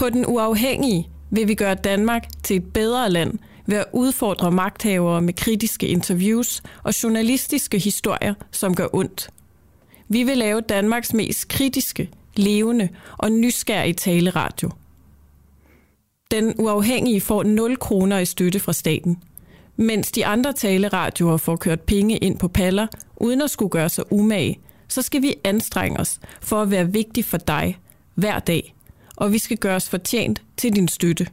På den uafhængige vil vi gøre Danmark til et bedre land ved at udfordre magthavere med kritiske interviews og journalistiske historier, som gør ondt. Vi vil lave Danmarks mest kritiske, levende og nysgerrige taleradio. Den uafhængige får 0 kroner i støtte fra staten, mens de andre taleradioer får kørt penge ind på paller, uden at skulle gøre sig umage, så skal vi anstrenge os for at være vigtig for dig hver dag, og vi skal gøre os fortjent til din støtte.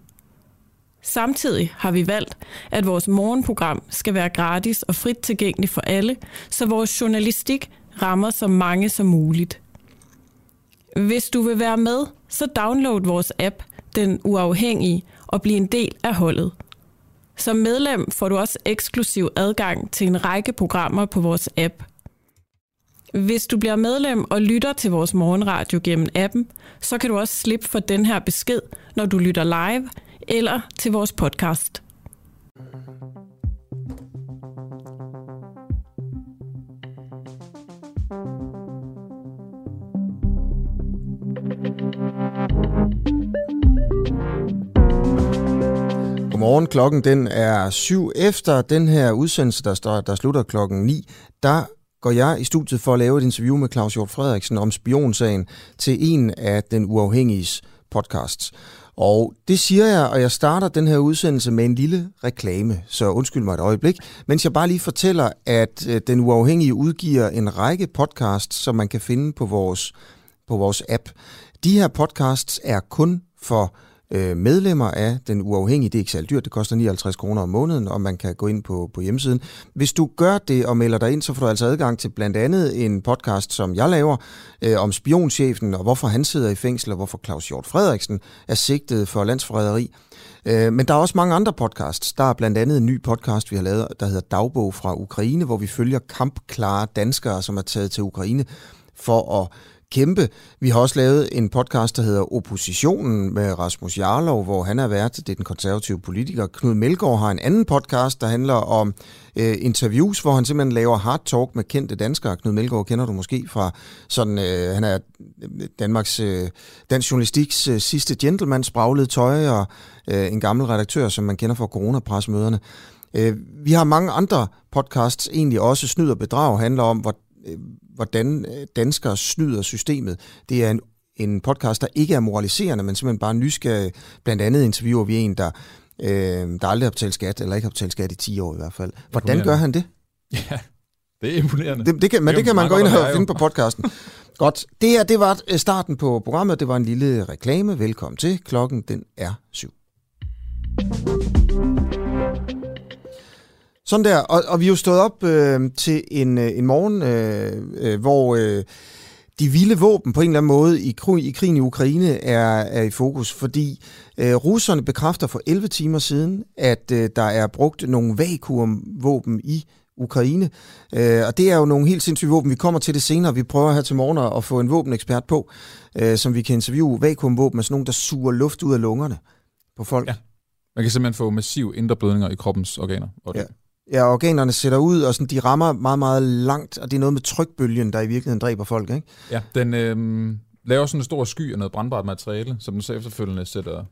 Samtidig har vi valgt, at vores morgenprogram skal være gratis og frit tilgængeligt for alle, så vores journalistik rammer så mange som muligt. Hvis du vil være med, så download vores app, Den Uafhængige, og bliv en del af holdet. Som medlem får du også eksklusiv adgang til en række programmer på vores app. Hvis du bliver medlem og lytter til vores morgenradio gennem appen, så kan du også slippe for den her besked, når du lytter live eller til vores podcast. Godmorgen, klokken den er syv efter den her udsendelse, der, står, der slutter klokken 9. Der går jeg i studiet for at lave et interview med Claus Hjort Frederiksen om spionsagen til en af den uafhængiges podcasts. Og det siger jeg, og jeg starter den her udsendelse med en lille reklame, så undskyld mig et øjeblik, mens jeg bare lige fortæller, at øh, Den Uafhængige udgiver en række podcasts, som man kan finde på vores, på vores app. De her podcasts er kun for øh, medlemmer af Den Uafhængige. Det er ikke særlig dyrt, det koster 59 kroner om måneden, og man kan gå ind på, på hjemmesiden. Hvis du gør det og melder dig ind, så får du altså adgang til blandt andet en podcast, som jeg laver, øh, om spionchefen og hvorfor han sidder i fængsel, og hvorfor Claus Hjort Frederiksen er sigtet for landsforræderi. Øh, men der er også mange andre podcasts. Der er blandt andet en ny podcast, vi har lavet, der hedder Dagbog fra Ukraine, hvor vi følger kampklare danskere, som er taget til Ukraine for at kæmpe. Vi har også lavet en podcast, der hedder Oppositionen med Rasmus Jarlov, hvor han er vært. Det er den konservative politiker. Knud Melgaard har en anden podcast, der handler om øh, interviews, hvor han simpelthen laver hard talk med kendte danskere. Knud Melgaard kender du måske fra sådan, øh, han er øh, Danmarks, øh, dansk journalistiks øh, sidste gentleman, spraglede tøj og øh, en gammel redaktør, som man kender fra coronapresmøderne. Øh, vi har mange andre podcasts, egentlig også Snyd og Bedrag, handler om, hvor, øh, hvordan øh, danskere snyder systemet. Det er en, en podcast, der ikke er moraliserende, men simpelthen bare nysgerrig. Blandt andet interviewer vi en, der, øh, der aldrig har betalt skat, eller ikke har betalt skat i 10 år i hvert fald. Hvordan gør han det? Ja, det er imponerende. Det, det kan, men det, det kan man gå ind og finde på podcasten. Godt. Det her, det var øh, starten på programmet. Det var en lille reklame. Velkommen til. Klokken, den er syv. Sådan der, og, og vi er jo stået op øh, til en, øh, en morgen, øh, øh, hvor øh, de vilde våben på en eller anden måde i, i krigen i Ukraine er, er i fokus, fordi øh, russerne bekræfter for 11 timer siden, at øh, der er brugt nogle vakuumvåben i Ukraine. Øh, og det er jo nogle helt sindssyge våben. Vi kommer til det senere. Vi prøver her til morgen at få en våbenekspert på, øh, som vi kan interviewe. Vakuumvåben er sådan nogle, der suger luft ud af lungerne på folk. Ja. Man kan simpelthen få massiv indre blødninger i kroppens organer. Og det. Ja. Ja, organerne sætter ud, og sådan, de rammer meget, meget langt, og det er noget med trykbølgen, der i virkeligheden dræber folk, ikke? Ja, den øh, laver sådan en stor sky af noget brandbart materiale, som den så efterfølgende sætter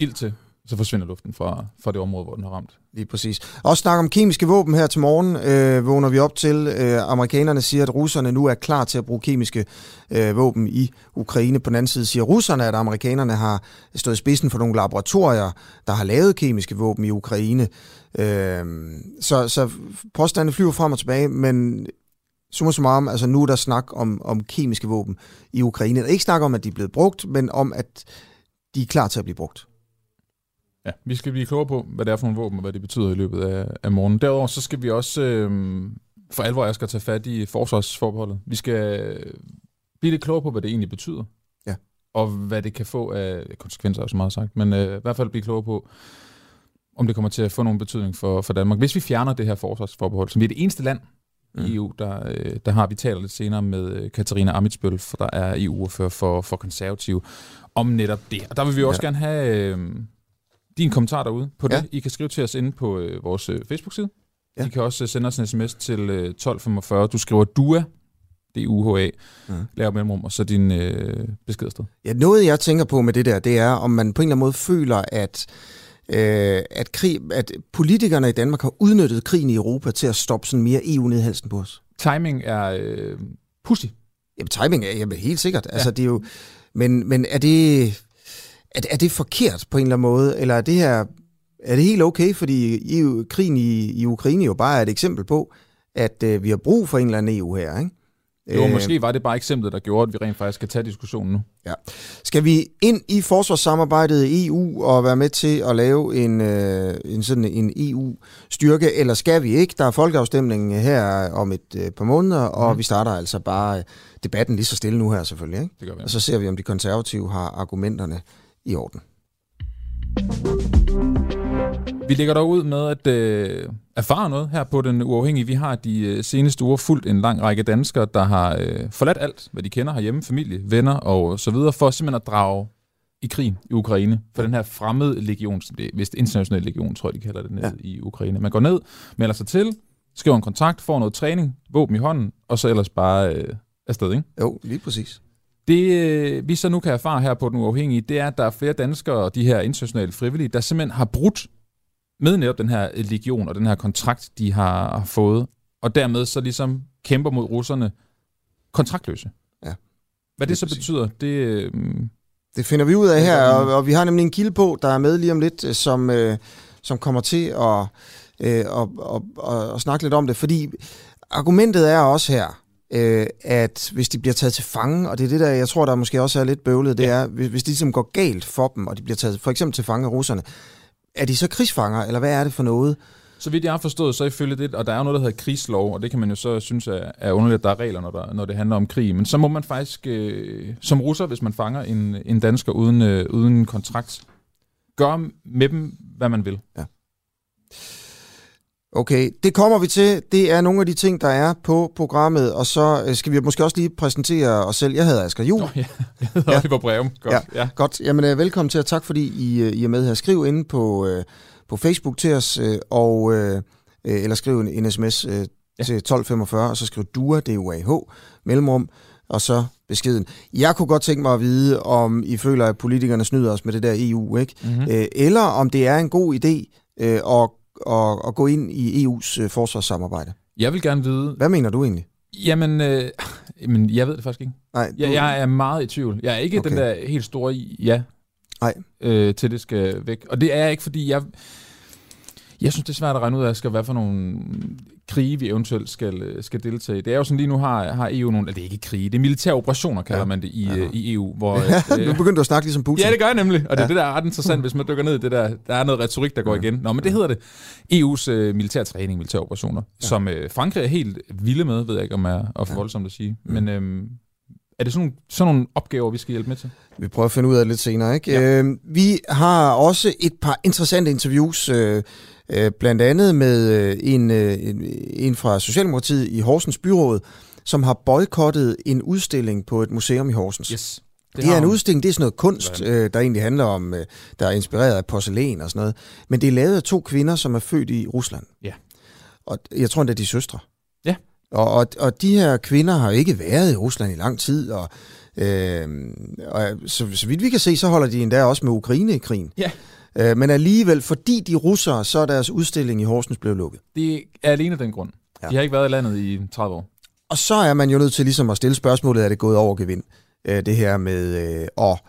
ild til, så forsvinder luften fra, fra det område, hvor den har ramt. Lige præcis. Også snak om kemiske våben her til morgen, øh, vågner vi op til. Øh, amerikanerne siger, at russerne nu er klar til at bruge kemiske øh, våben i Ukraine. På den anden side siger russerne, at amerikanerne har stået i spidsen for nogle laboratorier, der har lavet kemiske våben i Ukraine. Øh, så, så påstandene flyver frem og tilbage, men summa summarum, altså nu er der snak om, om kemiske våben i Ukraine. Der er ikke snak om, at de er blevet brugt, men om, at de er klar til at blive brugt. Ja, vi skal blive klogere på, hvad det er for nogle våben, og hvad det betyder i løbet af, af morgenen. Derudover så skal vi også øh, for alvor jeg skal tage fat i forsvarsforbeholdet. Vi skal blive lidt klogere på, hvad det egentlig betyder. Ja. Og hvad det kan få af konsekvenser, er så meget sagt. Men øh, i hvert fald blive klogere på, om det kommer til at få nogen betydning for, for Danmark. Hvis vi fjerner det her forsvarsforbehold, som vi er det eneste land mm. i EU, der, øh, der har vi talt lidt senere med øh, Katarina Amitsbøl, for der er EU-ordfører for, for konservative, om netop det. Og der vil vi også ja. gerne have øh, din kommentar derude på det. Ja. I kan skrive til os inde på øh, vores øh, Facebook-side. Ja. I kan også øh, sende os en sms til øh, 1245. Du skriver DUA, D-U-H-A, mm. laver mellemrum, og så din øh, beskedsted. Ja, noget jeg tænker på med det der, det er, om man på en eller anden måde føler, at øh, at, krig, at politikerne i Danmark har udnyttet krigen i Europa til at stoppe sådan mere EU ned halsen på os. Timing er øh, pussy. Jamen, timing er jamen, helt sikkert. Ja. Altså, det er jo, men, men er det, er, er det forkert på en eller anden måde, eller er det her er det helt okay, fordi EU, krigen i, i Ukraine jo bare er et eksempel på, at øh, vi har brug for en eller anden EU her, ikke? Jo, øh, måske var det bare eksemplet, der gjorde, at vi rent faktisk kan tage diskussionen nu. Ja. Skal vi ind i forsvarssamarbejdet i EU og være med til at lave en, øh, en sådan en EU-styrke, eller skal vi ikke? Der er folkeafstemning her om et øh, par måneder, og mm. vi starter altså bare debatten lige så stille nu her selvfølgelig. Ikke? Det gør vi. Og så ser vi, om de konservative har argumenterne i orden. Vi ligger dog ud med at øh, erfare noget her på Den Uafhængige. Vi har de øh, seneste uger fulgt en lang række danskere, der har øh, forladt alt, hvad de kender herhjemme, familie, venner og så videre, for simpelthen at drage i krigen i Ukraine. For den her fremmede legion, det er vist international legion, tror jeg, de kalder det ned ja. i Ukraine. Man går ned, melder sig til, skriver en kontakt, får noget træning, våben i hånden, og så ellers bare øh, afsted, ikke? Jo, lige præcis. Det øh, vi så nu kan erfare her på Den Uafhængige, det er, at der er flere danskere, de her internationale frivillige, der simpelthen har brudt med netop den her legion og den her kontrakt, de har fået, og dermed så ligesom kæmper mod russerne kontraktløse. Ja. Hvad det så betyder, det... Øh, det finder vi ud af her, og, og vi har nemlig en kilde på, der er med lige om lidt, øh, som, øh, som kommer til at, øh, og, og, og, og snakke lidt om det, fordi argumentet er også her, øh, at hvis de bliver taget til fange, og det er det der, jeg tror, der måske også er lidt bøvlet, det ja. er, hvis, hvis det ligesom går galt for dem, og de bliver taget for eksempel til fange af russerne, er de så krigsfanger, eller hvad er det for noget? Så vidt jeg har forstået, så ifølge det, og der er jo noget, der hedder krigslov, og det kan man jo så synes er, er underligt, at der er regler, når, der, når det handler om krig. Men så må man faktisk, øh, som russer, hvis man fanger en, en dansker uden, øh, uden kontrakt, gøre med dem, hvad man vil. Ja. Okay, det kommer vi til. Det er nogle af de ting, der er på programmet, og så øh, skal vi måske også lige præsentere os selv. Jeg hedder Asger Juhl. Oh, ja. Jeg hedder ja. Oliver Breum. Godt. Ja. ja. Godt. Jamen, øh, velkommen til, og tak fordi I, øh, I er med her. Skriv ind på, på Facebook til os, og, eller skriv en, en sms ja. til 1245, og så skriv DUA, d u a h mellemrum, og så beskeden. Jeg kunne godt tænke mig at vide, om I føler, at politikerne snyder os med det der EU, ikke? Mm-hmm. eller om det er en god idé at at, at gå ind i EU's øh, forsvarssamarbejde? Jeg vil gerne vide... Hvad mener du egentlig? Jamen, øh, jamen jeg ved det faktisk ikke. Nej, du... jeg, jeg er meget i tvivl. Jeg er ikke okay. den der helt store ja Nej. Øh, til det skal væk. Og det er jeg ikke, fordi jeg... Jeg synes, det er svært at regne ud af, skal hvad for nogle krige, vi eventuelt skal, øh, skal deltage i. Det er jo sådan lige nu har, har EU nogle, det er ikke krige, det er militære operationer, kalder ja. man det i, ja. Øh, i EU. Hvor, ja, øh, nu begynder du at snakke ligesom Putin. Ja, det gør jeg nemlig, og det er det, der er ret interessant, hvis man dykker ned i det der, der er noget retorik, der går ja. igen. Nå, men det hedder det EU's uh, militær træning, militære operationer, ja. som uh, Frankrig er helt vilde med, ved jeg ikke, om er, er for voldsomt at sige. Mm. Men øhm, er det sådan nogle, sådan nogle opgaver, vi skal hjælpe med til? Vi prøver at finde ud af det lidt senere. Ikke? Ja. Øh, vi har også et par interessante interviews, øh, øh, blandt andet med øh, en, øh, en, en fra Socialdemokratiet i Horsens Byråd, som har boykottet en udstilling på et museum i Horsens. Yes. Det, det er en udstilling, det er sådan noget kunst, øh, der egentlig handler om, øh, der er inspireret af porcelæn og sådan noget. Men det er lavet af to kvinder, som er født i Rusland. Ja. Og jeg tror endda, de er søstre. Ja. Og, og, og de her kvinder har ikke været i Rusland i lang tid, og, øh, og så, så vidt vi kan se, så holder de endda også med Ukraine i krigen. Ja. Øh, men alligevel, fordi de russere, så er deres udstilling i Horsens blevet lukket. Det er alene den grund. Ja. De har ikke været i landet i 30 år. Og så er man jo nødt til ligesom at stille spørgsmålet, er det gået over gevind? Øh, det her med øh, at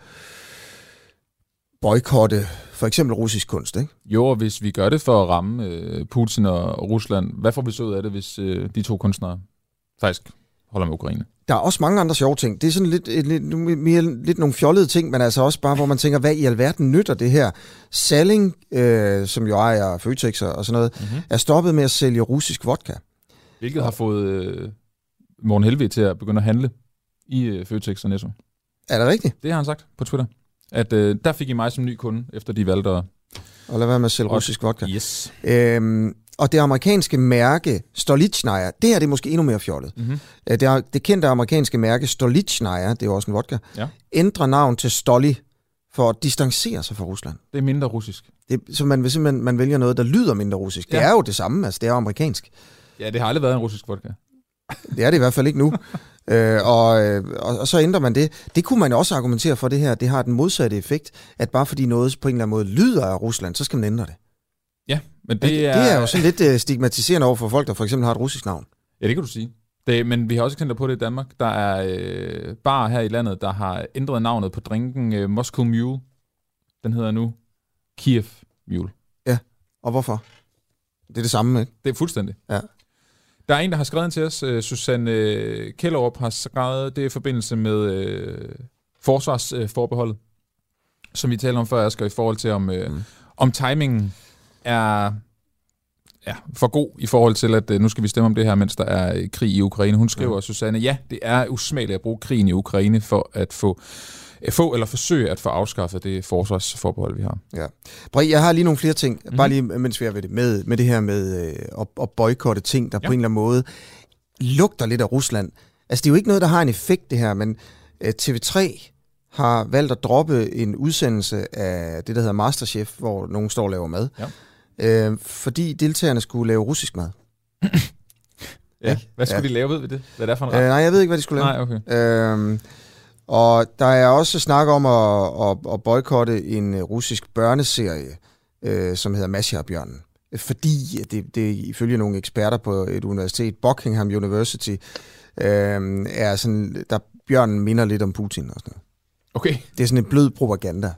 boykotte for eksempel russisk kunst, ikke? Jo, og hvis vi gør det for at ramme øh, Putin og Rusland, hvad får vi så ud af det, hvis øh, de to kunstnere faktisk holder med Ukraine? Der er også mange andre sjove ting. Det er sådan lidt, lidt, mere, lidt nogle fjollede ting, men altså også bare, hvor man tænker, hvad i alverden nytter det her? Salling, øh, som jo ejer Føtex og sådan noget, mm-hmm. er stoppet med at sælge russisk vodka. Hvilket har fået øh, Morten Helvig til at begynde at handle i øh, Føtex og Netto. Er det rigtigt? Det har han sagt på Twitter. At øh, der fik I mig som ny kunde, efter de valgte at... Og lad være med at sælge russisk vodka. Yes. Øhm, og det amerikanske mærke Stolichnaya, det her det er måske endnu mere fjollet. Mm-hmm. Det, det kendte amerikanske mærke Stolichnaya, det er også en vodka, ja. ændrer navn til Stoli for at distancere sig fra Rusland. Det er mindre russisk. Det, så man vil simpelthen man vælger noget, der lyder mindre russisk. Ja. Det er jo det samme, altså det er amerikansk. Ja, det har aldrig været en russisk vodka. Det er det i hvert fald ikke nu. Øh, og, øh, og, og så ændrer man det. Det kunne man også argumentere for det her. Det har den modsatte effekt, at bare fordi noget på en eller anden måde lyder af Rusland, så skal man ændre det. Ja, men det er... Det er jo sådan lidt øh, stigmatiserende over for folk, der for eksempel har et russisk navn. Ja, det kan du sige. Det, men vi har også eksempler på det i Danmark. Der er øh, bar her i landet, der har ændret navnet på drinken øh, Moscow Mule. Den hedder nu Kiev Mule. Ja, og hvorfor? Det er det samme, ikke? Det er fuldstændig. Ja. Der er en, der har skrevet til os. Øh, Susanne øh, Kellerup har skrevet det i forbindelse med øh, forsvarsforbeholdet, som vi talte om før, Asger, i forhold til, om, øh, mm. om timingen er ja, for god i forhold til, at øh, nu skal vi stemme om det her, mens der er øh, krig i Ukraine. Hun skriver, ja. Susanne, ja, det er usmageligt at bruge krigen i Ukraine for at få øh, få eller forsøge at få afskaffet det forsvarsforbehold, vi har. Ja. Bri, jeg har lige nogle flere ting, mm. bare lige mens vi er ved det, med, med det her med øh, at, at boykotte ting, der ja. på en eller anden måde lugter lidt af Rusland. Altså, det er jo ikke noget, der har en effekt, det her, men øh, TV3 har valgt at droppe en udsendelse af det, der hedder Masterchef, hvor nogen står og laver mad. Ja øh, fordi deltagerne skulle lave russisk mad. ja, hvad skulle ja. de lave, ved vi det? Hvad er det for en ret? Øh, nej, jeg ved ikke, hvad de skulle lave. Nej, okay. Øh, og der er også snak om at, at, at boykotte en russisk børneserie, øh, som hedder Masha-bjørnen. Fordi det, det ifølge nogle eksperter på et universitet, Buckingham University, øh, er sådan, der bjørnen minder lidt om Putin og sådan noget. Okay. Det er sådan en blød propaganda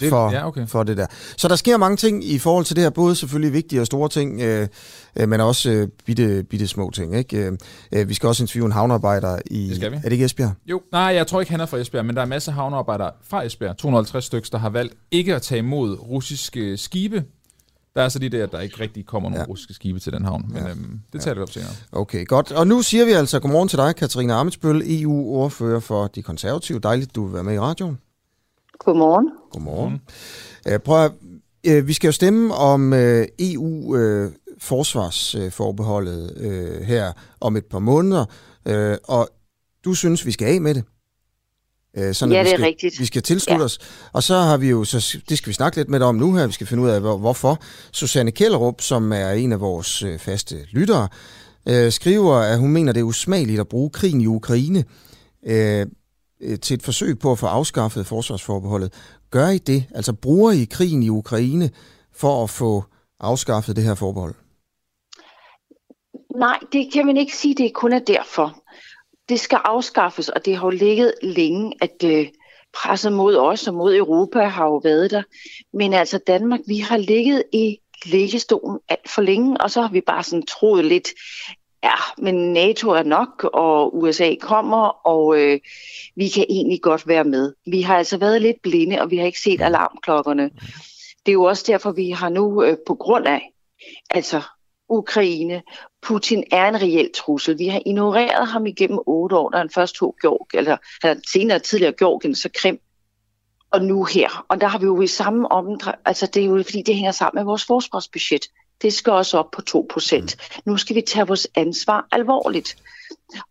det, for, ja, okay. for det der. Så der sker mange ting i forhold til det her, både selvfølgelig vigtige og store ting, øh, øh, men også øh, bitte, bitte små ting. Ikke? Øh, øh vi skal også interviewe en havnearbejder i... Det skal vi. Er det ikke Esbjerg? Jo, nej, jeg tror ikke, han er fra Esbjerg, men der er masser af havnearbejdere fra Esbjerg, 250 stykker, der har valgt ikke at tage imod russiske skibe. Der er så det, at der ikke rigtig kommer nogen ja. russiske skibe til den havn, men ja. øhm, det tager ja. vi op senere. Okay, godt. Og nu siger vi altså godmorgen til dig, Katarina Amitsbøl, EU-ordfører for De Konservative. Dejligt, du vil være med i radioen. Godmorgen. Godmorgen. Uh, prøv at, uh, vi skal jo stemme om øh, EU uh, forsvarsforbeholdet uh, her om et par måneder, uh, og du synes, vi skal af med det. Uh, sådan, ja, det er skal, rigtigt. Vi skal tilslutte ja. os. Og så har vi jo, så det skal vi snakke lidt med dig om nu her, vi skal finde ud af, hvor, hvorfor. Susanne Kellerup, som er en af vores uh, faste lyttere, uh, skriver, at hun mener, det er usmageligt at bruge krigen i Ukraine uh, Øh, til et forsøg på at få afskaffet forsvarsforbeholdet. Gør I det? Altså bruger I krigen i Ukraine for at få afskaffet det her forbehold? Nej, det kan man ikke sige, det kun er derfor. Det skal afskaffes, og det har jo ligget længe, at øh, presset mod os og mod Europa har jo været der. Men altså Danmark, vi har ligget i lægestolen alt for længe, og så har vi bare sådan troet lidt, ja, men NATO er nok, og USA kommer, og øh, vi kan egentlig godt være med. Vi har altså været lidt blinde, og vi har ikke set alarmklokkerne. Det er jo også derfor, vi har nu øh, på grund af, altså Ukraine, Putin er en reel trussel. Vi har ignoreret ham igennem otte år, da han først tog Georgien, eller, eller senere tidligere Georgien, så Krim, og nu her. Og der har vi jo i samme omdrej, altså det er jo fordi, det hænger sammen med vores forsvarsbudget det skal også op på 2%. Mm. Nu skal vi tage vores ansvar alvorligt.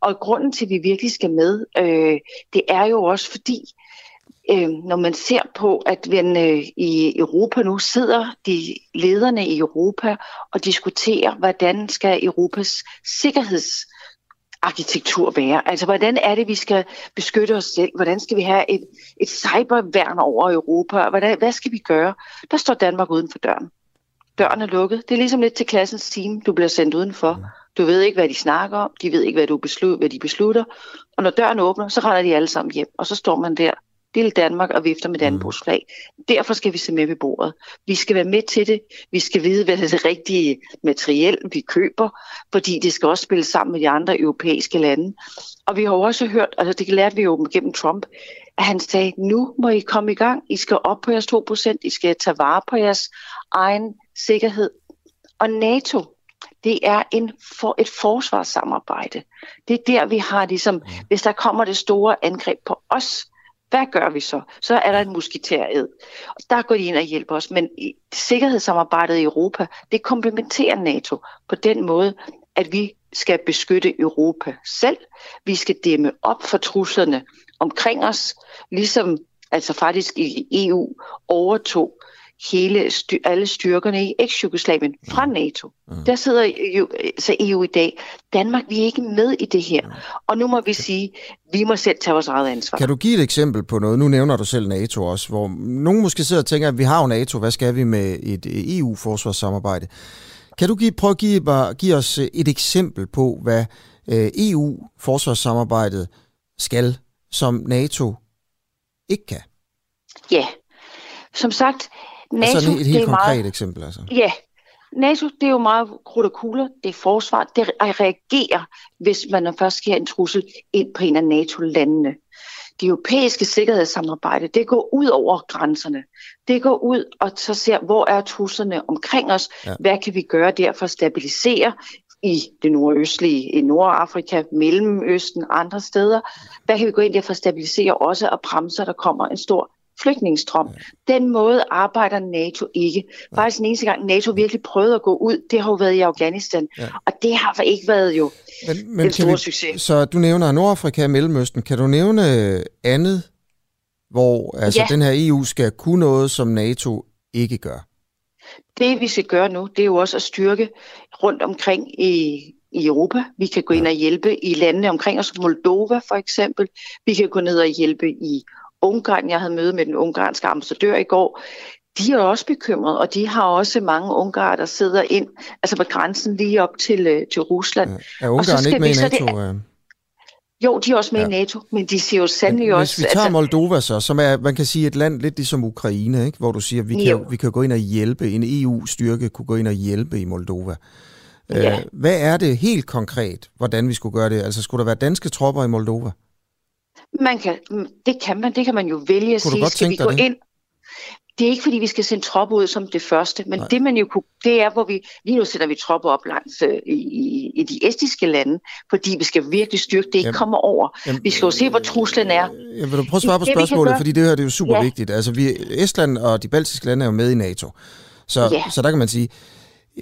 Og grunden til, at vi virkelig skal med, øh, det er jo også fordi, øh, når man ser på, at vi øh, i Europa nu sidder de lederne i Europa og diskuterer, hvordan skal Europas sikkerheds arkitektur være? Altså, hvordan er det, vi skal beskytte os selv? Hvordan skal vi have et, et cyberværn over Europa? Hvordan, hvad skal vi gøre? Der står Danmark uden for døren døren er lukket. Det er ligesom lidt til klassens team. Du bliver sendt udenfor. Du ved ikke, hvad de snakker om. De ved ikke, hvad, du beslut, hvad de beslutter. Og når døren åbner, så render de alle sammen hjem. Og så står man der, lille Danmark, og vifter med Dannebrogsflag. Derfor skal vi se med ved bordet. Vi skal være med til det. Vi skal vide, hvad det er det rigtige materiel, vi køber, fordi det skal også spille sammen med de andre europæiske lande. Og vi har også hørt, altså det lærte vi jo gennem Trump, at han sagde, nu må I komme i gang. I skal op på jeres 2%. I skal tage vare på jeres egen sikkerhed. Og NATO, det er en for, et forsvarssamarbejde. Det er der, vi har ligesom, hvis der kommer det store angreb på os, hvad gør vi så? Så er der en musketæred. Og der går de ind og hjælper os. Men sikkerhedssamarbejdet i Europa, det komplementerer NATO på den måde, at vi skal beskytte Europa selv. Vi skal dæmme op for truslerne omkring os, ligesom altså faktisk i EU overtog hele styr, alle styrkerne i eks-Jugoslavien fra NATO. Mm. Der sidder jo, så EU i dag. Danmark, vi er ikke med i det her. Mm. Og nu må vi sige, vi må selv tage vores eget ansvar. Kan du give et eksempel på noget? Nu nævner du selv NATO også, hvor nogen måske sidder og tænker, at vi har jo NATO, hvad skal vi med et EU-forsvarssamarbejde? Kan du give, prøve at give, give os et eksempel på, hvad øh, EU-forsvarssamarbejdet skal, som NATO ikke kan? Ja, som sagt, NATO... Altså et helt det er konkret meget, eksempel, altså. Ja, NATO, det er jo meget krudt og kugler, det er forsvar, det reagerer, hvis man først sker en trussel ind på en af NATO-landene. Det europæiske sikkerhedssamarbejde, det går ud over grænserne. Det går ud og så ser, hvor er truslerne omkring os, ja. hvad kan vi gøre der for at stabilisere i det nordøstlige, i Nordafrika, Mellemøsten, andre steder. Hvad kan vi gå ind der for at stabilisere også og bremse, der kommer en stor flygtningestrøm. Den måde arbejder NATO ikke. Faktisk den eneste gang NATO virkelig prøvede at gå ud, det har jo været i Afghanistan. Ja. Og det har ikke været jo men, men en stor vi, succes. Så du nævner Nordafrika og Mellemøsten. Kan du nævne andet, hvor altså, ja. den her EU skal kunne noget, som NATO ikke gør? Det vi skal gøre nu, det er jo også at styrke rundt omkring i, i Europa. Vi kan gå ind og hjælpe i landene omkring os, Moldova for eksempel. Vi kan gå ned og hjælpe i Ungarn. Jeg havde møde med den ungarske ambassadør i går. De er også bekymrede, og de har også mange ungarer, der sidder ind altså på grænsen lige op til, øh, til Rusland. Er Ungarn ikke med i NATO? Det, øh? Jo, de er også med ja. i NATO, men de siger jo sandelig også... Hvis vi tager altså, Moldova så, som er, man kan sige, et land lidt ligesom Ukraine, ikke? hvor du siger, vi kan, vi kan gå ind og hjælpe, en EU-styrke kunne gå ind og hjælpe i Moldova. Ja. Øh, hvad er det helt konkret, hvordan vi skulle gøre det? Altså, skulle der være danske tropper i Moldova? Man kan, det kan man, det kan man jo vælge at sige, skal vi gå det? ind? Det er ikke, fordi vi skal sende tropper ud som det første, men Nej. det man jo kunne, det er, hvor vi, lige nu sætter vi tropper op langs øh, i, i de estiske lande, fordi vi skal virkelig styrke det, ikke jamen, kommer over. Jamen, vi skal jo se, hvor truslen er. Jeg vil du prøve at svare på spørgsmålet, fordi det her det er jo super ja. vigtigt. Altså, vi, Estland og de baltiske lande er jo med i NATO, så, ja. så der kan man sige,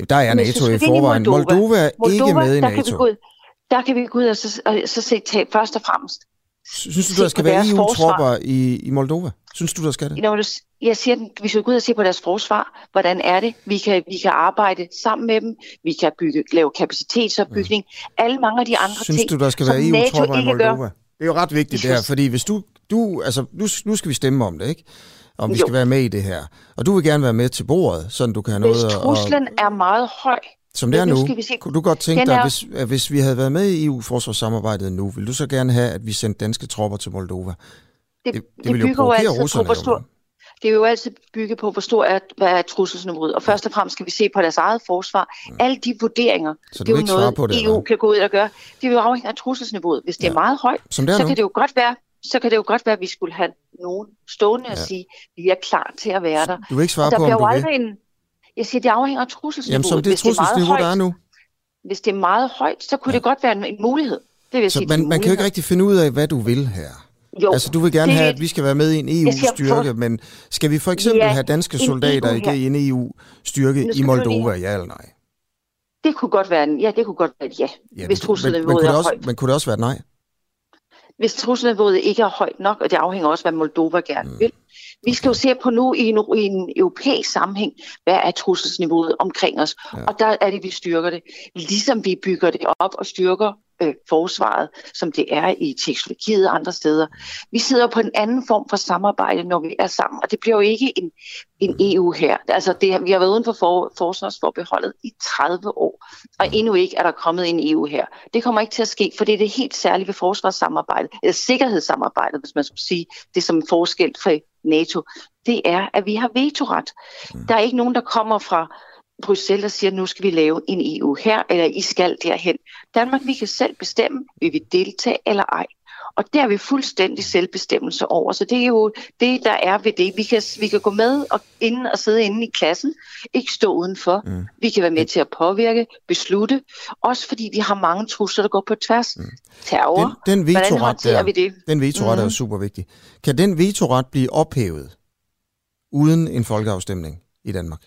der er NATO i forvejen. Moldova, Moldova er Moldova, ikke med i NATO. Kan vi ud, der kan vi gå ud og så, og så se først og fremmest Synes du, der skal være EU-tropper i, i Moldova? Synes du, der skal det? Nå, jeg siger, vi skal gå ud og se på deres forsvar. Hvordan er det? Vi kan, vi kan arbejde sammen med dem. Vi kan bygge, lave kapacitetsopbygning. Ja. Alle mange af de andre Synes ting, du, der skal være EU-tropper i Moldova? Gør. Det er jo ret vigtigt det her, fordi hvis du, du altså, nu, nu skal vi stemme om det, ikke? Om vi jo. skal være med i det her. Og du vil gerne være med til bordet, så du kan have noget Hvis truslen at, er meget høj, som det er nu, nu se. kunne du godt tænke dig, er... hvis, at hvis vi havde været med i EU-forsvarssamarbejdet nu, ville du så gerne have, at vi sendte danske tropper til Moldova? Det, det, det, det ville jo provokere russerne. På, stor, det er jo altid bygget på, hvor stor er, hvad er trusselsniveauet. Og først og fremmest skal vi se på deres eget forsvar. Mm. Alle de vurderinger, så det er jo noget, på det, EU eller? kan gå ud og gøre. Det er jo afhængigt af trusselsniveauet. Hvis det ja. er meget højt, Som det er så nu. kan det jo godt være, så kan det jo godt være, at vi skulle have nogen stående ja. og sige, vi er klar til at være der. Du vil ikke svare på, om du vil? En, jeg siger, det afhænger af trusselsniveauet. Jamen, som det trusselsniveau, der er nu. Hvis det er meget højt, så kunne ja. det godt være en, en mulighed. Det vil så sige, man, man kan jo ikke rigtig finde ud af, hvad du vil her. Jo, altså, du vil gerne det, have, at vi skal være med i en EU-styrke, for... men skal vi for eksempel ja, have danske soldater EU i en EU-styrke i Moldova, ja eller nej? Det kunne godt være en, ja, det kunne godt være et ja, ja hvis trusselsniveauet er også, højt. Men kunne det også være et nej? Hvis trusselsniveauet ikke er højt nok, og det afhænger også hvad Moldova gerne mm. vil, vi skal jo se på nu i en, i en europæisk sammenhæng, hvad er trusselsniveauet omkring os. Ja. Og der er det, vi styrker det. Ligesom vi bygger det op og styrker øh, forsvaret, som det er i Tjekkoslovakiet og andre steder. Vi sidder på en anden form for samarbejde, når vi er sammen, og det bliver jo ikke en, en EU her. Altså, det, vi har været uden for, for forsvarsforbeholdet i 30 år, og endnu ikke er der kommet en EU her. Det kommer ikke til at ske, for det er det helt særlige ved forsvarssamarbejdet, eller sikkerhedssamarbejdet, hvis man skulle sige det som en forskel for NATO, det er, at vi har vetoret. Mm. Der er ikke nogen, der kommer fra Bruxelles, der siger, nu skal vi lave en EU her, eller I skal derhen. Danmark, vi kan selv bestemme, vil vi deltage eller ej. Og der er vi fuldstændig selvbestemmelse over. Så det er jo det, der er ved det. Vi kan, vi kan gå med og, inden og sidde inde i klassen, ikke stå udenfor. Mm. Vi kan være med til at påvirke, beslutte, også fordi vi har mange trusler, der går på tværs. Mm. Terror, den, den vetoret der, vi det? Den vetoret mm. er jo super vigtig. Kan den vetoret blive ophævet uden en folkeafstemning i Danmark?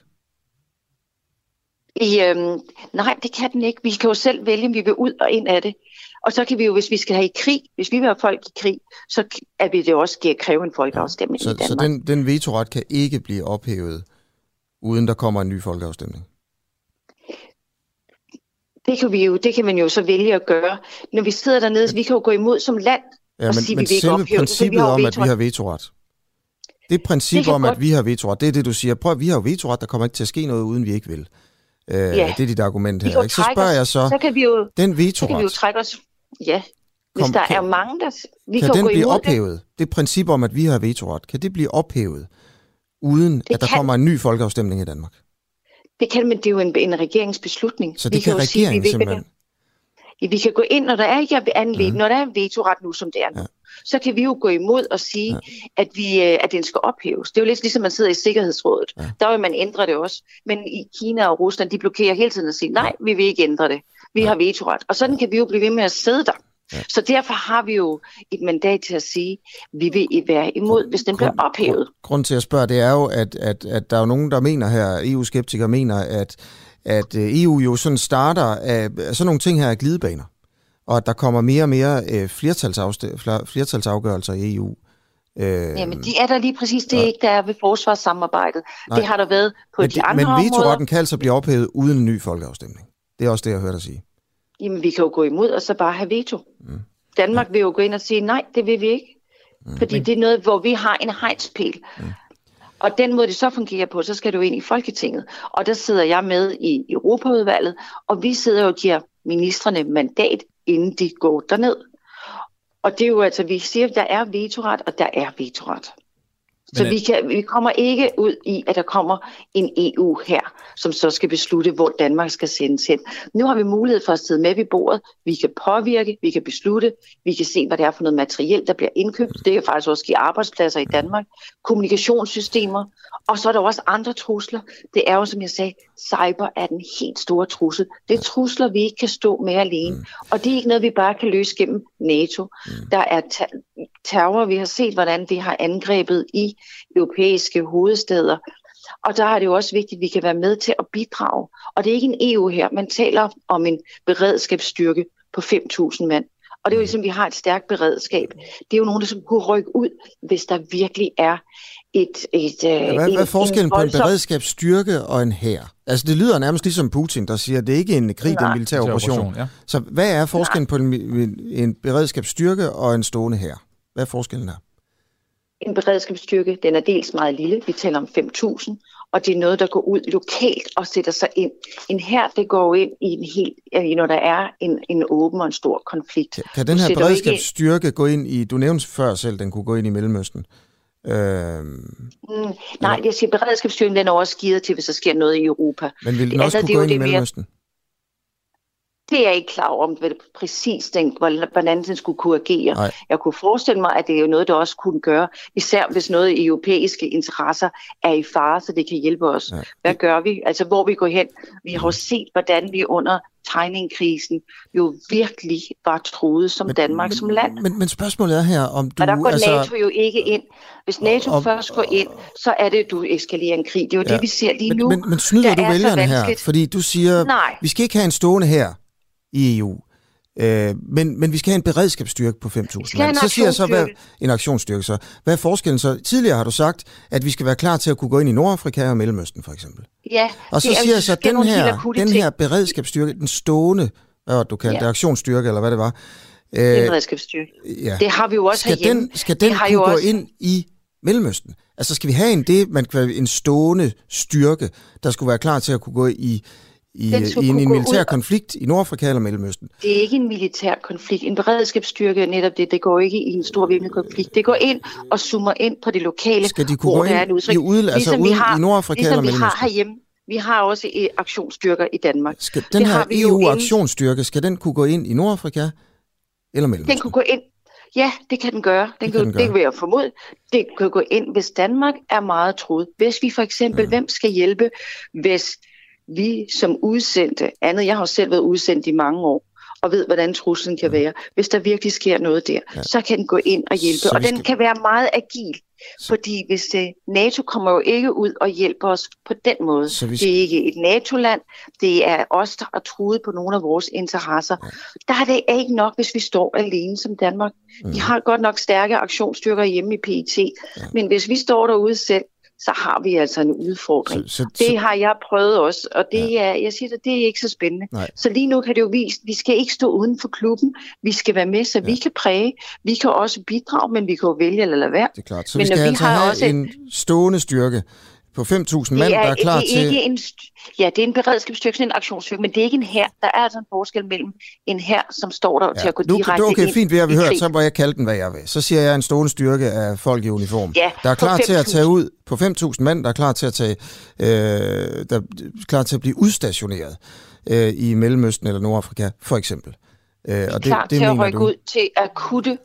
I, øhm, nej, det kan den ikke. Vi kan jo selv vælge, om vi vil ud og ind af det. Og så kan vi jo, hvis vi skal have i krig, hvis vi vil have folk i krig, så er vi det også kræve en folkeafstemning ja. så, i Danmark. Så den, den vetoret kan ikke blive ophævet uden der kommer en ny folkeafstemning? Det kan, vi jo, det kan man jo så vælge at gøre. Når vi sidder dernede, vi kan jo gå imod som land ja, men, og sige, men vi vil ikke selve princippet om, at vi har vetoret, det princip det om, godt... at vi har vetoret, det er det, du siger. Prøv, vi har jo vetoret, der kommer ikke til at ske noget, uden vi ikke vil. Øh, ja. Det er dit argument her. Ikke? Så spørger jeg så, så kan vi jo, den vetoret... Så kan vi jo trække os... Ja, hvis Kom, der kan, er mange, der... Vi kan, kan den blive ophævet? Det. det princip om, at vi har vetoret, kan det blive ophævet, uden det at der kan... kommer en ny folkeafstemning i Danmark? Det kan, men det er jo en, en regeringsbeslutning. Så det vi kan, kan regeringen sige, vi simpelthen? Vil, vi kan gå ind, når der er ikke anledt, mm. når der er en vetoret nu, som det er nu. Ja så kan vi jo gå imod og sige, ja. at, vi, øh, at den skal ophæves. Det er jo lidt ligesom, man sidder i Sikkerhedsrådet. Ja. Der vil man ændre det også. Men i Kina og Rusland, de blokerer hele tiden og siger, nej, vi vil ikke ændre det. Vi ja. har vetoret. Og sådan kan vi jo blive ved med at sidde der. Ja. Så derfor har vi jo et mandat til at sige, at vi vil være imod, hvis den bliver ophævet. Grund til at spørge, det er jo, at, at, at der er jo nogen, der mener her, EU-skeptikere mener, at, at øh, EU jo sådan starter af sådan nogle ting her af glidebaner og at der kommer mere og mere øh, flertalsafgørelser i EU. Øh, Jamen, de er der lige præcis det, ja. ikke der er ved forsvarssamarbejdet. Nej. Det har der været på men de, de andre Men vetoretten kan altså blive ophævet uden en ny folkeafstemning. Det er også det, jeg har hørt dig sige. Jamen, vi kan jo gå imod og så bare have veto. Mm. Danmark ja. vil jo gå ind og sige, nej, det vil vi ikke. Mm. Fordi det er noget, hvor vi har en hegnspæl. Mm. Og den måde, det så fungerer på, så skal du ind i Folketinget. Og der sidder jeg med i Europaudvalget, og vi sidder jo og giver ministerne mandat inden de går derned. Og det er jo altså, vi siger, at der er vetoret, og der er vetoret. Så vi, kan, vi kommer ikke ud i, at der kommer en EU her, som så skal beslutte, hvor Danmark skal sendes hen. Nu har vi mulighed for at sidde med ved bordet. Vi kan påvirke, vi kan beslutte, vi kan se, hvad det er for noget materiel, der bliver indkøbt. Det kan faktisk også give arbejdspladser i Danmark, kommunikationssystemer, og så er der også andre trusler. Det er jo, som jeg sagde, cyber er den helt store trussel. Det er trusler, vi ikke kan stå med alene. Og det er ikke noget, vi bare kan løse gennem NATO. Der er terror. Vi har set, hvordan det har angrebet i europæiske hovedsteder. Og der er det jo også vigtigt, at vi kan være med til at bidrage. Og det er ikke en EU her. Man taler om en beredskabsstyrke på 5.000 mand. Og det er jo ligesom, at vi har et stærkt beredskab. Det er jo nogen, der som kunne rykke ud, hvis der virkelig er et... et ja, hvad, en, hvad er forskellen på en beredskabsstyrke og en hær? Altså, det lyder nærmest ligesom Putin, der siger, at det ikke er en krig, det er en militær operation. Ja. Så hvad er forskellen Nej. på en, en beredskabsstyrke og en stående hær? Hvad er forskellen her? En beredskabsstyrke, den er dels meget lille, vi taler om 5.000, og det er noget, der går ud lokalt og sætter sig ind. En her, det går ind i en helt, når der er en, en åben og en stor konflikt. Kan, kan den her beredskabsstyrke gå ind i, du nævnte før selv, den kunne gå ind i Mellemøsten. Øhm, mm, nej, jeg siger, beredskabsstyrken den er også givet til, hvis der sker noget i Europa. Men vil den også altså, kunne gå ind i Mellemøsten? Mere, det er jeg ikke klar over, om det præcis den, hvordan den skulle kunne agere. Nej. Jeg kunne forestille mig, at det er jo noget, der også kunne gøre, især hvis noget i europæiske interesser er i fare, så det kan hjælpe os. Ja. Hvad gør vi? Altså, hvor vi går hen? Vi har jo set, hvordan vi under tegningkrisen jo virkelig var troet som men, Danmark men, som land. Men, men spørgsmålet er her, om du... Og der går altså, NATO jo ikke ind. Hvis NATO og, først går ind, så er det, du eskalerer en krig. Det er jo ja, det, vi ser lige men, nu. Men, men snyder du vælgerne her? Fordi du siger, Nej. vi skal ikke have en stående her i EU. Øh, men, men vi skal have en beredskabsstyrke på 5.000 mand. Så siger jeg så, hvad, en aktionsstyrke så. Hvad er forskellen så? Tidligere har du sagt, at vi skal være klar til at kunne gå ind i Nordafrika og Mellemøsten for eksempel. Ja. Og så siger jeg så, at den her, den her beredskabsstyrke, den stående, hvad du kalder ja. det, aktionsstyrke eller hvad det var. Øh, det er en beredskabsstyrke. Ja. Det har vi jo også skal herhjemme. Den, skal den kunne gå også... ind i Mellemøsten? Altså skal vi have en, det, man kan en stående styrke, der skulle være klar til at kunne gå i i, i en, en militær ud. konflikt i Nordafrika eller Mellemøsten? Det er ikke en militær konflikt. En beredskabsstyrke er netop det. Det går ikke i en stor væbnet konflikt. Det går ind og zoomer ind på det lokale, Skal de kunne gå ind i, ude, altså ligesom ude i Nordafrika ligesom eller Mellemøsten? vi har herhjemme. Vi har også aktionsstyrker i Danmark. Skal den det her EU-aktionsstyrke, skal den kunne gå ind i Nordafrika eller Mellemøsten? Den kunne gå ind Ja, det kan den gøre. Den det kan, kan den gøre. Det vil jeg formode. Det kan gå ind, hvis Danmark er meget troet. Hvis vi for eksempel, ja. hvem skal hjælpe, hvis vi som udsendte, andet, jeg har selv været udsendt i mange år, og ved, hvordan truslen kan være. Hvis der virkelig sker noget der, ja. så kan den gå ind og hjælpe. Og den kan være meget agil. Så... Fordi hvis det, NATO kommer jo ikke ud og hjælper os på den måde. Så vi... Det er ikke et NATO-land. Det er os, der er truet på nogle af vores interesser. Ja. Der er det ikke nok, hvis vi står alene som Danmark. Mm. Vi har godt nok stærke aktionsstyrker hjemme i PET. Ja. Men hvis vi står derude selv, så har vi altså en udfordring. Så, så, det har jeg prøvet også, og det ja. er, jeg siger det, det er ikke så spændende. Nej. Så lige nu kan det jo vise, vi skal ikke stå uden for klubben, vi skal være med, så ja. vi kan præge, vi kan også bidrage, men vi kan jo vælge eller lade være. Det er klart, så men vi skal vi altså har have også en stående styrke på 5.000 mand, der er klar det er til... Ikke en, ja, det er en beredskabsstyrke, en aktionsstyrke, men det er ikke en her. Der er altså en forskel mellem en her, som står der ja. til at gå nu, direkte Okay, ind fint, vi har vi hørt, så må jeg kalde den, hvad jeg vil. Så siger jeg en stående styrke af folk i uniform. Ja, der er klar til at tage ud på 5.000 mand, der er klar til at, tage, øh, der er klar til at blive udstationeret øh, i Mellemøsten eller Nordafrika, for eksempel. Øh, og det, klar det til at rykke du? ud til akutte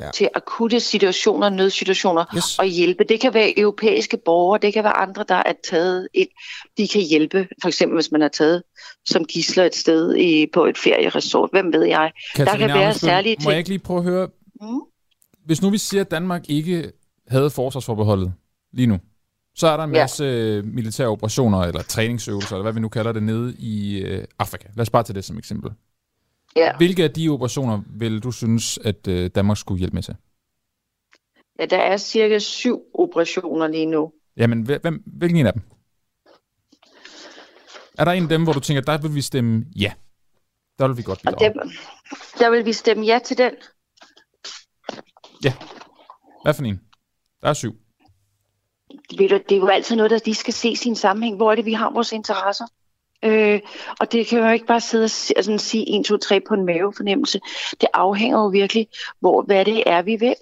ja. til akutte situationer, nødsituationer yes. og hjælpe. Det kan være europæiske borgere, det kan være andre, der er taget ind. De kan hjælpe, for eksempel hvis man er taget som gisler et sted i, på et ferieresort. Hvem ved jeg? Katarina der kan være særlige ting. Må jeg ikke lige prøve at høre, mm? hvis nu vi siger, at Danmark ikke havde forsvarsforbeholdet lige nu, så er der en masse ja. militære operationer eller træningsøvelser, eller hvad vi nu kalder det, nede i øh, Afrika. Lad os bare tage det som eksempel. Ja. Hvilke af de operationer vil du synes, at øh, Danmark skulle hjælpe med til? Ja, der er cirka syv operationer lige nu. Jamen, hvem, hvilken en af dem? Er der en af dem, hvor du tænker, der vil vi stemme ja? Der vil vi godt bidrage. Der, der vil vi stemme ja til den. Ja. Hvad for en? Der er syv. Ved du, det er jo altid noget, der de skal se sin sammenhæng. Hvor er det, vi har vores interesser? Øh, og det kan jo ikke bare sidde og altså, sige 1, 2, 3 på en mavefornemmelse. Det afhænger jo virkelig, hvor, hvad det er, vi vil.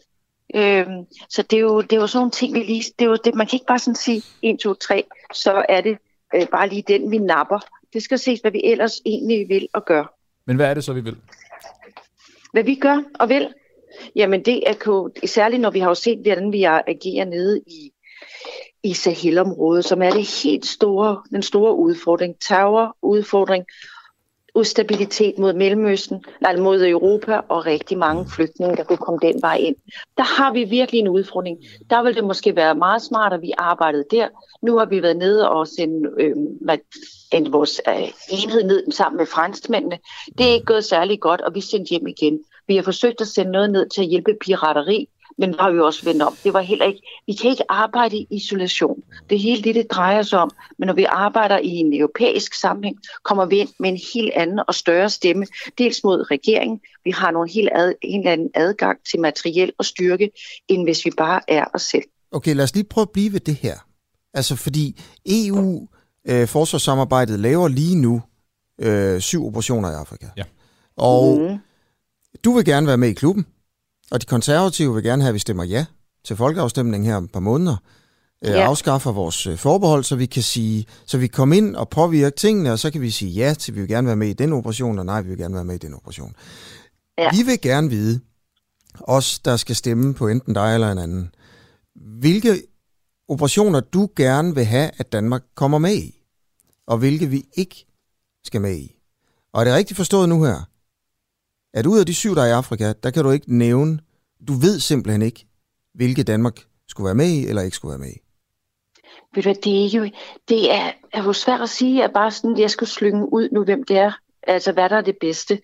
Øh, så det er, jo, det er jo sådan nogle ting, vi lige... Det er jo det, man kan ikke bare sådan sige 1, 2, 3, så er det øh, bare lige den, vi napper. Det skal ses, hvad vi ellers egentlig vil og gør. Men hvad er det så, vi vil? Hvad vi gør og vil? Jamen det er jo, særligt når vi har jo set, hvordan vi agerer nede i i Sahelområdet, som er det helt store, den store udfordring. Terror, udfordring, ustabilitet mod Mellemøsten, nej, mod Europa og rigtig mange flygtninge, der kunne komme den vej ind. Der har vi virkelig en udfordring. Der vil det måske være meget smart, at vi arbejdede der. Nu har vi været nede og sendt øh, en, vores øh, enhed ned sammen med franskmændene. Det er ikke gået særlig godt, og vi sendte hjem igen. Vi har forsøgt at sende noget ned til at hjælpe pirateri, men der har vi også vendt om. Det var heller ikke, vi kan ikke arbejde i isolation. Det er hele det, det drejer sig om. Men når vi arbejder i en europæisk sammenhæng, kommer vi ind med en helt anden og større stemme. Dels mod regeringen. Vi har nogle helt, ad, helt anden adgang til materiel og styrke, end hvis vi bare er os selv. Okay, lad os lige prøve at blive ved det her. Altså fordi EU, øh, forsvarssamarbejdet, laver lige nu øh, syv operationer i Afrika. Ja. Og mm. du vil gerne være med i klubben. Og de konservative vil gerne have, at vi stemmer ja til folkeafstemningen her om et par måneder. Øh, ja. afskaffer vores øh, forbehold, så vi kan sige, så vi kommer ind og påvirke tingene, og så kan vi sige ja til, vi vil gerne være med i den operation, og nej, vi vil gerne være med i den operation. Ja. Vi vil gerne vide, os der skal stemme på enten dig eller en anden, hvilke operationer du gerne vil have, at Danmark kommer med i, og hvilke vi ikke skal med i. Og er det rigtigt forstået nu her, at ud af de syv, der er i Afrika, der kan du ikke nævne, du ved simpelthen ikke, hvilke Danmark skulle være med i, eller ikke skulle være med i. Ved du det er jo, det er, er jo svært at sige, at bare sådan, at jeg skal slynge ud nu, hvem det er. Altså, hvad der er det bedste.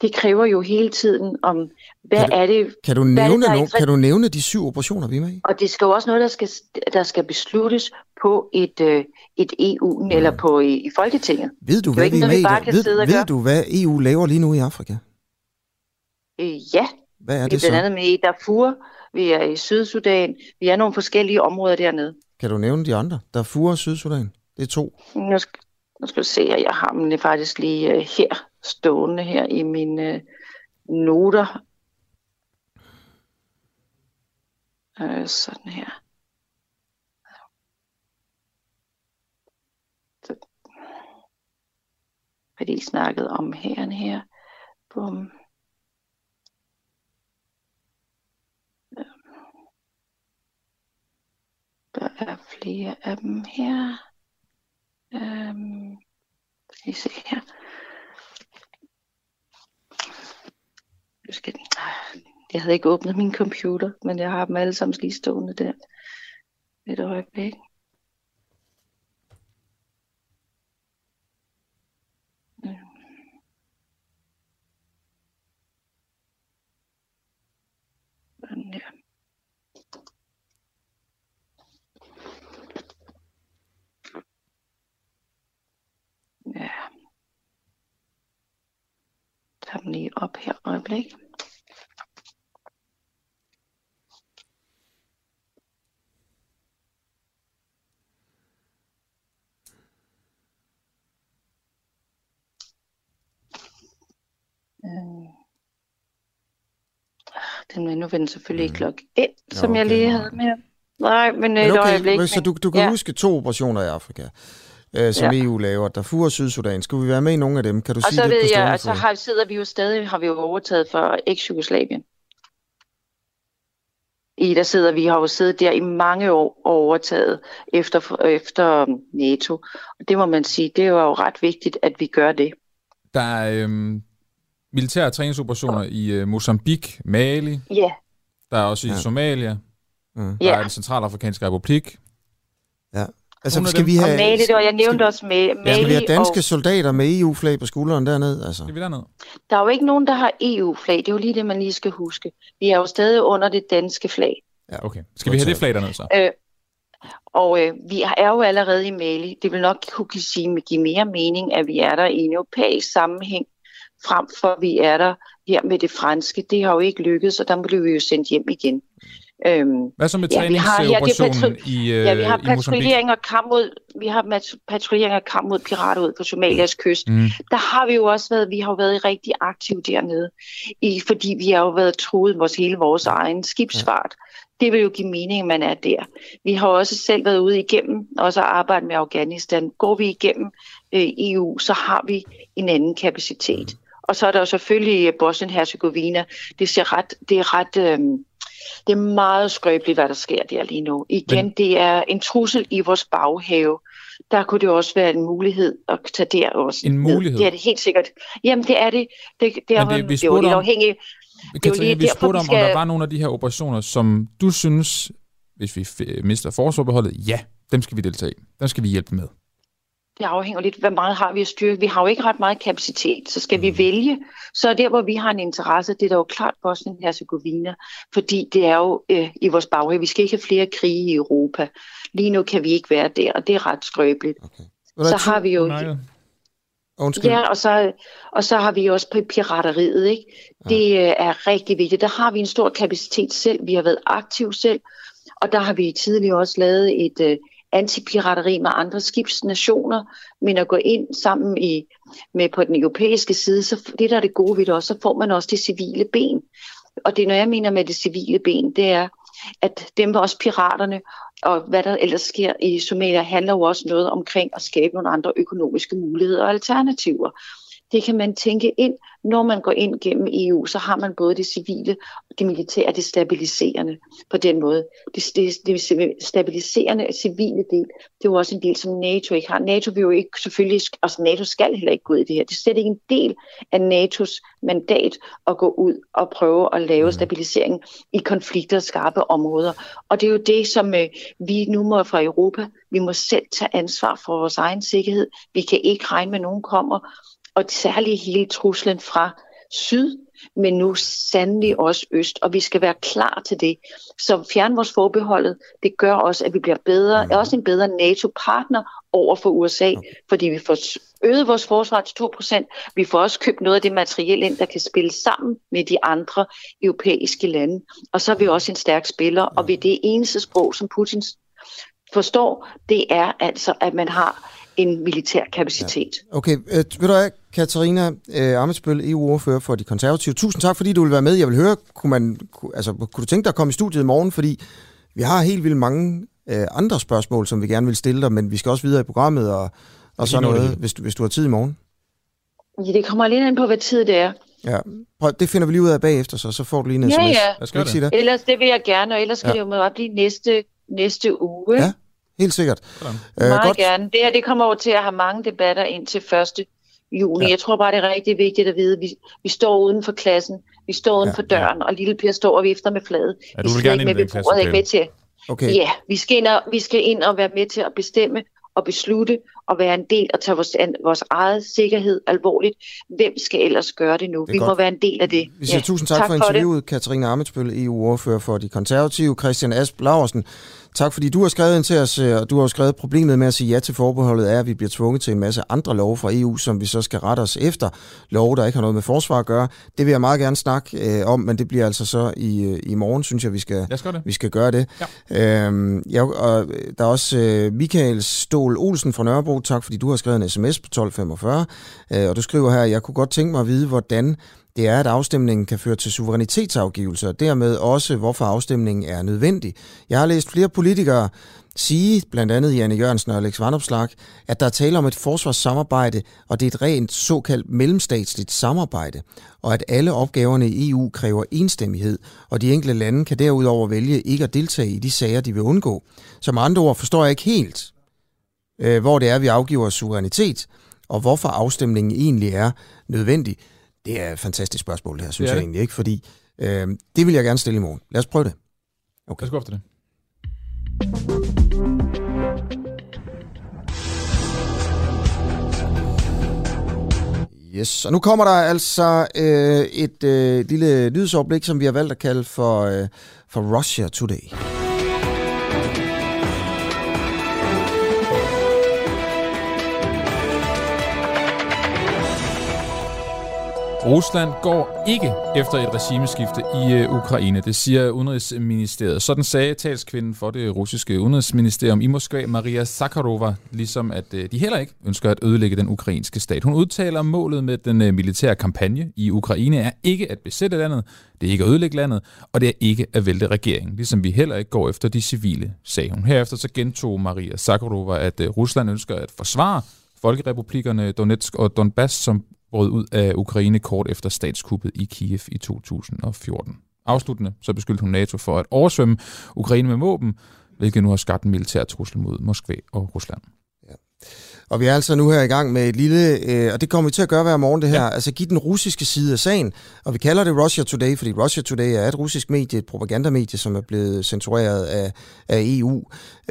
Det kræver jo hele tiden om, hvad kan du, er det... Kan du, nævne det, nogen, kan du nævne de syv operationer, vi er med i? Og det skal jo også noget, der skal, der skal besluttes på et, øh, et EU, mm. eller på i, i Folketinget. Ved du, hvad vi er med i? Ved, ved du, hvad EU laver lige nu i Afrika? Øh, ja. Hvad er det vi er blandt andet med i Darfur, vi er i Sydsudan, vi er nogle forskellige områder dernede. Kan du nævne de andre? Darfur og Sydsudan, det er to. Nu skal, nu skal du se, at jeg har dem faktisk lige uh, her, stående her i mine uh, noter. Uh, sådan her. Så, hvad de snakket om her her. Bum. Der er flere af dem her. Øhm, skal I se her. skal, ah, jeg havde ikke åbnet min computer, men jeg har dem alle sammen lige stående der. Et øjeblik. Øhm. Sådan der. Tager dem lige op her øjeblik. Øh. Den, nu vil den selvfølgelig ikke logge ind, som okay. jeg lige havde med. Nej, men, Men et okay, øjeblik. så du, du kan ja. huske to operationer i Afrika, øh, som Ja. EU laver. Darfur og Sydsudan. Skal vi være med i nogle af dem? Kan du Og sige så lidt på ved jeg, så fod? har, sidder vi jo stadig, har vi jo overtaget for eks-Jugoslavien. I der sidder, vi har jo siddet der i mange år og overtaget efter, efter NATO. Og det må man sige, det er jo ret vigtigt, at vi gør det. Der er øhm, militære træningsoperationer i øh, Mozambique, Mali, Ja, der er også i Ja. Somalia, Mm. der er ja. den centralafrikanske republik. Ja. Altså, Nogle skal vi Og have, Mali, det var, jeg nævnte skal, også med skal vi Mali, have danske og soldater med EU-flag på skulderen derned? Altså? Skal vi derned? der er jo ikke nogen, der har EU-flag. Det er jo lige det, man lige skal huske. Vi er jo stadig under det danske flag. Ja, okay. Skal vi have det flag derned så? Øh, og øh, vi er jo allerede i Mali. Det vil nok kunne sige, give mere mening, at vi er der i en europæisk sammenhæng, frem for at vi er der her med det franske. Det har jo ikke lykkedes, og der blev vi jo sendt hjem igen. Øhm, Hvad så med Ja, er træningsoperationen i, øh, ja, vi har patruljering og kamp mod, vi har patruljering og kamp mod pirater ud på Somalias kyst. Mm. Der har vi jo også været, vi har jo været rigtig aktive dernede, i, fordi vi har jo været truet vores hele vores egen skibsfart. Det vil jo give mening, at man er der. Vi har også selv været ude igennem, også arbejdet med Afghanistan. Går vi igennem øh, EU, så har vi en anden kapacitet. Og så er der jo selvfølgelig Bosnien-Herzegovina. Det, ser ret, det er ret... Øh, det er meget skrøbeligt, hvad der sker der lige nu. Igen, Men- det er en trussel i vores baghave. Der kunne det også være en mulighed at tage der også. En ned. mulighed? Det er det helt sikkert. Jamen, det er det. Det, det, er, det- vi det er jo lidt afhængigt. Katrine, lige vi derfor, spurgte om, om der skal- var nogle af de her operationer, som du synes, hvis vi mister forsvarbeholdet, ja, dem skal vi deltage i. Dem skal vi hjælpe med. Det afhænger lidt, hvor meget har vi at styrke. Vi har jo ikke ret meget kapacitet, så skal mm. vi vælge. Så er der, hvor vi har en interesse, det er da jo klart Bosnien-Herzegovina, fordi det er jo øh, i vores baghave. Vi skal ikke have flere krige i Europa. Lige nu kan vi ikke være der, og det er ret skrøbeligt. Der Så har vi jo... Undskyld. Ja, og så, og så har vi også på pirateriet. Ikke? Det øh, er rigtig vigtigt. Der har vi en stor kapacitet selv. Vi har været aktive selv. Og der har vi tidligere også lavet et øh, antipirateri med andre skibsnationer. Men at gå ind sammen i, med på den europæiske side, så det der er det gode ved det også, så får man også det civile ben. Og det, når jeg mener med det civile ben, det er, at dem også piraterne, og hvad der ellers sker i Somalia, handler jo også noget omkring at skabe nogle andre økonomiske muligheder og alternativer. Det kan man tænke ind, når man går ind gennem EU, så har man både det civile og det militære, det stabiliserende på den måde. Det, det, det stabiliserende civile del, det er jo også en del, som NATO ikke har. NATO vil jo ikke selvfølgelig, altså NATO skal heller ikke gå ud i det her. Det er slet ikke en del af NATO's mandat at gå ud og prøve at lave stabilisering i konflikter og skarpe områder. Og det er jo det, som øh, vi nu må fra Europa, vi må selv tage ansvar for vores egen sikkerhed. Vi kan ikke regne med, at nogen kommer og særligt hele truslen fra syd, men nu sandelig også øst, og vi skal være klar til det. Så fjerne vores forbeholdet, det gør også, at vi bliver bedre, er også en bedre NATO-partner over for USA, fordi vi får øget vores forsvar til 2%. Vi får også købt noget af det materiel ind, der kan spille sammen med de andre europæiske lande. Og så er vi også en stærk spiller, og ved det eneste sprog, som Putin forstår, det er altså, at man har en militær kapacitet. Ja. Okay, øh, ved du hvad, Katarina øh, Amitsbøl, EU-ordfører for de konservative. Tusind tak, fordi du vil være med. Jeg vil høre, kunne, man, kunne, altså, kunne du tænke dig at komme i studiet i morgen? Fordi vi har helt vildt mange øh, andre spørgsmål, som vi gerne vil stille dig, men vi skal også videre i programmet og, og sådan noget, hvis du, hvis du har tid i morgen. Ja, det kommer lige ind på, hvad tid det er. Ja, Prøv, det finder vi lige ud af bagefter, så, så får du lige en Ja, sms. ja. Kan det? Ellers det vil jeg gerne, og ellers skal Ja. ja. det jo bare blive næste, næste uge. Ja, Helt sikkert. Sådan. Øh, Meget godt. gerne. Det her det kommer over til at have mange debatter ind til 1. juni. Ja. Jeg tror bare, det er rigtig vigtigt at vide, at vi, vi står uden for klassen, vi står uden Ja, for døren, og lille Per står og vifter med fladet. Ja, du vi vil skal gerne ikke ind med i den ved bordet, ikke med til. Okay. Ja, vi skal, ind og, vi skal ind og være med til at bestemme og beslutte og være en del og tage vores, an- vores eget sikkerhed alvorligt. Hvem skal ellers gøre det nu? er vi godt. må være en del af det. Vi siger ja, tusind tak, tak for det. interviewet, Katarina Amitsbøl, EU-ordfører for de konservative, Christian Asp Laversen, Tak fordi du har skrevet ind til os, øh, og du har skrevet, problemet med at sige ja til forbeholdet er, at vi bliver tvunget til en masse andre love fra EU, som vi så skal rette os efter. Love, der ikke har noget med forsvar at gøre. Det vil jeg meget gerne snakke øh, om, men det bliver altså så i, øh, i morgen, synes jeg, vi skal, vi skal gøre det. Ja. Øhm, jeg, og der er også øh, Michael Stål Olsen fra Nørrebro. Tak fordi du har skrevet en sms på 1245, øh, og du skriver her, jeg kunne godt tænke mig at vide, hvordan det er, at afstemningen kan føre til suverænitetsafgivelse, og dermed også, hvorfor afstemningen er nødvendig. Jeg har læst flere politikere sige, blandt andet Janne Jørgensen og Alex Vandopslag, at der er tale om et forsvarssamarbejde, og det er et rent såkaldt mellemstatsligt samarbejde, og at alle opgaverne i EU kræver enstemmighed, og de enkelte lande kan derudover vælge ikke at deltage i de sager, de vil undgå. Som andre ord forstår jeg ikke helt, øh, hvor det er, vi afgiver suverænitet, og hvorfor afstemningen egentlig er nødvendig. Det er et fantastisk spørgsmål, det her, synes det jeg det. egentlig ikke, fordi øh, det vil jeg gerne stille i morgen. Lad os prøve det. Okay. Lad os gå efter det. Yes, og nu kommer der altså øh, et øh, lille nyhedsoverblik, som vi har valgt at kalde for, øh, for Russia Today. Rusland går ikke efter et regimeskifte i øh, Ukraine, det siger Udenrigsministeriet. Sådan sagde talskvinden for det russiske udenrigsministerium i Moskva, Maria Zakharova, ligesom at øh, de heller ikke ønsker at ødelægge den ukrainske stat. Hun udtaler, at målet med den øh, militære kampagne i Ukraine er ikke at besætte landet, det er ikke at ødelægge landet, og det er ikke at vælte regeringen, ligesom vi heller ikke går efter de civile, sagde hun. Herefter så gentog Maria Zakharova, at Rusland ønsker at forsvare folkerepublikkerne Donetsk og Donbass, som brød ud af Ukraine kort efter statskuppet i Kiev i 2014. Afsluttende så beskyldte hun NATO for at oversvømme Ukraine med våben, hvilket nu har skabt en militær trussel mod Moskva og Rusland. Ja. Og vi er altså nu her i gang med et lille, øh, og det kommer vi til at gøre hver morgen det her, ja. altså give den russiske side af sagen, og vi kalder det Russia Today, fordi Russia Today er et russisk medie, et propagandamedie, som er blevet censureret af, af EU.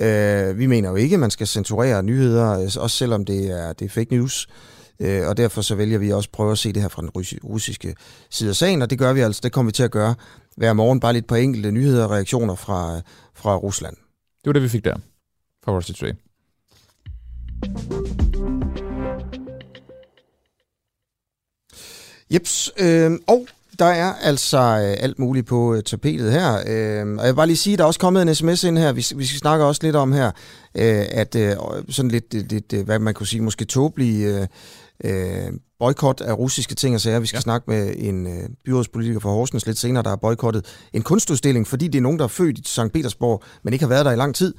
Øh, vi mener jo ikke, at man skal censurere nyheder, også selvom det er, det er fake news. Øh, og derfor så vælger vi også at prøve at se det her fra den russiske side af sagen, og det gør vi altså, det kommer vi til at gøre hver morgen, bare lidt på enkelte nyheder og reaktioner fra, fra Rusland. Det var det, vi fik der fra Russia Today. Jeps, øh, og der er altså øh, alt muligt på øh, tapetet her. Øh, og jeg vil bare lige sige, der er også kommet en sms ind her, vi, vi skal snakke også lidt om her, øh, at øh, sådan lidt, lidt, hvad man kunne sige, måske tåbelige øh, boykot af russiske ting og sager. Vi skal ja. snakke med en øh, byrådspolitiker fra Horsens lidt senere, der har boykottet en kunstudstilling, fordi det er nogen, der er født i St. Petersborg, men ikke har været der i lang tid,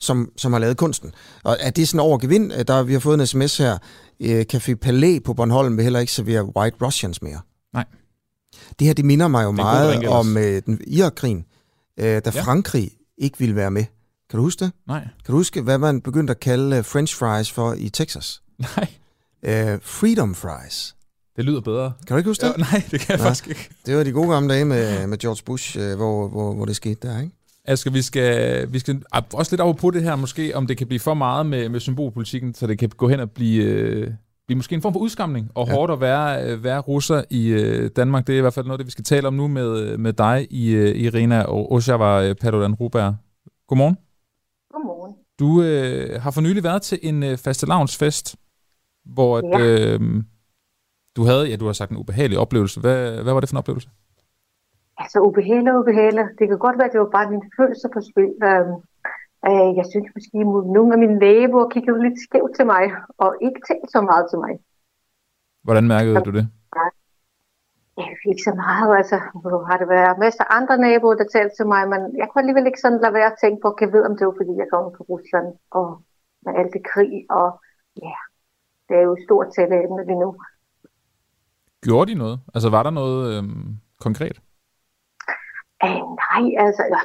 som, som har lavet kunsten. Og er det sådan over gevind? Der, vi har fået en sms her. Øh, Café Palais på Bornholm vil heller ikke servere White Russians mere. Nej. Det her, det minder mig jo det meget om øh, den Irak-krigen, øh, da ja. Frankrig ikke ville være med. Kan du huske det? Nej. Kan du huske, hvad man begyndte at kalde øh, french fries for i Texas? Nej. Uh, Freedom Fries. Det lyder bedre. Kan du ikke huske det? Ja, nej, det kan jeg ja, faktisk ikke. Det var de gode gamle dage med, med George Bush, uh, hvor, hvor, hvor det skete der, ikke? Asger, vi skal, vi skal også lidt over på det her, måske, om det kan blive for meget med, med symbolpolitikken, så det kan gå hen og blive, øh, blive måske en form for udskamning, og ja. hårdt at være, øh, være russer i øh, Danmark. Det er i hvert fald noget, det vi skal tale om nu med, med dig, i, øh, Irina og Oshavar Paludan Ruberg. Godmorgen. Godmorgen. Du øh, har for nylig været til en øh, fastelavnsfest, hvor at, ja. øh, du havde, ja, du har sagt en ubehagelig oplevelse. Hvad, hvad var det for en oplevelse? Altså ubehagelig og ubehagelig. Det kan godt være, at det var bare min følelse på spil. Øh, øh, jeg synes måske, at nogle af mine naboer kiggede lidt skævt til mig, og ikke talt så meget til mig. Hvordan mærkede du det? Jeg ikke så meget. Altså, nu har det været masser af andre naboer, der talte til mig, men jeg kunne alligevel ikke sådan lade være at tænke på, kan jeg vide, om det var, fordi jeg kom fra Rusland, og med alt det krig, og ja, det er jo et stort taleemne lige nu. Gjorde de noget? Altså var der noget øhm, konkret? Æh, nej, altså, ja,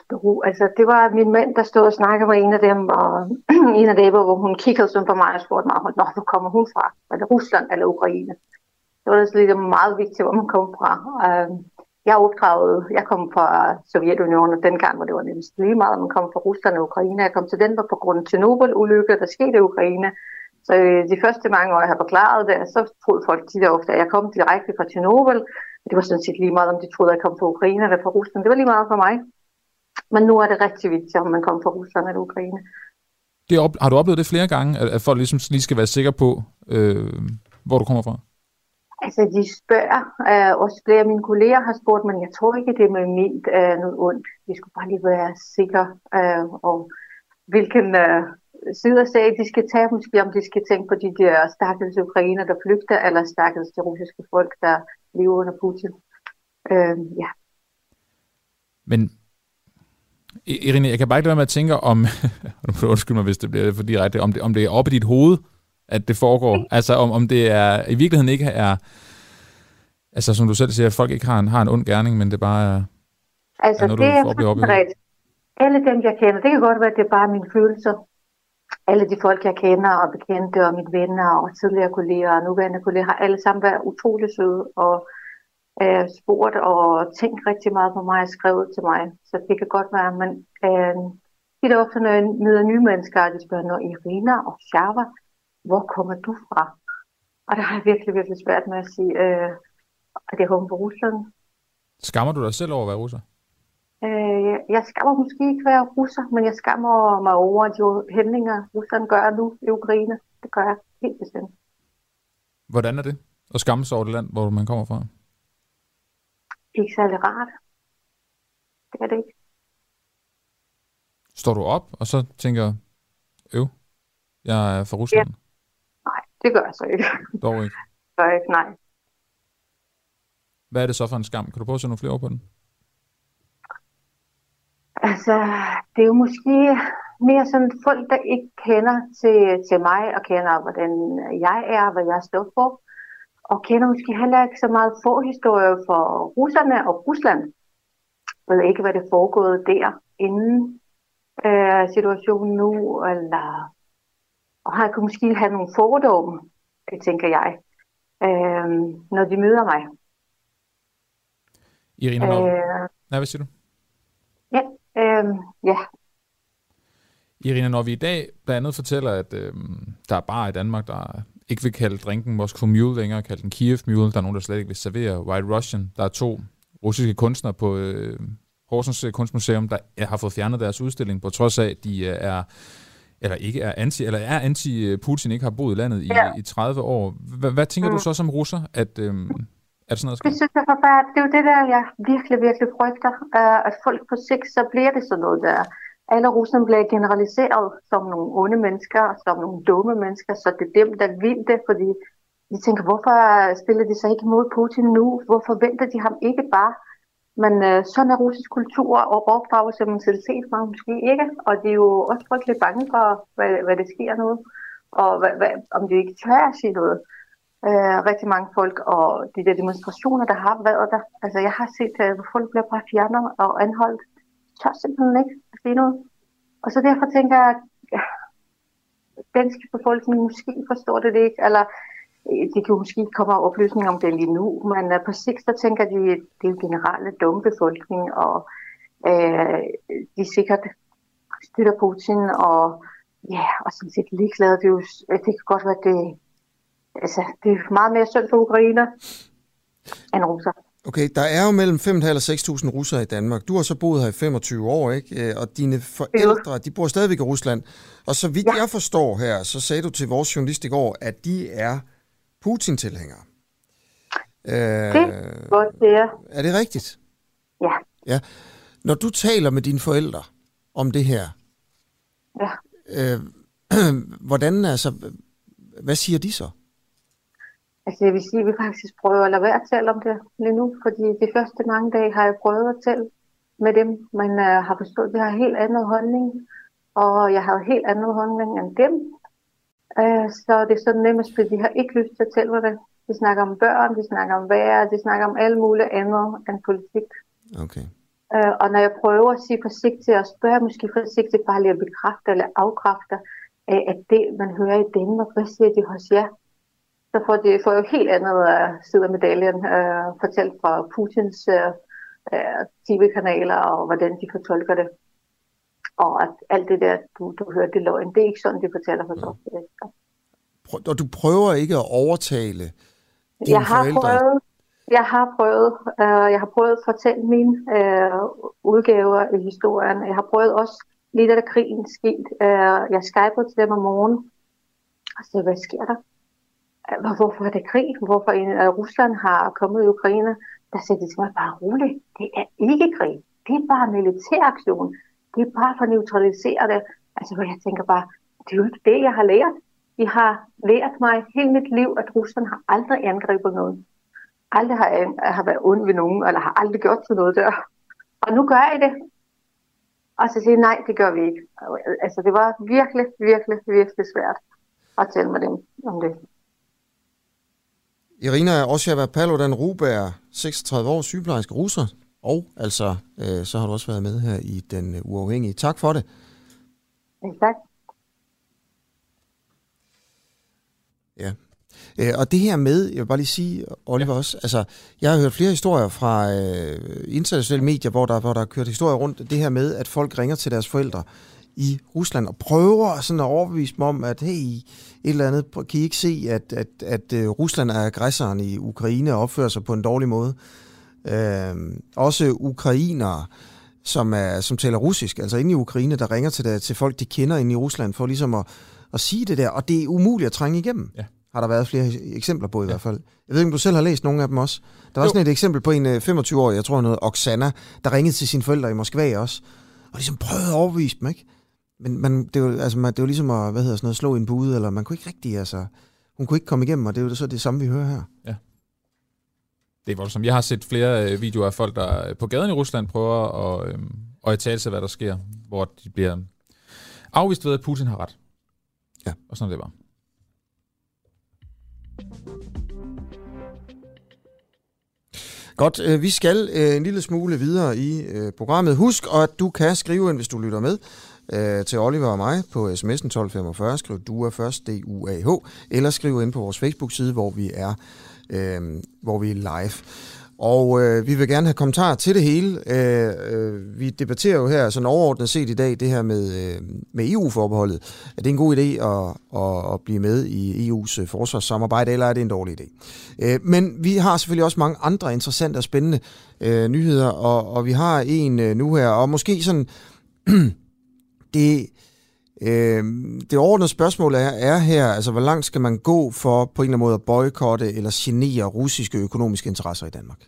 altså, det var min mand, der stod og snakkede med en af dem, og en af dem, hvor hun kiggede sådan på mig og spurgte mig, Nå, hvor kommer hun fra? Er det Rusland eller Ukraine? Det var altså lidt meget vigtigt, hvor man kom fra. Uh, jeg opdraget, jeg kom fra Sovjetunionen dengang, hvor det var nærmest lige meget, man kom fra Rusland og Ukraine. Jeg kom til Danmark på grund af Tjernobyl-ulykke, der skete i Ukraine. Så øh, de første mange år, jeg har forklaret det, så troede folk tit ofte, at jeg kom direkte fra Tjernobyl. Det var sådan set lige meget, om de troede, at jeg kom fra Ukraine eller fra Rusland. Det var lige meget for mig. Men nu er det rigtig vigtigt, om man kommer fra Rusland eller Ukraine. Det op, har du oplevet det flere gange, at, folk ligesom lige skal være sikre på, øh, hvor du kommer fra? Altså, de spørger. Øh, også flere af mine kolleger har spurgt, men jeg tror ikke, det er med ment øh, noget ondt. Vi skulle bare lige være sikre, øh, og hvilken øh, side af sag de skal tage, måske om de skal tænke på de der stakkels ukrainer, der flygter, eller stakkels de russiske folk, der lever under Putin. Øh, ja. Men Irene, jeg kan bare ikke lade være med at tænke om, undskyld mig, hvis det bliver for direkte, om det, om det er oppe i dit hoved, at det foregår. Altså om, om det er i virkeligheden ikke er, altså som du selv siger, at folk ikke har en, har en ond gerning, men det bare er, altså, er noget, det du oplever op i. Alle dem, jeg kender, det kan godt være, at det er bare mine følelser. Alle de folk, jeg kender og bekendte, og mine venner og tidligere kolleger og nuværende kolleger, har alle sammen været utrolig søde og øh, spurgt og tænkt rigtig meget på mig og skrevet til mig. Så det kan godt være, men øh, det er ofte, når jeg møder nye mennesker, og de spørger, når Irina og Shava, hvor kommer du fra? Og der har jeg virkelig, virkelig svært med at sige, øh, at det kommer fra Rusland. Skammer du dig selv over at være russer? Øh, jeg skammer måske ikke være russer, men jeg skammer mig over de hændlinger, Rusland gør nu i Ukraine. Det gør jeg helt bestemt. Hvordan er det at skamme sig over det land, hvor man kommer fra? Det er ikke særlig rart. Det er det ikke. Står du op, og så tænker, øv, jeg er fra Rusland? Ja. Nej, det gør jeg så ikke. Dog ikke? Jeg ikke, nej. Hvad er det så for en skam? Kan du prøve at sætte nogle flere ord på den? Altså, det er jo måske mere sådan folk, der ikke kender til, til mig og kender, hvordan jeg er, hvad jeg står for. Og kender måske heller ikke så meget forhistorie for russerne og Rusland. Jeg ved ikke, hvad det foregået der inden øh, situationen nu, eller og har kan måske have nogle fordomme, det tænker jeg, øh, når de møder mig. Irina, øh, Nej, hvad siger du? Øh, ja. Irina, når vi i dag blandt andet fortæller, at øh, der er bare i Danmark, der ikke vil kalde drinken Moscow Mule længere, kalde den Kiev Mule. Der er nogen, der slet ikke vil servere White Russian. Der er to russiske kunstnere på øh, Horsens Kunstmuseum, der har fået fjernet deres udstilling, på trods af, at de øh, er eller ikke er anti, eller er anti-Putin, ikke har boet i landet i, ja. i 30 år. H- hvad tænker mm. du så som russer, at, øhm, er det sådan noget, Det synes jeg forfærdeligt. Det er jo det der, jeg virkelig, virkelig frygter, uh, at folk på sigt, så bliver det sådan noget der. Alle russerne bliver generaliseret som nogle onde mennesker, som nogle dumme mennesker, så det er dem, der vil det, fordi de tænker, hvorfor stiller de sig ikke mod Putin nu? Hvorfor venter de ham ikke bare? Men øh, sådan er russisk kultur og opdragelse mentalitet mig måske ikke, og de er jo også frygtelig bange for, hvad, hvad der sker noget, og hvad, hvad, om de ikke tør at sige noget. Øh, rigtig mange folk, og de der demonstrationer, der har været der, altså jeg har set, øh, hvor folk bliver bare fjernet og anholdt, tør simpelthen ikke at sige noget. Og så derfor tænker jeg, at ja, dansk befolkning måske forstår det ikke, eller øh, de kan måske komme af oplysning om det lige nu, men øh, på sigt så tænker de, at det er jo generelle dumme befolkning, og øh, de sikkert støtter Putin, og ja, og sådan set ligeglade. Det, er jo, det kan godt være, det, altså, det er meget mere synd for Ukraine end russer. Okay, der er jo mellem 5.500 og 6.000 russere i Danmark. Du har så boet her i 25 år, ikke? Øh, og dine forældre, de bor stadigvæk i Rusland. Og så vidt ja. jeg forstår her, så sagde du til vores journalist i går, at de er Putin-tilhængere. Øh, det godt, det er. Er det rigtigt? Ja. ja. Når du taler med dine forældre om det her, ja. øh, hvordan, altså, hvad siger de så? Altså jeg vil sige, at vi faktisk prøver at lade være at tale om det lige nu, fordi de første mange dage har jeg prøvet at tale med dem, men uh, har forstået, at de har helt anden holdning, og jeg har helt anden holdning end dem, Øh, så det er sådan nemmest, fordi de har ikke lyst til at tælle det. De snakker om børn, de snakker om vejr, de snakker om alle mulige andre end politik. Okay. Øh, og når jeg prøver at sige forsigtigt og spørge måske forsigtigt bare lige at bekræfte eller afkræfte, øh, at det, man hører i Danmark, hvad siger de hos jer? Så får de får jo helt andet uh, side af medaljen uh, fortalt fra Putins uh, uh, tv-kanaler og hvordan de fortolker det og at alt det der, du, du hørte, det løgn. Det er ikke sådan, de fortæller hos os. Og du prøver ikke at overtale dine jeg har forældre? Prøvet, jeg har prøvet, øh, jeg har prøvet at fortælle mine øh, udgaver i historien. Jeg har prøvet også, lige da krigen skete, øh, jeg skypede til dem om morgenen, og så hvad sker der? Hvorfor er det krig? Hvorfor er øh, Rusland har kommet i Ukraine? Der siger de til mig bare roligt. Det er ikke krig. Det er bare militæraktion. Det er bare for at neutralisere det. Altså, hvor jeg tænker bare, det er jo ikke det, jeg har lært. De har lært mig hele mit liv, at Rusland har aldrig angrebet noget. Aldrig har jeg har været ond ved nogen, eller har aldrig gjort til noget der. Og nu gør jeg det. Og så siger nej, det gør vi ikke. Øh, altså, det var virkelig, virkelig, virkelig svært at tale med dem om det. Irina Osjava Paludan Ruberg, 36 år, sygeplejerske russer, og altså, øh, så har du også været med her i Den Uafhængige. Tak for det. Tak. Ja. Øh, og det her med, jeg vil bare lige sige, Oliver ja. også, altså, jeg har hørt flere historier fra øh, internationale medier, hvor der, hvor der er kørt historier rundt, det her med, at folk ringer til deres forældre i Rusland og prøver sådan at overbevise dem om, at hey, et eller andet, kan I ikke se, at, at, at, at Rusland er aggressoren i Ukraine og opfører sig på en dårlig måde? Øh, også ukrainere, som, er, som taler russisk, altså inde i Ukraine, der ringer til, der, til folk, de kender inde i Rusland, for ligesom at, at sige det der, og det er umuligt at trænge igennem. Ja. Har der været flere eksempler på i ja. hvert fald. Jeg ved ikke, om du selv har læst nogle af dem også. Der var jo. sådan et eksempel på en 25-årig, øh, jeg tror noget, Oksana, der ringede til sine forældre i Moskva også, og ligesom prøvede at overbevise dem, ikke? Men man, det, var, altså, man, det var ligesom at hvad hedder sådan noget, slå en bude, eller man kunne ikke rigtig, altså, hun kunne ikke komme igennem, og det er jo så det samme, vi hører her. Ja. Det er voldsomt. Jeg har set flere øh, videoer af folk, der på gaden i Rusland prøver at, øh, at tale sig, hvad der sker, hvor de bliver afvist ved, at Putin har ret. Ja. Og sådan det var. Godt, øh, vi skal øh, en lille smule videre i øh, programmet. Husk, at du kan skrive ind, hvis du lytter med, øh, til Oliver og mig på sms'en 1245. Skriv du er først, D-U-A-H, eller skriv ind på vores Facebook-side, hvor vi er, øh, hvor vi er live. Og øh, vi vil gerne have kommentarer til det hele. Øh, øh, vi debatterer jo her sådan overordnet set i dag det her med, øh, med EU-forbeholdet. Er det en god idé at, at, at blive med i EU's øh, forsvarssamarbejde, eller er det en dårlig idé? Øh, men vi har selvfølgelig også mange andre interessante og spændende øh, nyheder, og, og vi har en øh, nu her, og måske sådan... det, øh, det overordnede spørgsmål er, er her, altså hvor langt skal man gå for på en eller anden måde at boykotte eller genere russiske økonomiske interesser i Danmark?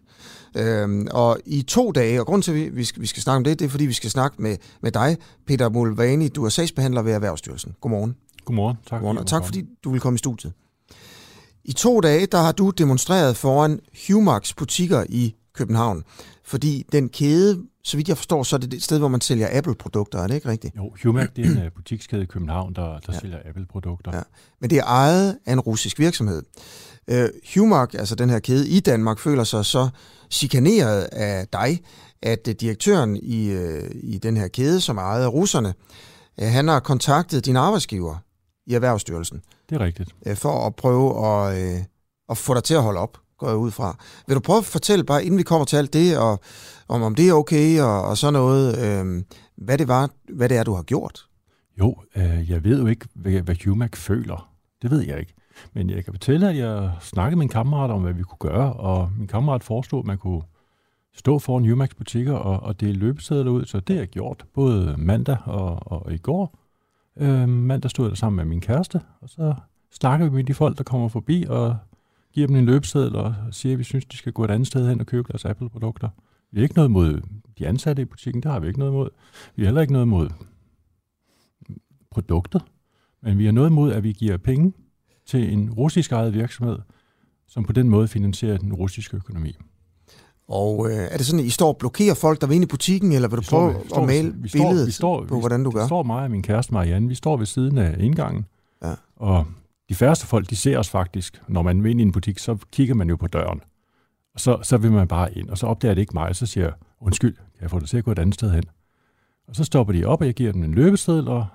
Øhm, og i to dage, og grund til, at vi skal, vi skal snakke om det, det er, fordi vi skal snakke med, med dig, Peter Mulvani. Du er sagsbehandler ved Erhvervsstyrelsen. Godmorgen. Godmorgen. Tak, Godmorgen, og tak fordi du vil komme i studiet. I to dage, der har du demonstreret foran Humax butikker i København, fordi den kæde, så vidt jeg forstår, så er det et sted, hvor man sælger Apple-produkter, er det ikke rigtigt? Jo, Humac det er en uh, butikskæde i København, der, der ja. sælger Apple-produkter. Ja. Men det er ejet af en russisk virksomhed. Uh, Humac, altså den her kæde i Danmark, føler sig så chikaneret af dig, at uh, direktøren i, uh, i den her kæde, som er ejet af russerne, uh, han har kontaktet din arbejdsgiver i Erhvervsstyrelsen. Det er rigtigt. Uh, for at prøve at, uh, at få dig til at holde op går jeg ud fra. Vil du prøve at fortælle, bare inden vi kommer til alt det, og om, om det er okay, og, og sådan noget, øh, hvad, det var, hvad det er, du har gjort? Jo, øh, jeg ved jo ikke, hvad, hvad Humac føler. Det ved jeg ikke. Men jeg kan fortælle, at jeg snakkede med en kammerat om, hvad vi kunne gøre, og min kammerat foreslog, at man kunne stå foran Humax butikker og, og dele løbesedler ud, så det har jeg gjort, både mandag og, og i går. Øh, mandag stod jeg der sammen med min kæreste, og så snakker vi med de folk, der kommer forbi, og giver dem en løbeseddel og siger, at vi synes, de skal gå et andet sted hen og købe deres Apple-produkter. Vi har ikke noget mod de ansatte i butikken, det har vi ikke noget mod. Vi har heller ikke noget mod produktet, men vi har noget mod, at vi giver penge til en russisk ejet virksomhed, som på den måde finansierer den russiske økonomi. Og øh, er det sådan, at I står og blokerer folk, der vil ind i butikken, eller vil du prøve vi, at male vi står, billedet vi står, på, hvordan du gør? Vi står mig og min kæreste Marianne, vi står ved siden af indgangen, ja. og de færreste folk, de ser os faktisk. Når man vil ind i en butik, så kigger man jo på døren. Og så, så vil man bare ind, og så opdager det ikke mig, og så siger jeg, undskyld, kan jeg få dig til at gå et andet sted hen? Og så stopper de op, og jeg giver dem en løbeseddel, og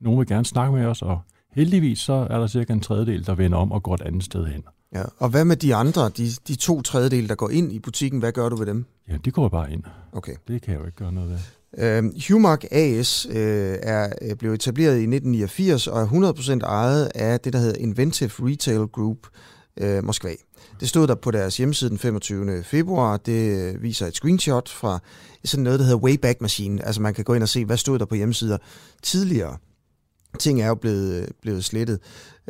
nogen vil gerne snakke med os, og heldigvis så er der cirka en tredjedel, der vender om og går et andet sted hen. Ja, og hvad med de andre, de, de to tredjedel, der går ind i butikken, hvad gør du ved dem? Ja, de går bare ind. Okay. Det kan jeg jo ikke gøre noget ved. Uh, Humac AS uh, er øh, blevet etableret i 1989 og er 100% ejet af det, der hedder Inventive Retail Group, øh, Moskva. Det stod der på deres hjemmeside den 25. februar. Det viser et screenshot fra sådan noget, der hedder Wayback Machine. Altså man kan gå ind og se, hvad stod der på hjemmesider tidligere. Ting er jo blevet, blevet slettet.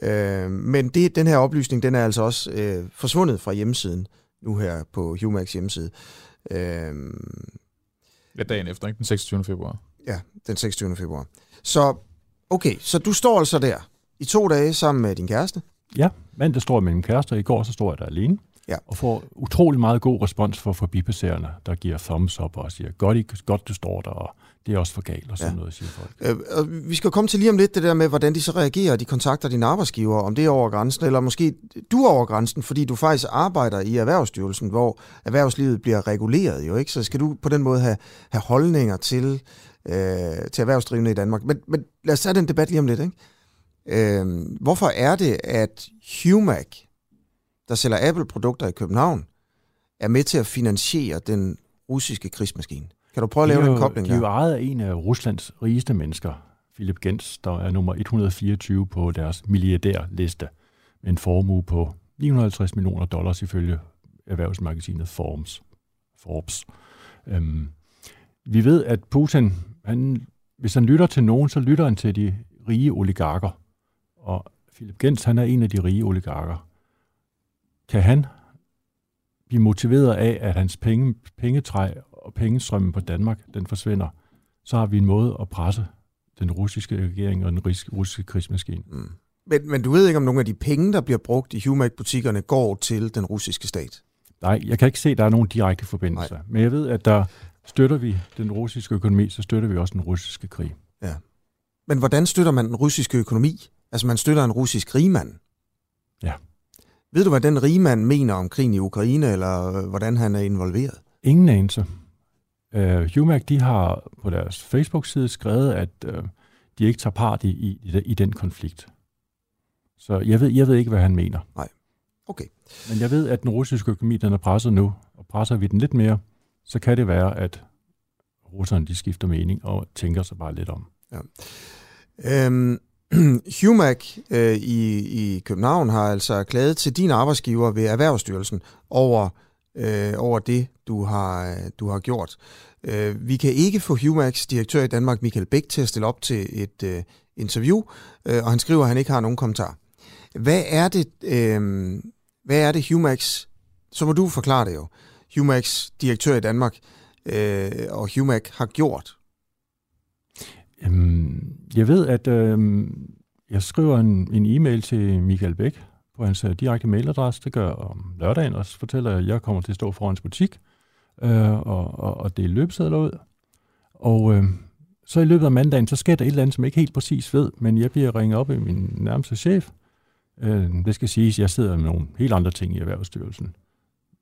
Øh, men det, den her oplysning, den er altså også øh, forsvundet fra hjemmesiden, nu her på Humax hjemmeside. Øh, Ja, dagen efter, ikke? Den 26. februar. Ja, den 26. februar. Så, okay, så du står altså der i to dage sammen med din kæreste. Ja, mandag står jeg med min kæreste, og i går så står jeg der alene. Ja. Og får utrolig meget god respons fra forbipasserende, der giver thumbs up og siger, godt, I, godt du står der, og det er også for galt, og sådan Ja. noget, siger folk. Øh, og vi skal komme til lige om lidt det der med, hvordan de så reagerer. De kontakter dine arbejdsgiver, om det er over grænsen, eller måske du er over grænsen, fordi du faktisk arbejder i Erhvervsstyrelsen, hvor erhvervslivet bliver reguleret jo, ikke? Så skal du på den måde have, have holdninger til, øh, til erhvervsdrivende i Danmark. Men, men lad os tage den debat lige om lidt, ikke? Øh, hvorfor er det, at Humac, der sælger Apple-produkter i København, er med til at finansiere den russiske krigsmaskine? Kan du prøve at lave er den jo- kobling De er jo der? ejet af en af Ruslands rigeste mennesker, Philip Gens, der er nummer 124 på deres milliardærliste, med en formue på 950 millioner dollars ifølge erhvervsmagasinet Forbes. Forbes. Øhm, vi ved, at Putin, han, hvis han lytter til nogen, så lytter han til de rige oligarker. Og Philip Gens, han er en af de rige oligarker. Kan han blive motiveret af, at hans penge, pengetræ og pengestrømmen på Danmark, den forsvinder, så har vi en måde at presse den russiske regering og den russiske krigsmaskine. Mm. Men, men du ved ikke, om nogle af de penge, der bliver brugt i Humac-butikkerne, går til den russiske stat? Nej, jeg kan ikke se, at der er nogen direkte forbindelse. Nej. Men jeg ved, at der støtter vi den russiske økonomi, så støtter vi også den russiske krig. Men hvordan støtter man den russiske økonomi? Altså, man støtter en russisk rigmand. Ja. Ved du, hvad den rigmand mener om krigen i Ukraine, eller øh, hvordan han er involveret? Ingen anelse. Uh, Humac, de har på deres Facebook-side skrevet, at uh, de ikke tager part i, i, i den konflikt. Så jeg ved, jeg ved ikke, hvad han mener. Okay. Men jeg ved, at den russiske økonomi, den er presset nu, og presser vi den lidt mere, så kan det være, at russerne de skifter mening og tænker sig bare lidt om. Øhm, Humac øh, i, i København har altså klaget til din arbejdsgiver ved Erhvervsstyrelsen over, øh, over det, du har, du har gjort. Øh, vi kan ikke få Humacs direktør i Danmark, Michael Bæk, til at stille op til et øh, interview, øh, og han skriver, at han ikke har nogen kommentar. Hvad er det, øh, hvad er det Humacs, så må du forklare det jo, Humacs direktør i Danmark øh, og Humac har gjort? Øhm, jeg ved, at øhm, jeg skriver en, en e-mail til Michael Bæk på hans øh, direkte mailadresse. Det gør jeg om lørdagen, og så fortæller jeg, at jeg kommer til at stå foran hans butik øh, og, og, og dele løbesedler ud. Og øh, så i løbet af mandagen, så sker der et eller andet, som jeg ikke helt præcis ved, men jeg bliver ringet op af min nærmeste chef. Øh, det skal siges, at jeg sidder med nogle helt andre ting i Erhvervsstyrelsen,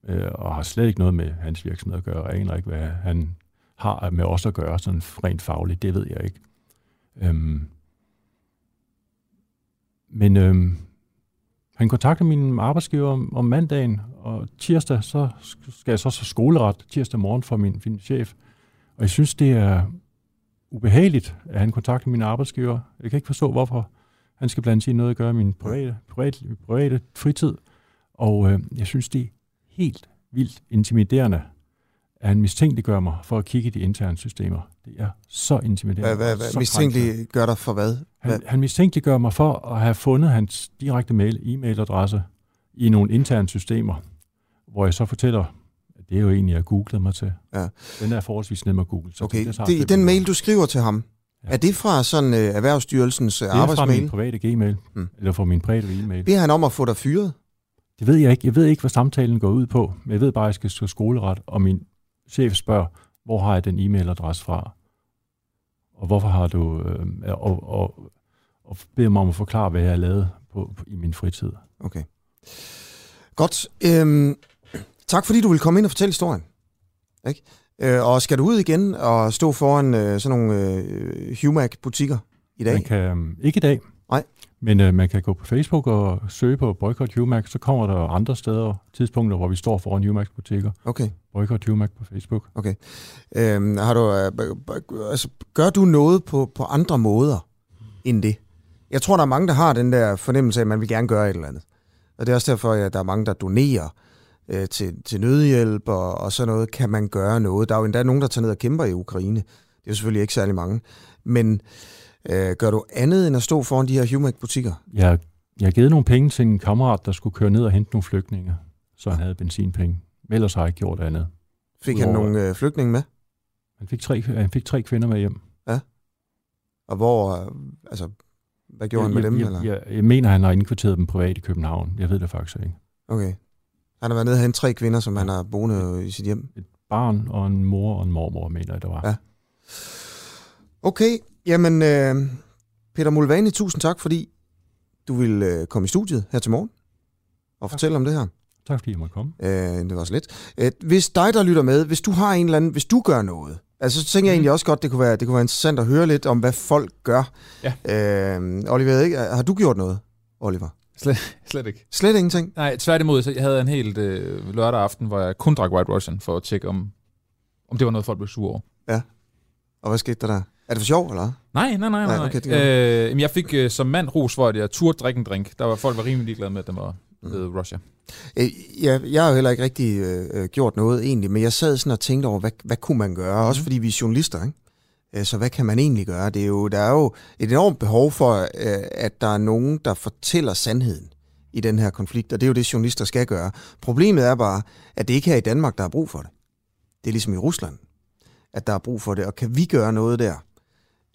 øh, og har slet ikke noget med hans virksomhed at gøre. Jeg aner ikke, hvad han har med os at gøre, sådan rent fagligt, det ved jeg ikke. Øhm, men øhm, han kontakter min arbejdsgiver om, om mandagen, og tirsdag så skal jeg så så skoleret tirsdag morgen for min, min chef. Og jeg synes, det er ubehageligt, at han kontakter min arbejdsgiver. Jeg kan ikke forstå, hvorfor han skal blande sig i noget at gøre i min private, private, private fritid. Og øh, jeg synes, det er helt vildt intimiderende, at han mistænkeliggør mig for at kigge i de interne systemer. Det er så intimiderende. Hvad, hvad, hvad så mistænkeligt gør dig for hvad? hvad? han, han mistænkeliggør mig for at have fundet hans direkte mail, e-mailadresse i nogle interne systemer, hvor jeg så fortæller, at det er jo egentlig, jeg googlede mig til. Ja. Den er forholdsvis nem at google. Så Okay, det, det, den mail, du skriver til ham, Ja. er det fra sådan uh, Erhvervsstyrelsens uh, det er fra arbejdsmail? min private gmail, mm. eller fra min private e-mail. Beder han om at få dig fyret? Det ved jeg ikke. Jeg ved ikke, hvad samtalen går ud på, men jeg ved bare, at jeg skal stå skoleret, og min chef spørger, hvor har jeg den e-mailadresse fra? Og hvorfor har du... Øh, og, og, og beder mig om at forklare, hvad jeg har lavet på, på, i min fritid. Okay. Godt. Øhm, tak fordi du vil komme ind og fortælle historien. Ikke? Øh, og skal du ud igen og stå foran øh, sådan nogle øh, Humac-butikker i dag? Man kan, øhm, ikke i dag. Men øh, man kan gå på Facebook og søge på Boycott Humac, så kommer der andre steder, tidspunkter, hvor vi står foran Humacs butikker. Okay. Boycott Humac på Facebook. Øhm, har du, øh, altså, gør du noget på, på andre måder end det? Jeg tror, der er mange, der har den der fornemmelse af, at man vil gerne gøre et eller andet. Og det er også derfor, at der er mange, der donerer øh, til, til nødhjælp og, og sådan noget. Kan man gøre noget? Der er jo endda nogen, der tager ned og kæmper i Ukraine. Det er jo selvfølgelig ikke særlig mange. Men øh, gør du andet end at stå foran de her Humac-butikker? Jeg, jeg har givet nogle penge til en kammerat, der skulle køre ned og hente nogle flygtninge, så han havde benzinpenge. Ellers har jeg ikke gjort andet. Fik han nogle øh, flygtninge med? Han fik, tre, han fik tre kvinder med hjem. Og hvor, øh, altså, hvad gjorde han med jeg, dem? Jeg, eller? jeg, jeg mener, han har indkvarteret dem privat i København. Jeg ved det faktisk ikke. Okay. Han har været nede og hentet tre kvinder, som han har boende i sit hjem. Et barn og en mor og en mormor, mener jeg, der var. Ja. Okay, jamen øh, Peter Mulvani, tusind tak, fordi du ville øh, komme i studiet her til morgen og fortælle om det her. Tak fordi jeg måtte komme. Øh, det var så lidt. Øh, hvis dig, der lytter med, hvis du har en eller anden, hvis du gør noget, altså så tænker jeg egentlig også godt, det kunne være, det kunne være interessant at høre lidt om, hvad folk gør. Ja. Øh, Oliver, ikke, har du gjort noget, Oliver? Slet, slet ikke. Slet ingenting? Nej, tværtimod, så jeg havde en helt øh, lørdag aften, hvor jeg kun drak White Russian, for at tjekke, om, om det var noget, folk blev sure over. Og hvad skete der der? Er det for sjov, eller? Nej, nej, nej. Nej, nej. okay, det øh, jeg fik øh, som mand ros for, at jeg turde drikke en drink. Der var folk var rimelig ligeglade med, at den var Mm. ved Russia. Øh, jeg, jeg har jo heller ikke rigtig øh, øh, gjort noget egentlig, men jeg sad sådan og tænkte over, hvad, hvad kunne man gøre? Også fordi vi er journalister, ikke? Øh, Så hvad kan man egentlig gøre? Det er jo, der er jo et enormt behov for, øh, at der er nogen, der fortæller sandheden i den her konflikt, og det er jo det, journalister skal gøre. Problemet er bare, at det ikke er her i Danmark, der er brug for det. Det er ligesom i Rusland, at der er brug for det, og kan vi gøre noget der?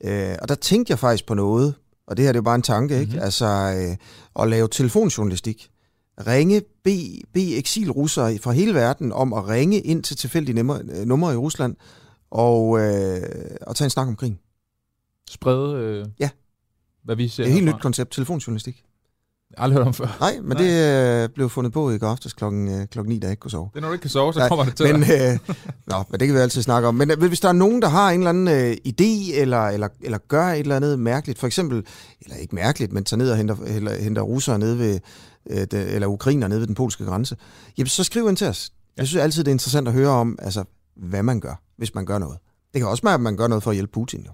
Øh, og der tænkte jeg faktisk på noget, og det her det er jo bare en tanke, ikke? Mhm. Altså øh, at lave telefonjournalistik. Ringe, bede, bede eksilrussere fra hele verden om at ringe ind til tilfældige numre, øh, numre i Rusland og, øh, og tage en snak om krigen. Sprede, øh, Ja. hvad vi ser Det er et helt herfra. nyt koncept, telefonjournalistik. Aldrig hørt om før. Nej, men Nej. det øh, blev fundet på i går aftes klokken, øh, klokken 9, da jeg ikke kunne sove. Det er, når du ikke kan sove, så Nej, kommer det til Men, dig. øh, nå, men det kan vi altid snakke om. Men øh, hvis der er nogen, der har en eller anden øh, idé, eller, eller, eller gør et eller andet mærkeligt, for eksempel, eller ikke mærkeligt, men tager ned og henter, eller, henter russere ned ved, øh, det, eller ukrainer ned ved den polske grænse, jamen så skriv ind til os. Jeg synes altid, det er interessant at høre om, altså, hvad man gør, hvis man gør noget. Det kan også være, at man gør noget for at hjælpe Putin, jo.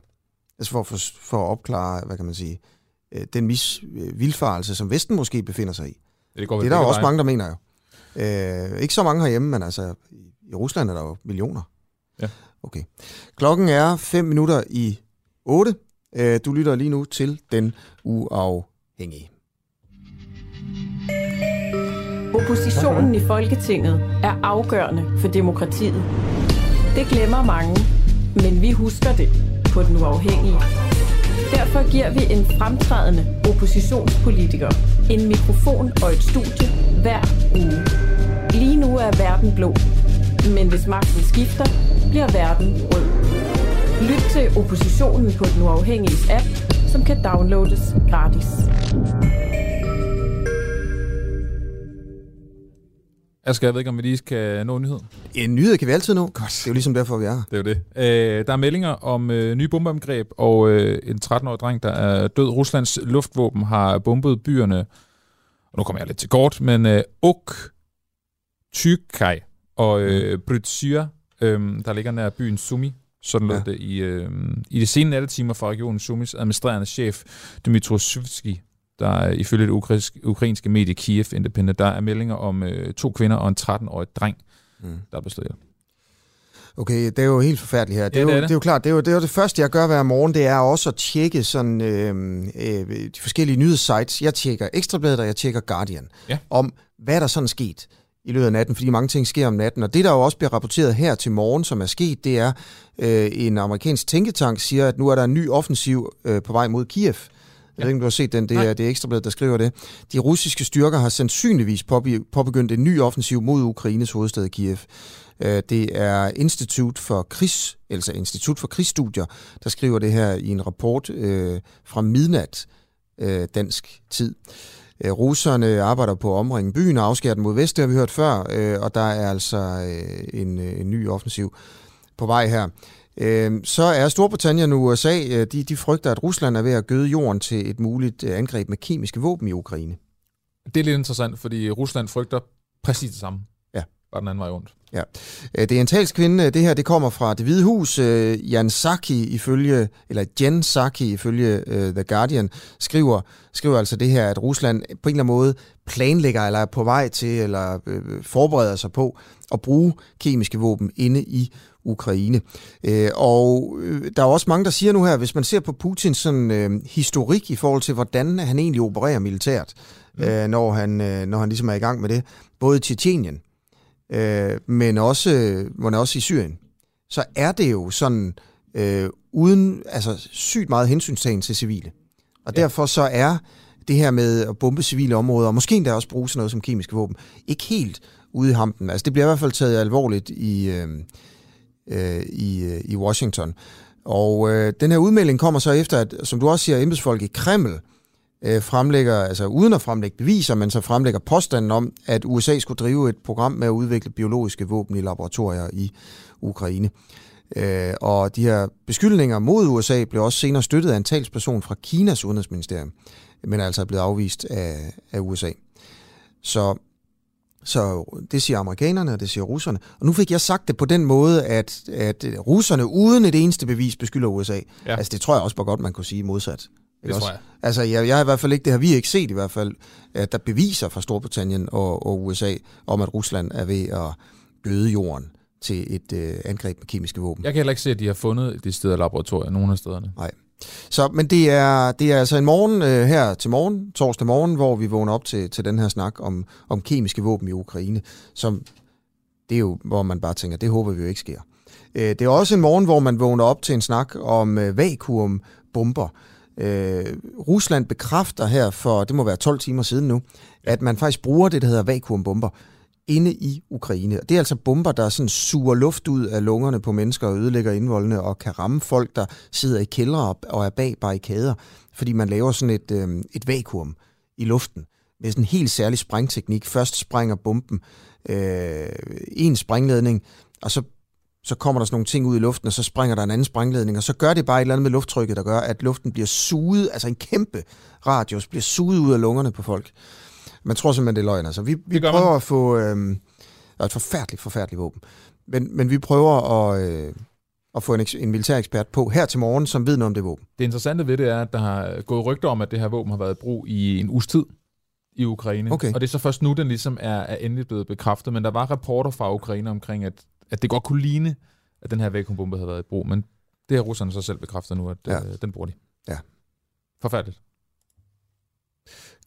Altså for, for, for at opklare, hvad kan man sige, øh, den mis, øh, som Vesten måske befinder sig i. det, går Det er der jo også mange, der mener jo. Øh, ikke så mange herhjemme, men altså i- i Rusland er der jo millioner. Ja. Okay. Klokken er 5 minutter i 8. Øh, du lytter lige nu til Den Uafhængige. Oppositionen i Folketinget er afgørende for demokratiet. Det glemmer mange, men vi husker det på den uafhængige. Derfor giver vi en fremtrædende oppositionspolitiker en mikrofon og et studie hver uge. Lige nu er verden blå, men hvis magten skifter, bliver verden rød. Lyt til oppositionen på den uafhængige app, som kan downloades gratis. Asger, jeg ved ikke, om vi lige skal nå en nyhed. En nyhed kan vi altid nå. Godt. Det er jo ligesom derfor, vi er her. Det er jo det. Øh, der er meldinger om øh, nye bombeangreb, og øh, en 13-årig dreng, der er død. Ruslands luftvåben har bombet byerne, og nu kommer jeg lidt til kort, men øh, Ok, Tyrkaj og øh, Brytsyr, øh, der ligger nær byen Sumi, sådan lød Ja. det i, øh, i de sene nattetimer fra regionen Sumis administrerende chef, Dmytro Syvski, der er ifølge det ukrainske, ukrainske medie Kiev Independent, der er meldinger om øh, to kvinder og en 13-årig dreng, Mm. der er ihjel. Okay, det er jo helt forfærdeligt her. Det er, Ja, jo, det er det, det. er jo klart, det er jo, det er jo det første, jeg gør hver morgen, det er også at tjekke sådan, øh, øh, de forskellige nyhedssites. Jeg tjekker Ekstrabladet, og jeg tjekker Guardian. Ja. Om, hvad der sådan er sket i løbet af natten, fordi mange ting sker om natten. Og det, der jo også bliver rapporteret her til morgen, som er sket, det er, øh, en amerikansk tænketank siger, at nu er der en ny offensiv øh, på vej mod Kiev. Jeg ved ikke, om du har set den. Det er, det er Ekstrabladet, der skriver det. De russiske styrker har sandsynligvis påbe- påbegyndt en ny offensiv mod Ukraines hovedstad Kiev. Øh, Det er Institut for Krigs, altså Institut for Krigsstudier, der skriver det her i en rapport øh, fra midnat øh, dansk tid. Øh, russerne arbejder på at omringe byen og afskære den mod vest, det har vi hørt før, øh, og der er altså øh, en, øh, en ny offensiv på vej her. Øh, så er Storbritannien og USA, øh, de, de frygter, at Rusland er ved at gøde jorden til et muligt øh, angreb med kemiske våben i Ukraine. Det er lidt interessant, fordi Rusland frygter præcis det samme. Ja. bare den anden vej rundt. Ja. Øh, det er en talskvinde. Det her det kommer fra det hvide hus. Jan Saki ifølge, eller Jen Saki ifølge uh, The Guardian skriver, skriver altså det her, at Rusland på en eller anden måde planlægger eller er på vej til, eller forbereder sig på at bruge kemiske våben inde i Ukraine. Uh, og uh, der er også mange, der siger nu her, hvis man ser på Putins sådan, uh, historik i forhold til, hvordan han egentlig opererer militært, mm. uh, når, han, uh, når han ligesom er i gang med det, både i Tjetjenien, øh, men også, men også i Syrien, så er det jo sådan øh, uden altså sygt meget hensynstagen til civile. Og ja. derfor så er det her med at bombe civile områder, og måske endda også bruge sådan noget som kemiske våben, ikke helt ude i hampen. Altså det bliver i hvert fald taget alvorligt i, øh, øh, i, øh, i Washington. Og øh, den her udmelding kommer så efter, at, som du også siger, embedsfolk i Kreml øh, fremlægger, altså uden at fremlægge beviser, men så fremlægger påstanden om, at USA skulle drive et program med at udvikle biologiske våben i laboratorier i Ukraine. Øh, og de her beskyldninger mod USA blev også senere støttet af en talsperson fra Kinas udenrigsministerium, men altså er blevet afvist af, af USA. Så, så det siger amerikanerne, og det siger russerne. Og nu fik jeg sagt det på den måde, at, at russerne uden et eneste bevis beskylder USA. Ja. Altså det tror jeg også bare godt, man kunne sige modsat. Det tror jeg. Altså, jeg, jeg har i hvert fald ikke, det har vi ikke set i hvert fald, at der beviser fra Storbritannien og, og USA om, at Rusland er ved at gøde jorden til et øh, angreb med kemiske våben. Jeg kan heller ikke se, at de har fundet de steder laboratorier, nogle af stederne. Nej. Så, men det er, det er altså en morgen øh, her til morgen, torsdag morgen, hvor vi vågner op til, til den her snak om, om kemiske våben i Ukraine, som det er jo, hvor man bare tænker, det håber vi jo ikke sker. Øh, det er også en morgen, hvor man vågner op til en snak om øh, vakuumbomber, Øh, Rusland bekræfter her for, det må være 12 timer siden nu, at man faktisk bruger det, der hedder vakuumbomber inde i Ukraine. Det er altså bomber, der sådan suger luft ud af lungerne på mennesker og ødelægger indvoldene og kan ramme folk, der sidder i kældre og er bag barrikader, fordi man laver sådan et, øh, et vakuum i luften med sådan en helt særlig sprængteknik. Først sprænger bomben øh, en sprængledning, og så så kommer der sådan nogle ting ud i luften, og så springer der en anden sprængledning, og så gør det bare et eller andet med lufttrykket, der gør, at luften bliver suget, altså en kæmpe radius, bliver suget ud af lungerne på folk. Man tror simpelthen, det er løgn. Altså, vi, vi prøver man. at få øh, et forfærdeligt, forfærdeligt våben. Men, men vi prøver at, øh, at få en, en militær ekspert på her til morgen, som ved noget om det våben. Det interessante ved det er, at der har gået rygter om, at det her våben har været i brug i en uges tid i Ukraine. Okay. Og det er så først nu, den ligesom er, er endelig blevet bekræftet. Men der var rapporter fra Ukraine omkring, at at det godt kunne ligne, at den her vakuumbombe havde været i brug, men det har russerne så selv bekræftet nu, at ja. øh, den bruger de. Ja. Forfærdeligt.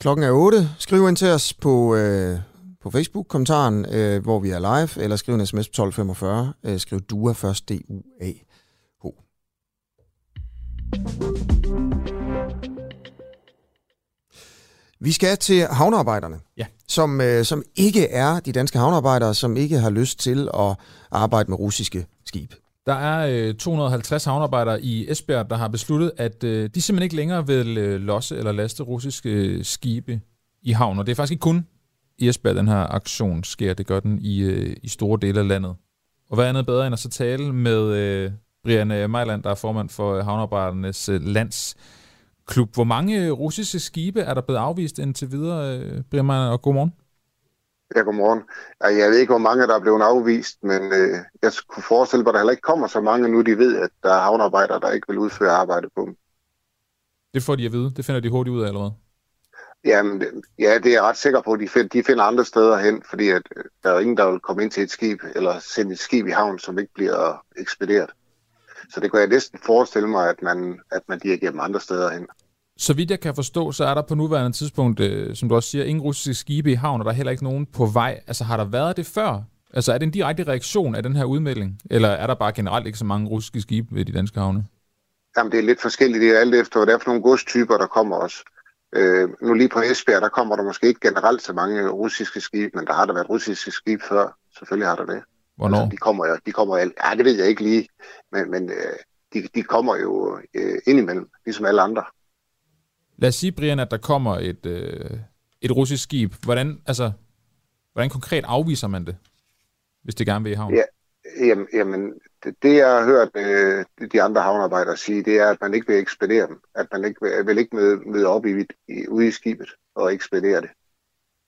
Klokken er 8. Skriv ind til os på, øh, på Facebook-kommentaren, øh, hvor vi er live, eller skriv en sms på 1245. Øh, skriv DUA først, D-U-A-H. Vi skal til havnearbejderne, ja. som, øh, som ikke er de danske havnearbejdere, som ikke har lyst til at arbejde med russiske skib. Der er øh, 250 havnearbejdere i Esbjerg, der har besluttet, at øh, de simpelthen ikke længere vil øh, losse eller laste russiske øh, skibe i havn. Og det er faktisk ikke kun i Esbjerg, den her aktion sker. Det gør den i, øh, i store dele af landet. Og hvad andet bedre end at så tale med øh, Brian Mejland, der er formand for øh, havnearbejdernes øh, lands klub. Hvor mange øh, russiske skibe er der blevet afvist indtil videre, øh, Brian og godmorgen? Ja, godmorgen. Jeg ved ikke, hvor mange der er blevet afvist, men øh, jeg kunne forestille mig, at der heller ikke kommer så mange nu, de ved, at der er havnearbejdere, der ikke vil udføre arbejde på dem. Det får de at vide. Det finder de hurtigt ud af, eller hvad? Jamen, ja, det er jeg ret sikker på. De finder, de finder andre steder hen, fordi at, øh, der er ingen, der vil komme ind til et skib, eller sende et skib i havn, som ikke bliver ekspederet. Så det kan jeg næsten forestille mig, at man, at man dirigerer dem andre steder hen. Så vidt jeg kan forstå, så er der på nuværende tidspunkt, øh, som du også siger, ingen russiske skibe i havn, og der er heller ikke nogen på vej. Altså har der været det før? Altså er det en direkte reaktion af den her udmelding? Eller er der bare generelt ikke så mange russiske skibe ved de danske havne? Jamen det er lidt forskelligt. Det er alt efter, hvad det er for nogle godstyper, der kommer også. Øh, nu lige på Esbjerg, der kommer der måske ikke generelt så mange russiske skibe, men der har der været russiske skibe før. Selvfølgelig har der det. Hvornår? Altså, de kommer jo, de kommer ja, det ved jeg ikke lige, men, men øh, de, de kommer jo øh, indimellem, ligesom alle andre. Lad os sige, Brian, at der kommer et, øh, et russisk skib. Hvordan, altså, hvordan konkret afviser man det, hvis det gerne vil i havn? Ja, jamen, jamen det, det, jeg har hørt øh, de andre havnearbejdere sige, det er, at man ikke vil ekspedere dem. At man ikke vil, vil ikke møde, møde op i, i, ude i skibet og ekspedere det.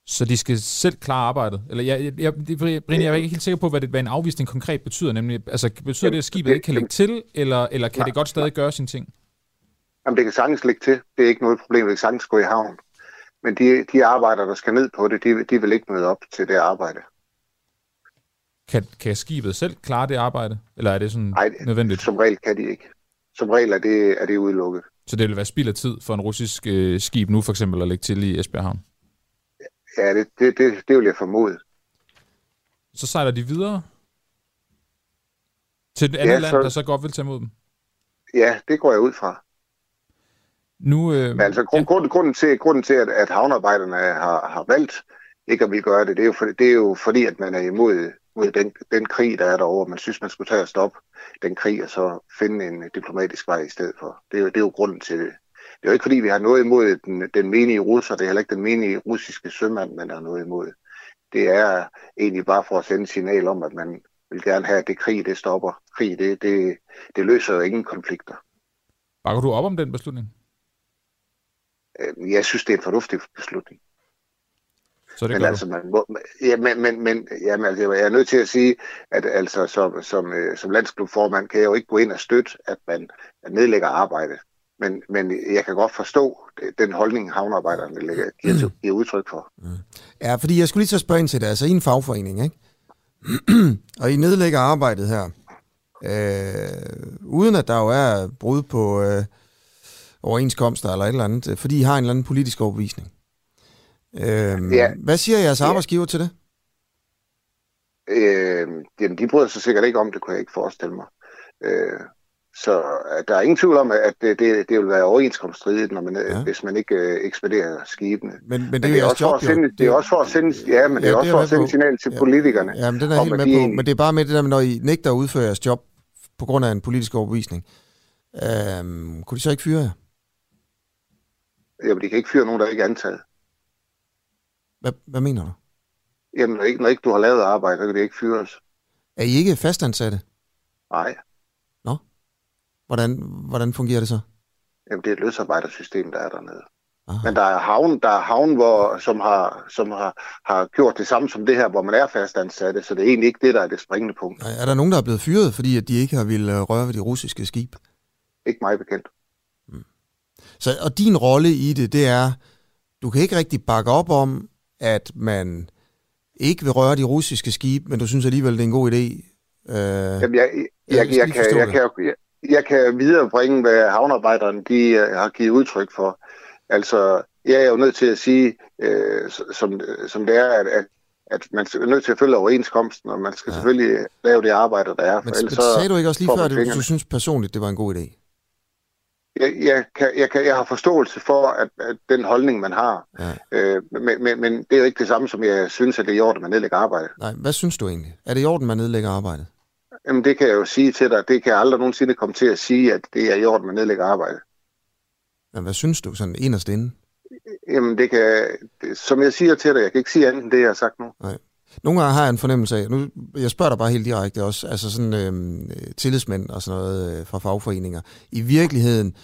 Så de skal selv klare arbejdet? Eller jeg, jeg, jeg, Brian, jeg er ikke helt sikker på, hvad, det, hvad en afvisning konkret betyder. Nemlig, altså, betyder det, at skibet ikke kan lægge til, eller, eller kan nej, det godt stadig gøre sine ting? Jamen, det kan sagtens lægge til. Det er ikke noget problem. Det kan sagtens gå i havn. Men de, de arbejdere, der skal ned på det, de, de vil ikke møde op til det arbejde. Kan, kan skibet selv klare det arbejde? Eller er det sådan Nej, nødvendigt? som regel kan de ikke. Som regel er det, er det udelukket. Så det vil være spild af tid for en russisk øh, skib nu for eksempel at lægge til i Esbjerg Havn? Ja, det, det, det, det vil jeg formode. Så sejler de videre til et andet ja, land, så... der så godt vil tage imod dem? Ja, det går jeg ud fra. Nu, øh, Men altså, grund, ja. grunden, grunden til, grunden til at, at havnearbejderne har, har valgt ikke at vi gøre det, det er, jo for, det er jo fordi, at man er imod mod den, den krig, der er derovre. Man synes, man skulle tage og stoppe den krig, og så finde en diplomatisk vej i stedet for. Det er jo, det er jo grunden til det. Det er jo ikke fordi, vi har noget imod den, den menige russer, det er heller ikke den menige russiske sømand, man har noget imod. Det er egentlig bare for at sende et signal om, at man vil gerne have, at det krig, det stopper. Krig, det, det, det løser jo ingen konflikter. Bakker du op om den beslutning? Øh, jeg synes, det er en fornuftig beslutning. Så det men altså, man må, ja, men, men, men jamen, altså, jeg er nødt til at sige, at altså, som, som, øh, som landsklubformand kan jeg jo ikke gå ind og støtte, at man nedlægger arbejde. Men, men jeg kan godt forstå den holdning, havnearbejderne giver, til, giver udtryk for. Ja, fordi jeg skulle lige så spørge ind til det. Altså, I en fagforening, ikke? og I nedlægger arbejdet her, øh, uden at der jo er brud på øh, overenskomster eller et eller andet, fordi I har en eller anden politisk overbevisning. Øhm, ja. Hvad siger jeres arbejdsgiver ja. til det? Øh, jamen, de bryder sig sikkert ikke om, det kunne jeg ikke forestille mig. Øh, så øh, der er ingen tvivl om, at det, det, det vil være overenskomststridigt, når man, ja. hvis man ikke øh, ekspederer skibene. Men, men det, men det er, også for at sende, det, det er også for at sende, ja, men ja, det er også for at sende signal til ja. politikerne. Ja, men den er helt med på, men det er bare med det der, når I nægter at udføre jeres job på grund af en politisk overbevisning. Øhm, kunne de så ikke fyre jer? Jamen, de kan ikke fyre nogen, der ikke er antaget. Hvad, hvad mener du? Jamen, når ikke, når ikke du har lavet arbejde, så kan det ikke fyres. Er I ikke fastansatte? Nej. Nå. Hvordan, hvordan fungerer det så? Jamen, det er et løsarbejdersystem, der er dernede. Aha. Men der er havn, der er havn hvor, som, har, som har, har gjort det samme som det her, hvor man er fastansatte, så det er egentlig ikke det, der er det springende punkt. Er der nogen, der er blevet fyret, fordi at de ikke har ville røre ved de russiske skib? Ikke mig bekendt. Så, og din rolle i det, det er, du kan ikke rigtig bakke op om, at man ikke vil røre de russiske skibe, men du synes alligevel, det er en god idé? Øh, Jamen, jeg, jeg, jeg, jeg, kan, jeg, kan, jeg, jeg kan viderebringe, hvad havnearbejderne de, uh, har givet udtryk for. Altså, jeg er jo nødt til at sige, øh, som, som det er, at, at at man er nødt til at følge overenskomsten, og man skal ja. selvfølgelig lave det arbejde, der er. Men, men sagde du ikke også lige før, at du synes personligt, det var en god idé? Jeg, jeg, kan, jeg, kan, jeg har forståelse for, at, at den holdning, man har. Ja. Øh, men, men, men det er jo ikke det samme, som jeg synes, at det er i orden, at man nedlægger arbejde. Nej, hvad synes du egentlig? Er det i orden, man nedlægger arbejde? Jamen, det kan jeg jo sige til dig. Det kan jeg aldrig nogensinde komme til at sige, at det er i orden, man nedlægger arbejde. Men hvad synes du sådan inderst inde? Jamen, det kan, som jeg siger til dig, jeg kan ikke sige andet end det, jeg har sagt nu. Nej. Nogle gange har jeg en fornemmelse af, nu, jeg spørger dig bare helt direkte også, altså sådan øh, tillidsmænd og sådan noget øh, fra fagforeninger, i virkeligheden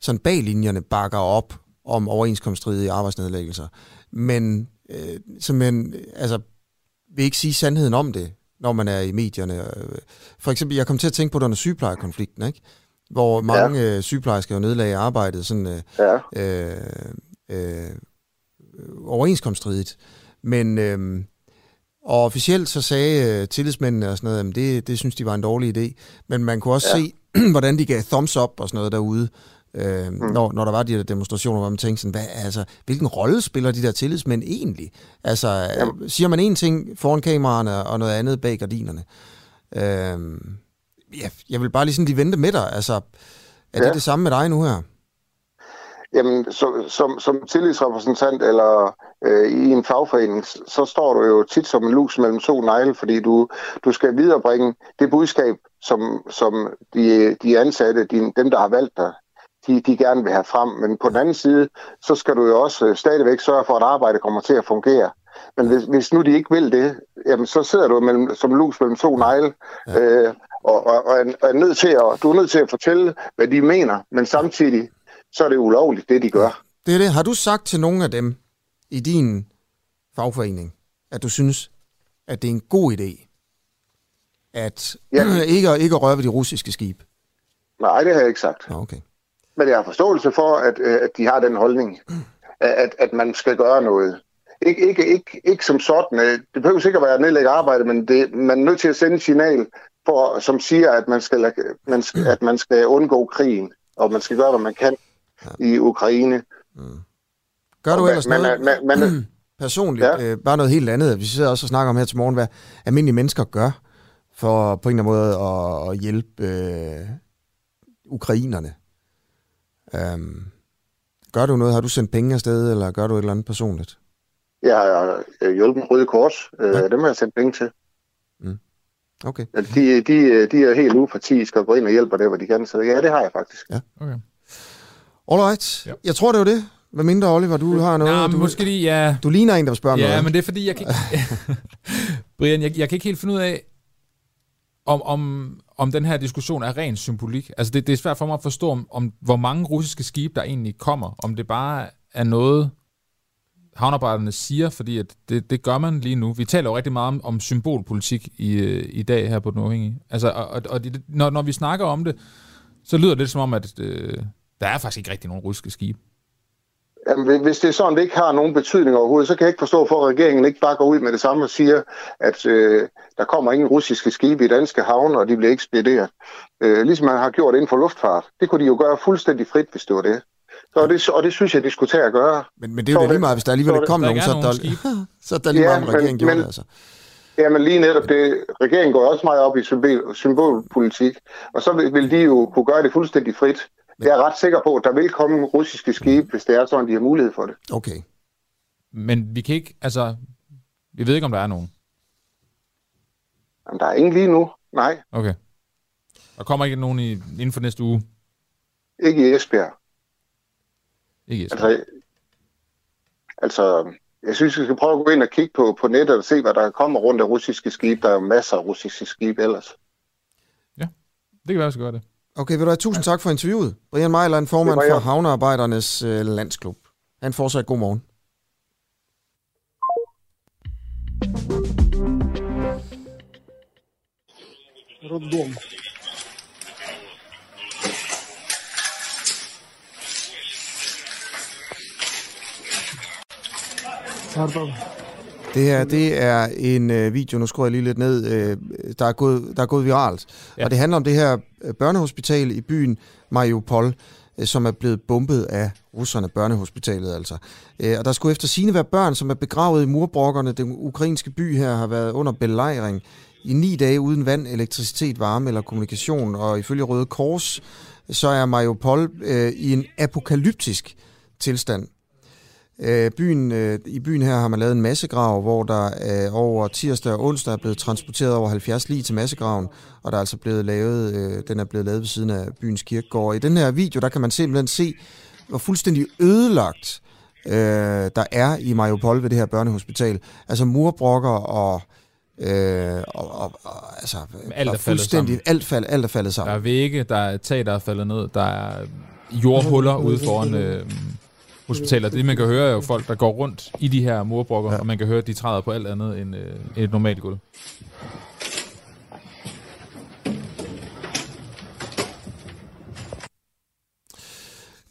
sådan bag linjerne bakker op om overenskomststridige arbejdsnedlæggelser, men øh, simpelthen, altså, vil ikke sige sandheden om det, når man er i medierne. For eksempel, jeg kom til at tænke på det under sygeplejerkonflikten, ikke? hvor mange ja. Øh, sygeplejersker jo nedlagde arbejdet sådan øh, ja. øh, øh, overenskomststridigt. Men øh, og officielt så sagde øh, tillidsmændene og sådan noget, at det, det synes de var en dårlig idé. Men man kunne også ja. se, hvordan de gav thumbs up og sådan noget derude, øh, mm. når, når der var de der demonstrationer, hvor man tænkte sådan, hvad, altså, hvilken rolle spiller de der tillidsmænd egentlig? Altså, Jamen. siger man en ting foran kameraerne og noget andet bag gardinerne? Øh, ja, jeg vil bare lige sådan de vente med dig. Altså, er ja. det det samme med dig nu her? Jamen, så, som, som tillidsrepræsentant eller øh, i en fagforening, så står du jo tit som en lus mellem to negle, fordi du, du skal viderebringe det budskab, som, som de, de ansatte, de, dem der har valgt dig, de, de gerne vil have frem. Men på den anden side, så skal du jo også øh, stadigvæk sørge for, at arbejdet kommer til at fungere. Men hvis, hvis nu de ikke vil det, jamen, så sidder du mellem, som lus mellem to negle, ja. øh, og, og, og, er, er nødt til at, du er nødt til at fortælle, hvad de mener, men samtidig så er det ulovligt, det de gør. Det er det. Har du sagt til nogen af dem i din fagforening, at du synes, at det er en god idé, at ja. ikke, ikke at røre ved de russiske skib? Nej, det har jeg ikke sagt. Okay. Men jeg har forståelse for, at, øh, at de har den holdning, at, at man skal gøre noget. Ikke, ikke, ikke, ikke som sådan. Øh, det behøver sikkert være at nedlægge arbejde, men det, man er nødt til at sende et signal, for, som siger, at man, skal, man skal, at man skal undgå krigen, og man skal gøre, hvad man kan ja. i Ukraine. Mm. Gør du ellers noget man, man, man, personligt? Ja. Øh, bare noget helt andet. Vi sidder også og snakker om her til morgen, hvad almindelige mennesker gør for på en eller anden måde at, at hjælpe øh, ukrainerne. Um, gør du noget? Har du sendt penge afsted, eller gør du et eller andet personligt? Jeg har hjulpet Røde Kors. Øh, ja. Dem har jeg sendt penge til. Mm. Okay. De, de, de er helt upartiske og går ind og hjælper det, hvor de kan. Så ja, det har jeg faktisk. Ja. Okay. Alright. Ja. Jeg tror, det var det. Hvad mindre, Oliver, du har noget? Nej, du, måske lige, ja. Du ligner en, der spørger ja, noget. Ja, men det er fordi, jeg kan ikke... Brian, jeg, jeg kan ikke helt finde ud af, om, om, om den her diskussion er ren symbolik. Altså, det, det er svært for mig at forstå, om, om hvor mange russiske skibe, der egentlig kommer. Om det bare er noget, havnearbejderne siger, fordi at det, det gør man lige nu. Vi taler jo rigtig meget om, om symbolpolitik i, øh, i dag her på Den Uafhængige. Altså, og, og, og det, når, når vi snakker om det, så lyder det som om, at øh, der er faktisk ikke rigtig nogen russiske skibe. Jamen, hvis det er sådan, det ikke har nogen betydning overhovedet, så kan jeg ikke forstå, for at regeringen ikke bare går ud med det samme og siger, at øh, der kommer ingen russiske skibe i danske havne, og de bliver ekspederet. Øh, ligesom man har gjort inden for luftfart. Det kunne de jo gøre fuldstændig frit, hvis det var det. Så det, og det synes jeg, de skulle tage at gøre. Men, men det er jo det lige meget, hvis der alligevel ikke kom nogen, så, der, så er der lige ja, meget, regeringen men, gjorde men, det. Altså. Ja, men lige netop det. Regeringen går også meget op i symbol, symbolpolitik, og så vil, vil de jo kunne gøre det fuldstændig frit. Men, jeg er ret sikker på, at der vil komme russiske skibe, hvis det er sådan, de har mulighed for det. Okay. Men vi kan ikke, altså, vi ved ikke, om der er nogen. Jamen, der er ingen lige nu, nej. Okay. Der kommer ikke nogen i, inden for næste uge? Ikke i Esbjerg. Ikke altså, altså, jeg synes, vi skal prøve at gå ind og kigge på, på nettet og se, hvad der kommer rundt af russiske skibe. Der er jo masser af russiske skibe ellers. Ja, det kan være, vi skal gøre det. Okay, vil du have tusind tak for interviewet. Brian Mejland, formand for Havnearbejdernes øh, Landsklub. Han fortsat god morgen. Роддом. Det her, det er en øh, video, nu skruer jeg lige lidt ned, øh, der, er gået, der er gået viralt. Ja. Og det handler om det her øh, børnehospital i byen Mariupol, øh, som er blevet bombet af russerne, børnehospitalet altså. Øh, og der skulle efter sine være børn, som er begravet i murbrokkerne. Den ukrainske by her har været under belejring i ni dage uden vand, elektricitet, varme eller kommunikation. Og ifølge Røde Kors, så er Mariupol øh, i en apokalyptisk tilstand. Øh, byen, øh, I byen her har man lavet en massegrav, hvor der øh, over tirsdag og onsdag er blevet transporteret over 70 lig til massegraven, og der er altså blevet lavet, øh, den er blevet lavet ved siden af byens kirkegård. I den her video, der kan man simpelthen se, hvor fuldstændig ødelagt øh, der er i Mariupol ved det her børnehospital. Altså murbrokker og Øh, og, og, og, altså, alt er fuldstændig, alt, fald, alt er faldet sammen. Der er vægge, der er tag, der er faldet ned, der er jordhuller ude foran øh, hospitaler. Det man kan høre er jo folk, der går rundt i de her murbrokker, ja. og man kan høre, at de træder på alt andet end øh, et normalt gulv.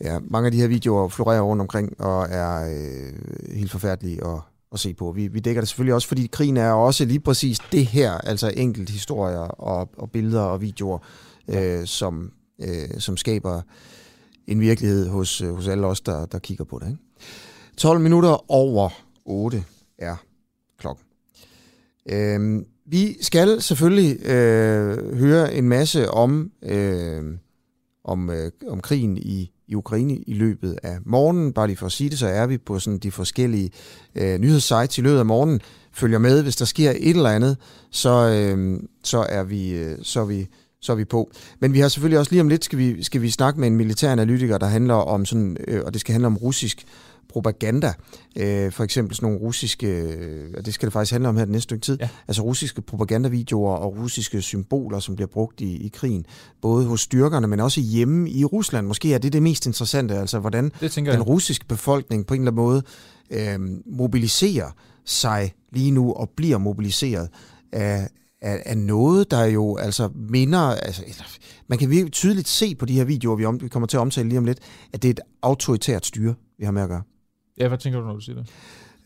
Ja, mange af de her videoer florerer rundt omkring og er øh, helt forfærdelige at, at se på. Vi, vi dækker det selvfølgelig også, fordi krigen er også lige præcis det her, altså enkelt historier og, og billeder og videoer, øh, som, øh, som skaber en virkelighed hos, øh, hos alle os, der, der kigger på det. Ikke? 12 minutter over 8 er klokken. Øhm, vi skal selvfølgelig øh, høre en masse om, øh, om, øh, om krigen i, i Ukraine i løbet af morgenen. Bare lige for at sige det, så er vi på sådan de forskellige øh, nyhedssites i løbet af morgenen. Følger med, hvis der sker et eller andet, så, øh, så, er, vi, øh, så er vi så er vi på. Men vi har selvfølgelig også lige om lidt, skal vi, skal vi snakke med en militær analytiker, der handler om sådan, øh, og det skal handle om russisk propaganda. Øh, for eksempel sådan nogle russiske, øh, og det skal det faktisk handle om her det næste stykke tid, ja. altså russiske propagandavideoer og russiske symboler, som bliver brugt i, i krigen, både hos styrkerne, men også hjemme i Rusland. Måske er det det mest interessante, altså hvordan den jeg. russiske befolkning på en eller anden måde øh, mobiliserer sig lige nu og bliver mobiliseret af, af, af noget, der jo altså minder, altså, man kan virkelig tydeligt se på de her videoer, vi, om, vi kommer til at omtale lige om lidt, at det er et autoritært styre, vi har med at gøre. Ja, hvad tænker du, når du siger det?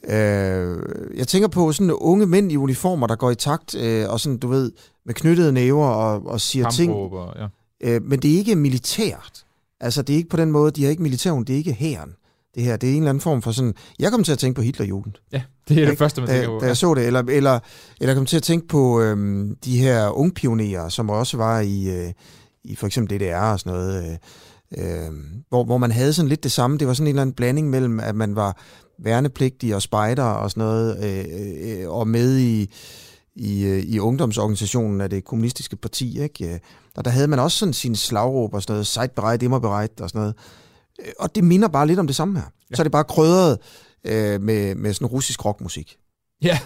Øh, jeg tænker på sådan unge mænd i uniformer, der går i takt, øh, og sådan, du ved, med knyttede næver og, og siger ting. ja. øh, men det er ikke militært. Altså, det er ikke på den måde, de har ikke militæren, det er ikke hæren. Det her, det er en eller anden form for sådan... Jeg kom til at tænke på Hitlerjugend. Ja, det er det ikke? første, man tænker på. Da jeg så det, eller, eller, eller kom til at tænke på øhm, de her ungpionerer, som også var i, øh, i for eksempel DDR og sådan noget, øh, øh, hvor, hvor man havde sådan lidt det samme. Det var sådan en eller anden blanding mellem, at man var værnepligtig og spejder og sådan noget, øh, øh, og med i, i, øh, i ungdomsorganisationen af det kommunistiske parti. Ikke? Og der havde man også sådan sine slagråb og sådan noget, sejt bereit, immer bereit og sådan noget. Øh, og det minder bare lidt om det samme her. Ja. Så er det bare krydret øh, med, med sådan russisk rockmusik. Ja?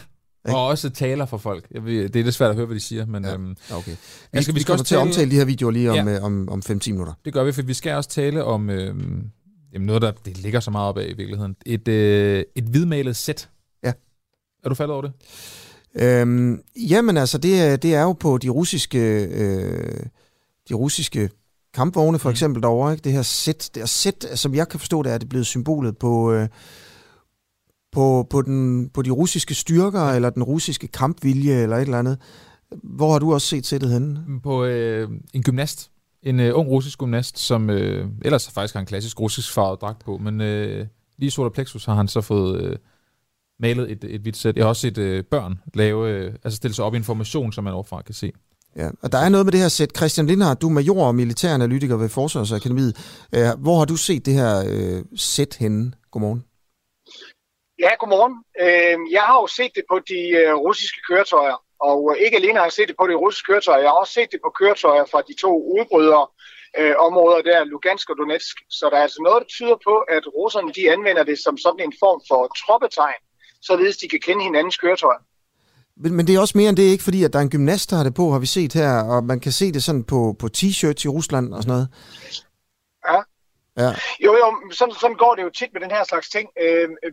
Og også taler for folk. Jeg ved, det er lidt svært at høre, hvad de siger, men... Ja, øhm, okay. Vi, skal, vi, vi skal også til at omtale de her videoer lige om, ja. Øh, om, om 5-10 minutter. Det gør vi, for vi skal også tale om øhm, jamen noget, der det ligger så meget op af i virkeligheden. Et, øh, et hvidmalet sæt. Ja. Er du faldet over det? Øhm, jamen altså, det er, det er jo på de russiske, øh, de russiske kampvogne for mm. eksempel derovre. Ikke? Det her sæt, det her sæt, som jeg kan forstå, det er det blevet symbolet på... Øh, på, på, den, på de russiske styrker, eller den russiske kampvilje, eller et eller andet. Hvor har du også set sættet henne? På øh, en gymnast. En øh, ung russisk gymnast, som øh, ellers faktisk har en klassisk russisk farvet dragt på, men øh, lige Solar Plexus har han så fået øh, malet et, et hvidt sæt. Jeg har også set øh, børn lave, øh, altså stille sig op i information, som man overfra kan se. Ja, og der er noget med det her sæt. Christian Lindhardt, du er major og militæranalytiker ved Forsvarsakademiet. Øh, hvor har du set det her øh, sæt henne? Godmorgen. Ja, godmorgen. Øhm, jeg har jo set det på de øh, russiske køretøjer, og øh, ikke alene har jeg set det på de russiske køretøjer, jeg har også set det på køretøjer fra de to udbrydere øh, områder der, Lugansk og Donetsk. Så der er altså noget, der tyder på, at russerne de anvender det som sådan en form for troppetegn, således de kan kende hinandens køretøjer. Men, men det er også mere end det, ikke fordi at der er en gymnast, der har det på, har vi set her, og man kan se det sådan på, på t-shirts i Rusland og sådan noget. Ja. Ja. Jo, jo, sådan, sådan går det jo tit med den her slags ting. Øhm, øh,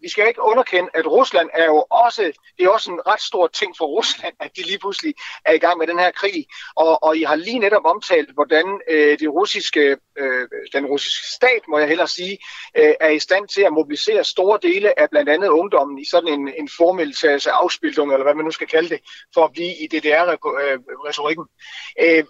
vi skal ikke underkende, at Rusland er jo også, det er også en ret stor ting for Rusland, at de lige pludselig er i gang med den her krig. Og, og I har lige netop omtalt, hvordan øh, det russiske, øh, den russiske stat, må jeg hellere sige, øh, er i stand til at mobilisere store dele af blandt andet ungdommen i sådan en, en formilitærs afspildung, eller hvad man nu skal kalde det, for at blive i DDR-retorikken. Øh, øh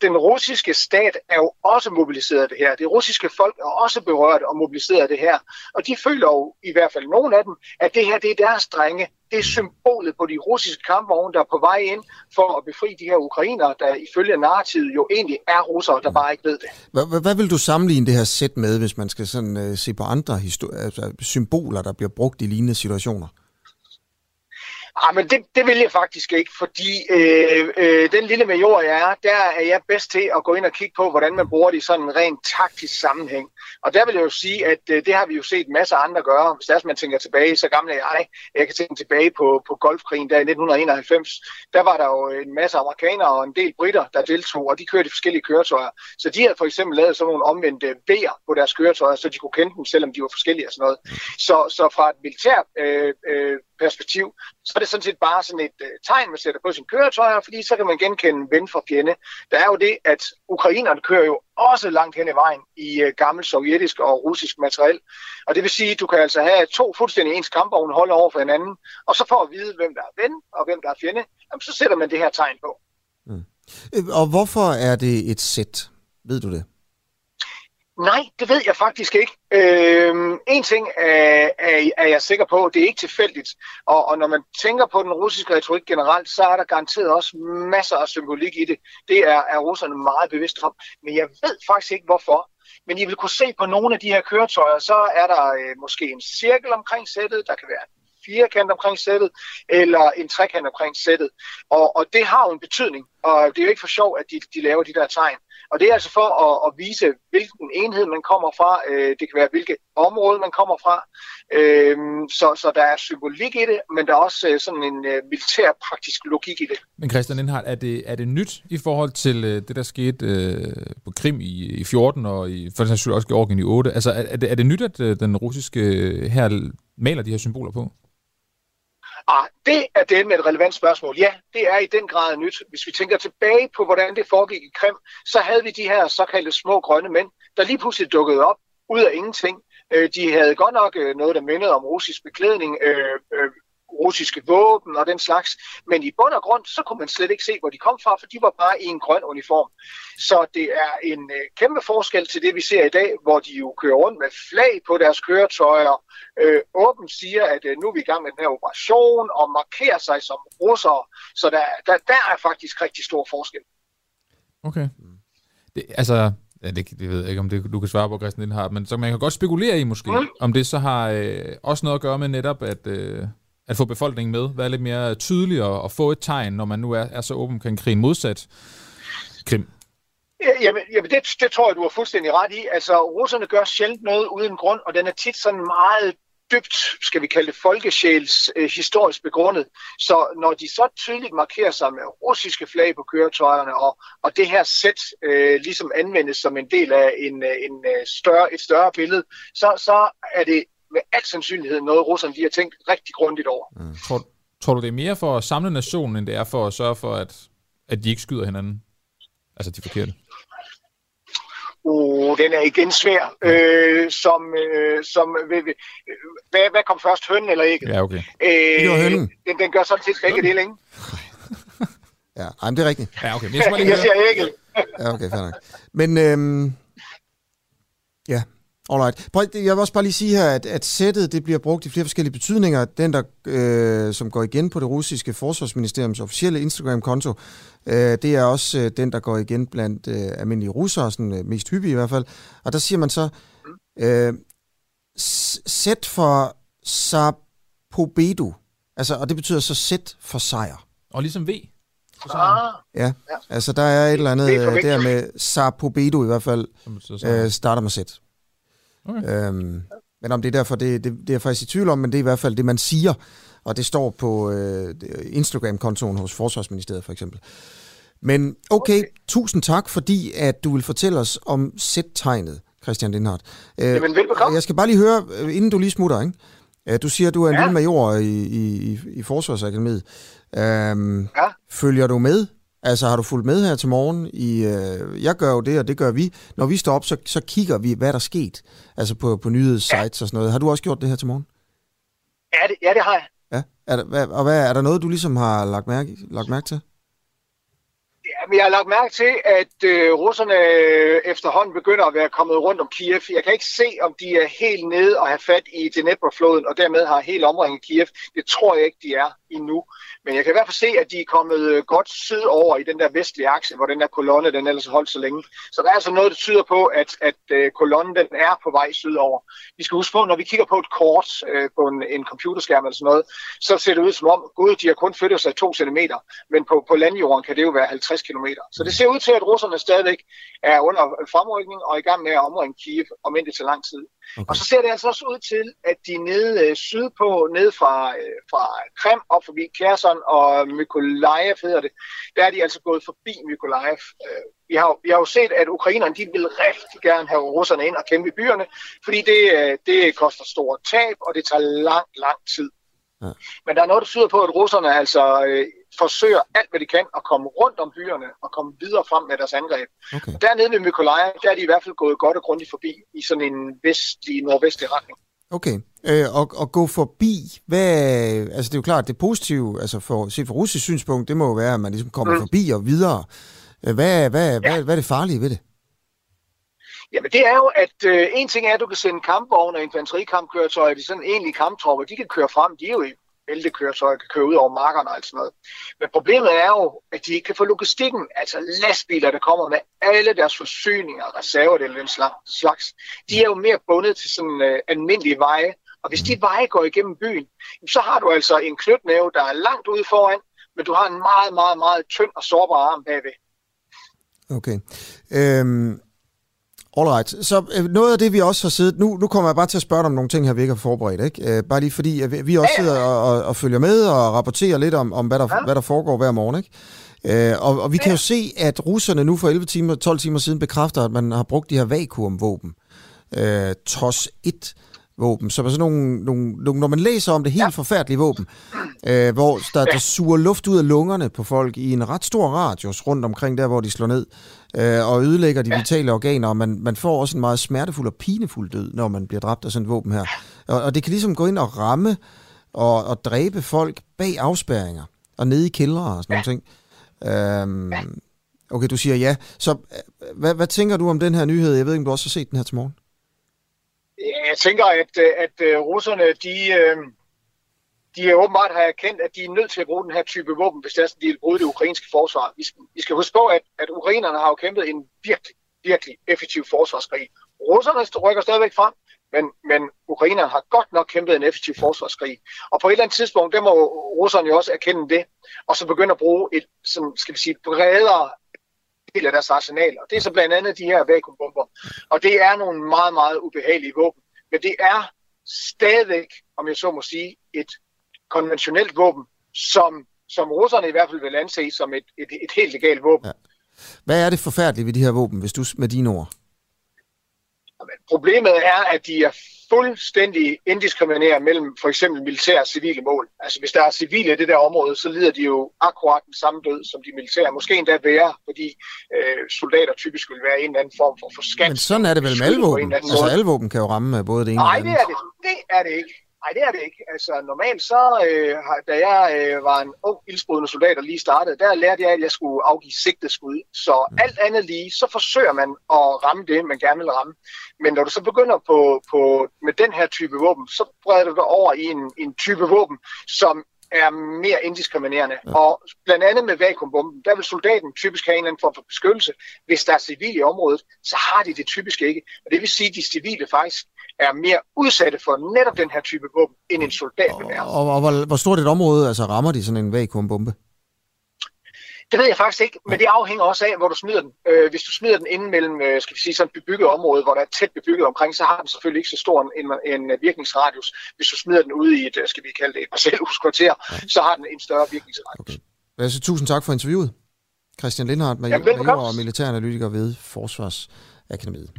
den russiske stat er jo også mobiliseret det her. Det russiske folk er også berørt og mobiliseret af det her. Og de føler jo, i hvert fald nogle af dem, at det her det er deres drenge. Det er symbolet på de russiske kampvogne, der er på vej ind for at befri de her ukrainere, der ifølge narrativet jo egentlig er russere, der bare ikke ved det. Hvad, hvad vil du sammenligne det her sæt med, hvis man skal sådan, øh, se på andre altså, symboler, der bliver brugt i lignende situationer? Ah, men det, det vil jeg faktisk ikke, fordi øh, øh, den lille major, jeg er, der er jeg bedst til at gå ind og kigge på, hvordan man bruger det i sådan en rent taktisk sammenhæng. Og der vil jeg jo sige, at øh, det har vi jo set masser af andre gøre. Hvis der man tænker tilbage, så gamle er jeg. Jeg kan tænke tilbage på, på golfkrigen der i 1991. Der var der jo en masse amerikanere og en del britter, der deltog, og de kørte forskellige køretøjer. Så de havde for eksempel lavet sådan nogle omvendte V'er på deres køretøjer, så de kunne kende dem, selvom de var forskellige og sådan noget. Så, så fra et militær øh, øh, perspektiv, så er det sådan set bare sådan et øh, tegn, man sætter på sin køretøjer, fordi så kan man genkende ven for fjende. Der er jo det, at ukrainerne kører jo også langt hen i vejen i øh, gammel sovjetisk og russisk materiel. Og det vil sige, at du kan altså have to fuldstændig ens kampvogne holde over for hinanden, og så for at vide, hvem der er ven og hvem der er fjende, jamen, så sætter man det her tegn på. Mm. Øh, og hvorfor er det et sæt? Ved du det? Nej, det ved jeg faktisk ikke. Øhm, en ting er, er, er jeg sikker på, det er ikke tilfældigt. Og, og når man tænker på den russiske retorik generelt, så er der garanteret også masser af symbolik i det. Det er, er russerne meget bevidste om. Men jeg ved faktisk ikke hvorfor. Men I vil kunne se på nogle af de her køretøjer, så er der øh, måske en cirkel omkring sættet, der kan være firkant omkring sættet, eller en trekant omkring sættet. Og, og det har jo en betydning, og det er jo ikke for sjov, at de, de laver de der tegn. Og det er altså for at, at vise, hvilken enhed man kommer fra. Øh, det kan være, hvilket område man kommer fra. Øh, så, så der er symbolik i det, men der er også øh, sådan en øh, militær praktisk logik i det. Men Christian Indhardt, er det, er det nyt i forhold til øh, det, der skete øh, på Krim i, i 14 og i, for eksempel også Georgien i 8? Altså er, er, det, er det nyt, at øh, den russiske øh, her maler de her symboler på? Ah, det er det med et relevant spørgsmål. Ja, det er i den grad nyt. Hvis vi tænker tilbage på, hvordan det foregik i Krim, så havde vi de her såkaldte små grønne mænd, der lige pludselig dukkede op ud af ingenting. Øh, de havde godt nok øh, noget, der mindede om russisk beklædning, øh, russiske våben og den slags. Men i bund og grund, så kunne man slet ikke se, hvor de kom fra, for de var bare i en grøn uniform. Så det er en øh, kæmpe forskel til det, vi ser i dag, hvor de jo kører rundt med flag på deres køretøjer, øh, åbent siger, at øh, nu er vi i gang med den her operation, og markerer sig som russere. Så der, der, der er faktisk rigtig stor forskel. Okay. Det, altså, Ja, det, det ved jeg ikke, om det, du kan svare på, Christian Lindhardt, men så man kan godt spekulere i måske, mm. om det så har øh, også noget at gøre med netop, at, øh, at få befolkningen med, være lidt mere tydelig og, og få et tegn, når man nu er, er så åben omkring krigen modsat Krim? Jamen, jamen det, det tror jeg, du har fuldstændig ret i. Altså, russerne gør sjældent noget uden grund, og den er tit sådan meget dybt, skal vi kalde det, folkesjæls øh, historisk begrundet. Så når de så tydeligt markerer sig med russiske flag på køretøjerne, og, og det her sæt øh, ligesom anvendes som en del af en, øh, en øh, større, et større billede, så, så er det med al sandsynlighed noget, russerne de har tænkt rigtig grundigt over. Mm. Tror, tror du, det er mere for at samle nationen, end det er for at sørge for, at, at de ikke skyder hinanden? Altså de forkerte? Uh, den er igen svær. Øh, som, øh, som, øh, hvad, hvad kom først, hønnen eller ikke? Ja, okay. Øh, det var hønnen. Den, den gør sådan set begge dele, ikke? ja, ej, men det er rigtigt. Ja, okay. Men jeg, jeg, jeg siger ikke. ja, okay, fair nok. Men, øhm, ja, Alright. Prøv, jeg vil også bare lige sige her, at, at sættet det bliver brugt i flere forskellige betydninger. Den, der, øh, som går igen på det russiske forsvarsministeriums officielle Instagram-konto, øh, det er også øh, den, der går igen blandt øh, almindelige russere, sådan, øh, mest hyppige i hvert fald. Og der siger man så, øh, sæt for Sapobedu. Altså, og det betyder så sæt for sejr. Og ligesom V. Ah, ja. ja, altså der er et eller andet øh, der med Sapobedu i hvert fald, øh, starter med sæt. Okay. Øhm, men om det er derfor, det, det, det er jeg faktisk i tvivl om, men det er i hvert fald det, man siger. Og det står på øh, Instagram-kontoen hos Forsvarsministeriet for eksempel. Men okay, okay, tusind tak, fordi at du vil fortælle os om sættegnet, Christian Lindhardt. Øh, Jamen, velbekomme. Jeg skal bare lige høre, øh, inden du lige smutter, ikke? Øh, du siger, at du er en ja. lille major i, i, i, i Forsvarsakademiet. Øhm, ja. Følger du med Altså har du fulgt med her til morgen? I, øh, jeg gør jo det, og det gør vi. Når vi står op, så, så kigger vi, hvad der er sket. Altså på, på nyhedssites ja. og sådan noget. Har du også gjort det her til morgen? Ja, det, ja, det har jeg. Ja, er der, hvad, og hvad, er der noget, du ligesom har lagt mærke, lagt mærke til? Jamen, jeg har lagt mærke til, at øh, russerne øh, efterhånden begynder at være kommet rundt om Kiev. Jeg kan ikke se, om de er helt nede og har fat i Dnepr-floden, og dermed har helt omringet Kiev. Det tror jeg ikke, de er endnu. Men jeg kan i hvert fald se, at de er kommet øh, godt sydover i den der vestlige akse, hvor den der kolonne den ellers har holdt så længe. Så der er altså noget, der tyder på, at, at øh, kolonnen den er på vej sydover. Vi skal huske på, når vi kigger på et kort øh, på en, en computerskærm eller sådan noget, så ser det ud som om, gud, de har kun flyttet sig 2 cm, men på, på landjorden kan det jo være 50 km. Så det ser ud til, at russerne stadigvæk er under fremrykning og i gang med at omringe Kiev, om end det tager lang tid. Okay. Og så ser det altså også ud til, at de nede øh, sydpå, ned fra, øh, fra Krim op forbi Kherson og Mykolaiv hedder det, der er de altså gået forbi Mykolaiv. Øh, vi har, vi har jo set, at ukrainerne de vil rigtig gerne have russerne ind og kæmpe i byerne, fordi det, det koster store tab, og det tager lang, lang tid. Ja. Men der er noget, der tyder på, at russerne altså øh, forsøger alt, hvad de kan at komme rundt om byerne og komme videre frem med deres angreb. Okay. Dernede ved Mykolaiv, der er de i hvert fald gået godt og grundigt forbi i sådan en vestlig, nordvestlig retning. Okay, øh, og, og gå forbi, hvad, altså det er jo klart, det positive, altså for, set fra russisk synspunkt, det må jo være, at man ligesom kommer mm. forbi og videre. Hvad, hvad, ja. hvad, hvad er det farlige ved det? Jamen det er jo, at øh, en ting er, at du kan sende kampvogne og infanterikampkøretøjer, de sådan egentlige kamptropper, de kan køre frem, de er jo i kan køre ud over markerne og sådan noget. Men problemet er jo, at de ikke kan få logistikken, altså lastbiler, der kommer med alle deres forsyninger, reserver eller den slags, de er jo mere bundet til sådan øh, almindelige veje. Og hvis de veje går igennem byen, så har du altså en knytnæve, der er langt ude foran, men du har en meget, meget, meget tynd og sårbar arm bagved. Okay. Øhm, Alright, så øh, noget af det, vi også har siddet... Nu, nu kommer jeg bare til at spørge dig om nogle ting her, vi ikke har forberedt, ikke? Øh, bare lige fordi, at vi også sidder og, og, og følger med og rapporterer lidt om, om hvad, der, ja. hvad der foregår hver morgen, ikke? Øh, og, og vi kan jo se, at russerne nu for 11 timer, 12 timer siden bekræfter, at man har brugt de her vakuumvåben. Øh, TOS 1 våben, som er sådan nogle, nogle, nogle, når man læser om det, helt ja. forfærdelige våben, øh, hvor der, der suger luft ud af lungerne på folk i en ret stor radius rundt omkring der, hvor de slår ned, øh, og ødelægger de ja. vitale organer, og man, man får også en meget smertefuld og pinefuld død, når man bliver dræbt af sådan et våben her. Og, og det kan ligesom gå ind og ramme og, og dræbe folk bag afspærringer, og nede i kældre og sådan ja. nogle ting. Øhm, okay, du siger ja. Så øh, hvad, hvad tænker du om den her nyhed? Jeg ved ikke, om du også har set den her til morgen? Jeg tænker, at, øh, at, øh, russerne, de, øh, de er åbenbart har erkendt, at de er nødt til at bruge den her type våben, hvis det er, de vil bryde det ukrainske forsvar. Vi skal, vi skal huske på, at, at ukrainerne har jo kæmpet en virkelig, virkelig effektiv forsvarskrig. Russerne rykker stadigvæk frem, men, men ukrainerne har godt nok kæmpet en effektiv forsvarskrig. Og på et eller andet tidspunkt, der må russerne jo også erkende det, og så begynde at bruge et, som skal vi sige, bredere del af deres arsenaler. Det er så blandt andet de her vakuumbomber. Og det er nogle meget, meget ubehagelige våben. Men det er stadigvæk, om jeg så må sige, et konventionelt våben, som, som russerne i hvert fald vil anse som et, et, et helt legalt våben. Ja. Hvad er det forfærdelige ved de her våben, hvis du med dine ord? Problemet er, at de er fuldstændig indiskriminerede mellem for eksempel militære og civile mål. Altså hvis der er civile i det der område, så lider de jo akkurat den samme død som de militære. Måske endda værre, fordi øh, soldater typisk vil være en eller anden form for forskat. Men sådan er det vel med alle våben? Altså alle våben kan jo ramme både det ene Nej, og det Nej, det er det. Det er det ikke. Nej, det er det ikke. Altså normalt så, øh, da jeg øh, var en ung ildsprudende soldat og lige startede, der lærte jeg, at jeg skulle afgive sigtet skud. Så mm. alt andet lige, så forsøger man at ramme det, man gerne vil ramme. Men når du så begynder på, på med den her type våben, så breder du dig over i en, en type våben, som er mere indiskriminerende. Ja. Og blandt andet med vakuumbomben, der vil soldaten typisk have en eller anden form for beskyttelse. Hvis der er civile i området, så har de det typisk ikke. Og det vil sige, at de civile faktisk er mere udsatte for netop den her type våben, end en soldat vil være. Og, og, og hvor, hvor stort et område altså, rammer de sådan en vakuumbombe? Det ved jeg faktisk ikke, men det afhænger også af, hvor du smider den. Øh, hvis du smider den inden mellem, øh, skal vi sige, sådan et bebygget område, hvor der er tæt bebygget omkring, så har den selvfølgelig ikke så stor en, en, en virkningsradius. Hvis du smider den ude i et, øh, skal vi kalde det et parcelhuskvarter, så har den en større virkningsradius. Okay. Altså, tusind tak for interviewet. Christian Lindhardt, major, major og militæranalytiker ved Forsvarsakademiet.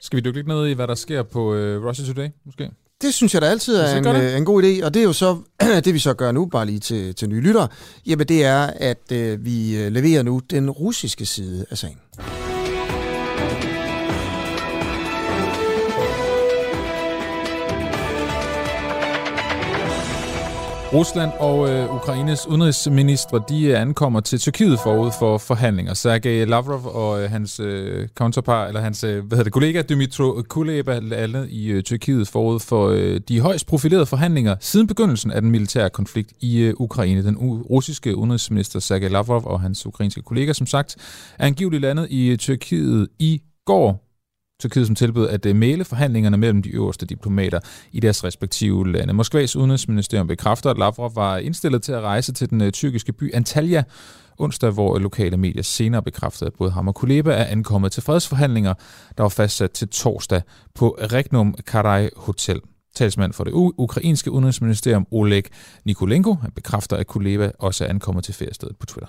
Skal vi dykke lidt ned i, hvad der sker på uh, Russia Today, måske? Det synes jeg da altid er en, øh, en god idé, og det er jo så det, vi så gør nu, bare lige til, til nye lyttere. Jamen det er, at øh, vi øh, leverer nu den russiske side af sagen. Rusland og øh, Ukraines udenrigsministre de øh, ankommer til Tyrkiet forud for forhandlinger. Sergej Lavrov og øh, hans øh, counterpart, eller hans øh, hvad hedder det, kollega Dmytro Kuleba landet i øh, Tyrkiet forud for øh, de højst profilerede forhandlinger siden begyndelsen af den militære konflikt i øh, Ukraine. Den u- russiske udenrigsminister Sergej Lavrov og hans ukrainske kollega, som sagt, er angiveligt landet i øh, Tyrkiet i går Tyrkiet, som tilbød at øh, male forhandlingerne mellem de øverste diplomater i deres respektive lande. Moskvas udenrigsministerium bekræfter, at Lavrov var indstillet til at rejse til den øh, tyrkiske by Antalya onsdag, hvor øh, lokale medier senere bekræftede, at både ham og Kuleba er ankommet til fredsforhandlinger, der var fastsat til torsdag på Regnum Karai Hotel. Talsmand for det ukrainske udenrigsministerium Oleg Nikolenko bekræfter, at Kuleba også er ankommet til feriestedet på Twitter.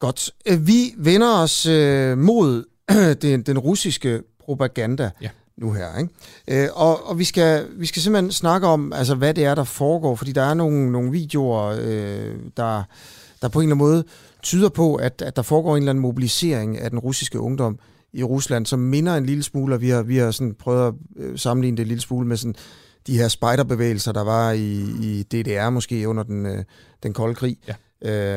Godt. Vi vender os øh, mod den, den russiske propaganda ja. nu her. Ikke? Øh, og og vi, skal, vi skal simpelthen snakke om, altså, hvad det er, der foregår, fordi der er nogle, nogle videoer, øh, der, der på en eller anden måde tyder på, at, at der foregår en eller anden mobilisering af den russiske ungdom i Rusland, som minder en lille smule, og vi har, vi har sådan prøvet at øh, sammenligne det en lille smule med sådan, de her spejderbevægelser, der var i, i DDR måske under den, øh, den kolde krig. Ja.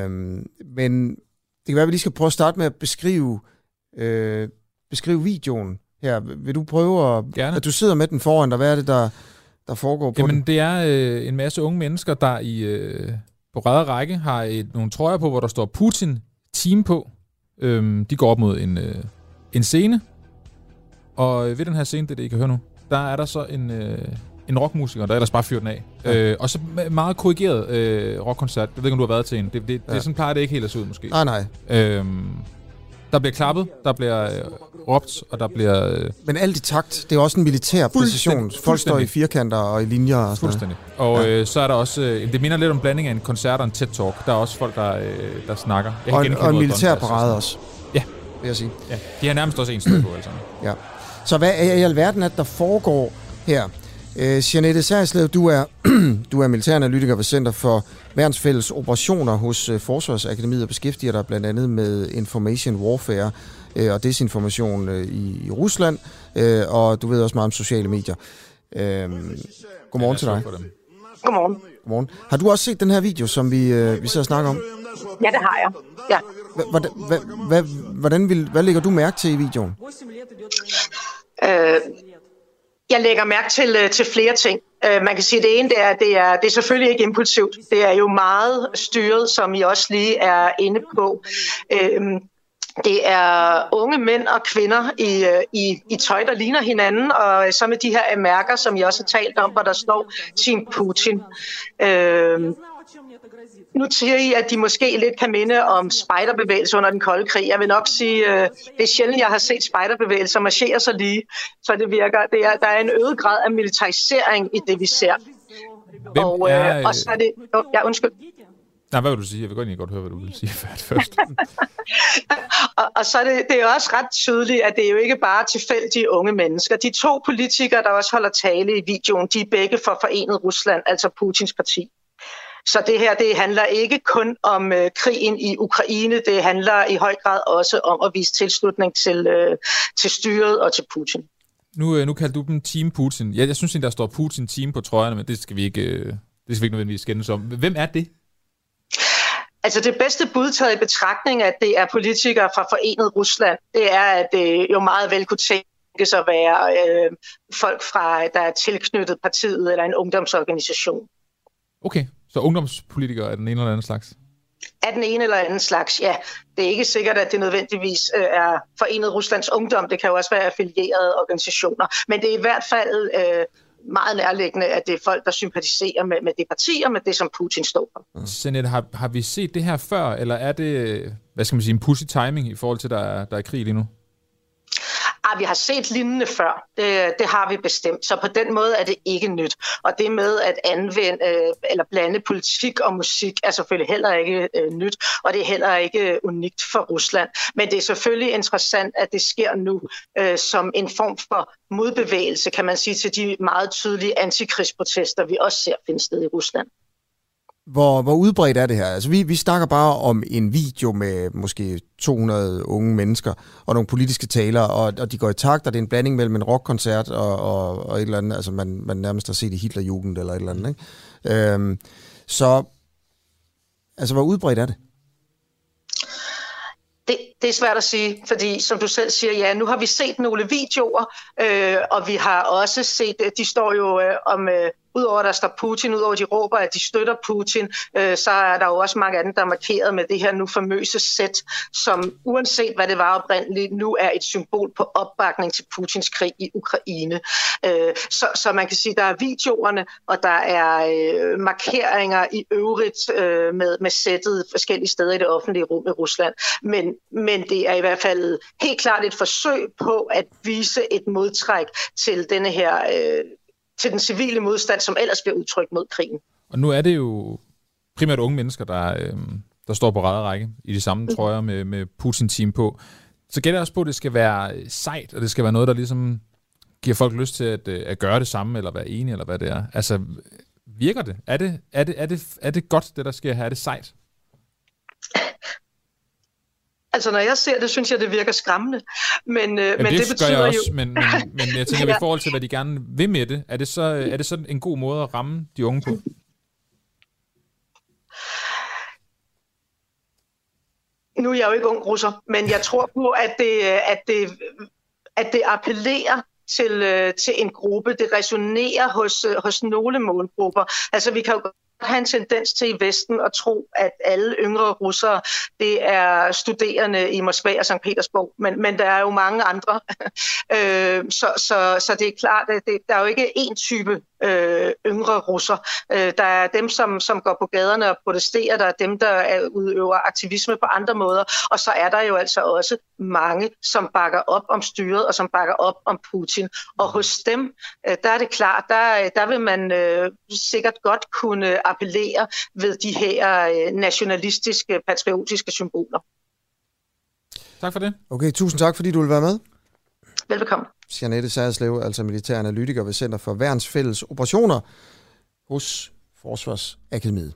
Øhm, men det kan være, at vi lige skal prøve at starte med at beskrive øh, beskrive videoen her. Vil du prøve at... Gerne. At du sidder med den foran dig. Hvad er det, der, der foregår på Jamen, den? det er øh, en masse unge mennesker, der i øh, på ræde række har et, nogle trøjer på, hvor der står Putin Team på. Øhm, de går op mod en, øh, en scene. Og ved den her scene, det, det I kan høre nu, der er der så en, øh, en rockmusiker, der ellers bare fyrer den af. Ja. Øh, og så meget korrigeret øh, rockkoncert. Jeg ved ikke, om du har været til en. Det, det, ja. det sådan plejer det ikke helt at se ud, måske. Nej, nej. Øhm, der bliver klappet, der bliver øh, råbt, og der bliver... Øh, Men alt i takt, det er også en militær præcision. Folk står i firkanter og i linjer. Og sådan Fuldstændig. Og øh, så er der også... Øh, det minder lidt om blanding af en koncert og en TED-talk. Der er også folk, der, øh, der snakker. Jeg og, en, og en militær parade også. Ja. Vil jeg sige. Ja, de har nærmest også en sted på, altså. Ja. Så hvad er i alverden, at der foregår her? Øh, Jeanette Særslev, du er, du er militæranalytiker ved Center for Værnsfælles Operationer hos øh, Forsvarsakademiet og beskæftiger dig blandt andet med information warfare øh, og desinformation øh, i, i Rusland, øh, og du ved også meget om sociale medier. Øh, godmorgen til dig. Godmorgen. Godmorgen. Har du også set den her video, som vi, øh, vi sidder og snakker om? Ja, det har jeg. Ja. Hvordan, hvad, hvad, hvordan vil, hvad lægger du mærke til i videoen? Øh, jeg lægger mærke til, øh, til flere ting. Øh, man kan sige, at det ene det er, det er, det er selvfølgelig ikke impulsivt. Det er jo meget styret, som I også lige er inde på. Uh, det er unge mænd og kvinder i, øh, i, i tøj, der ligner hinanden, og så med de her mærker, som jeg også har talt om, hvor der står Team Putin. Uh, nu siger I, at de måske lidt kan minde om spejderbevægelser under den kolde krig. Jeg vil nok sige, øh, det er sjældent, jeg har set spejderbevægelser marchere så lige, så det virker. Det er, der er en øget grad af militarisering i det, vi ser. Hvem og, er, øh, og så er det... Oh, ja, undskyld. Nej, hvad vil du sige? Jeg vil godt, godt høre, hvad du vil sige først. og, og så er det, det er også ret tydeligt, at det er jo ikke bare tilfældige unge mennesker. De to politikere, der også holder tale i videoen, de er begge for Forenet Rusland, altså Putins parti. Så det her det handler ikke kun om øh, krigen i Ukraine, det handler i høj grad også om at vise tilslutning til, øh, til styret og til Putin. Nu, øh, nu kalder du dem Team Putin. Jeg, jeg synes der står Putin Team på trøjerne, men det skal vi ikke, øh, det skal vi ikke nødvendigvis skændes om. Hvem er det? Altså det bedste bud taget i betragtning, at det er politikere fra Forenet Rusland, det er, at det jo meget vel kunne tænkes at være øh, folk, fra, der er tilknyttet partiet eller en ungdomsorganisation. Okay, så ungdomspolitikere er den ene eller anden slags? Af den ene eller anden slags, ja. Det er ikke sikkert, at det nødvendigvis øh, er Forenet Ruslands Ungdom. Det kan jo også være affilierede organisationer. Men det er i hvert fald øh, meget nærliggende, at det er folk, der sympatiserer med, med det parti og med det, som Putin står for. Senet, har, har vi set det her før, eller er det, hvad skal man sige, en pussy timing i forhold til, der er, der er krig lige nu? Ah, vi har set lignende før. Det, det har vi bestemt. Så på den måde er det ikke nyt. Og det med at anvende øh, eller blande politik og musik er selvfølgelig heller ikke øh, nyt, og det er heller ikke øh, unikt for Rusland. Men det er selvfølgelig interessant, at det sker nu øh, som en form for modbevægelse, kan man sige, til de meget tydelige antikrigsprotester, vi også ser finde sted i Rusland. Hvor, hvor udbredt er det her? Altså, vi, vi snakker bare om en video med måske 200 unge mennesker og nogle politiske talere, og, og de går i takt, og det er en blanding mellem en rockkoncert og, og, og et eller andet, altså man, man nærmest har set i Hitlerjugend eller et eller andet. Ikke? Øhm, så, altså, hvor udbredt er det? Det, det er svært at sige, fordi som du selv siger, ja, nu har vi set nogle videoer, øh, og vi har også set, øh, de står jo øh, om øh, Udover at der står Putin, udover de råber, at de støtter Putin, øh, så er der jo også mange andre, der er markeret med det her nu famøse sæt, som uanset hvad det var oprindeligt, nu er et symbol på opbakning til Putins krig i Ukraine. Øh, så, så man kan sige, der er videoerne, og der er øh, markeringer i øvrigt øh, med, med sættet forskellige steder i det offentlige rum i Rusland. Men, men det er i hvert fald helt klart et forsøg på at vise et modtræk til denne her øh, til den civile modstand, som ellers bliver udtrykt mod krigen. Og nu er det jo primært unge mennesker, der, øh, der står på række i de samme mm. trøjer med, med Putin-team på. Så jeg også på, at det skal være sejt, og det skal være noget, der ligesom giver folk lyst til at, øh, at gøre det samme, eller være enige, eller hvad det er. Altså, virker det? Er det, er det, er det, er det godt, det der sker her? Er det sejt? Altså, når jeg ser det, synes jeg, det virker skræmmende. Men, øh, Jamen, men det, det betyder jeg også, jo... Men, men, men jeg tænker, ja. i forhold til, hvad de gerne vil med det, er det, så, er det så en god måde at ramme de unge på? Nu er jeg jo ikke ung russer, men jeg tror på, at det, at det, at det appellerer til, øh, til en gruppe. Det resonerer hos, hos nogle målgrupper. Altså, vi kan jo have en tendens til i Vesten at tro, at alle yngre russere, det er studerende i Moskva og St. Petersborg, men, men der er jo mange andre. øh, så, så, så det er klart, at det, der er jo ikke én type øh, yngre russer. Øh, der er dem, som, som går på gaderne og protesterer, der er dem, der er, udøver aktivisme på andre måder, og så er der jo altså også mange, som bakker op om styret og som bakker op om Putin. Og hos dem, øh, der er det klart, der, der vil man øh, sikkert godt kunne appellere ved de her øh, nationalistiske, patriotiske symboler. Tak for det. Okay, tusind tak, fordi du vil være med. Velbekomme. Janette Særslev, altså militær analytiker ved Center for Værns Fælles Operationer hos Forsvarsakademiet.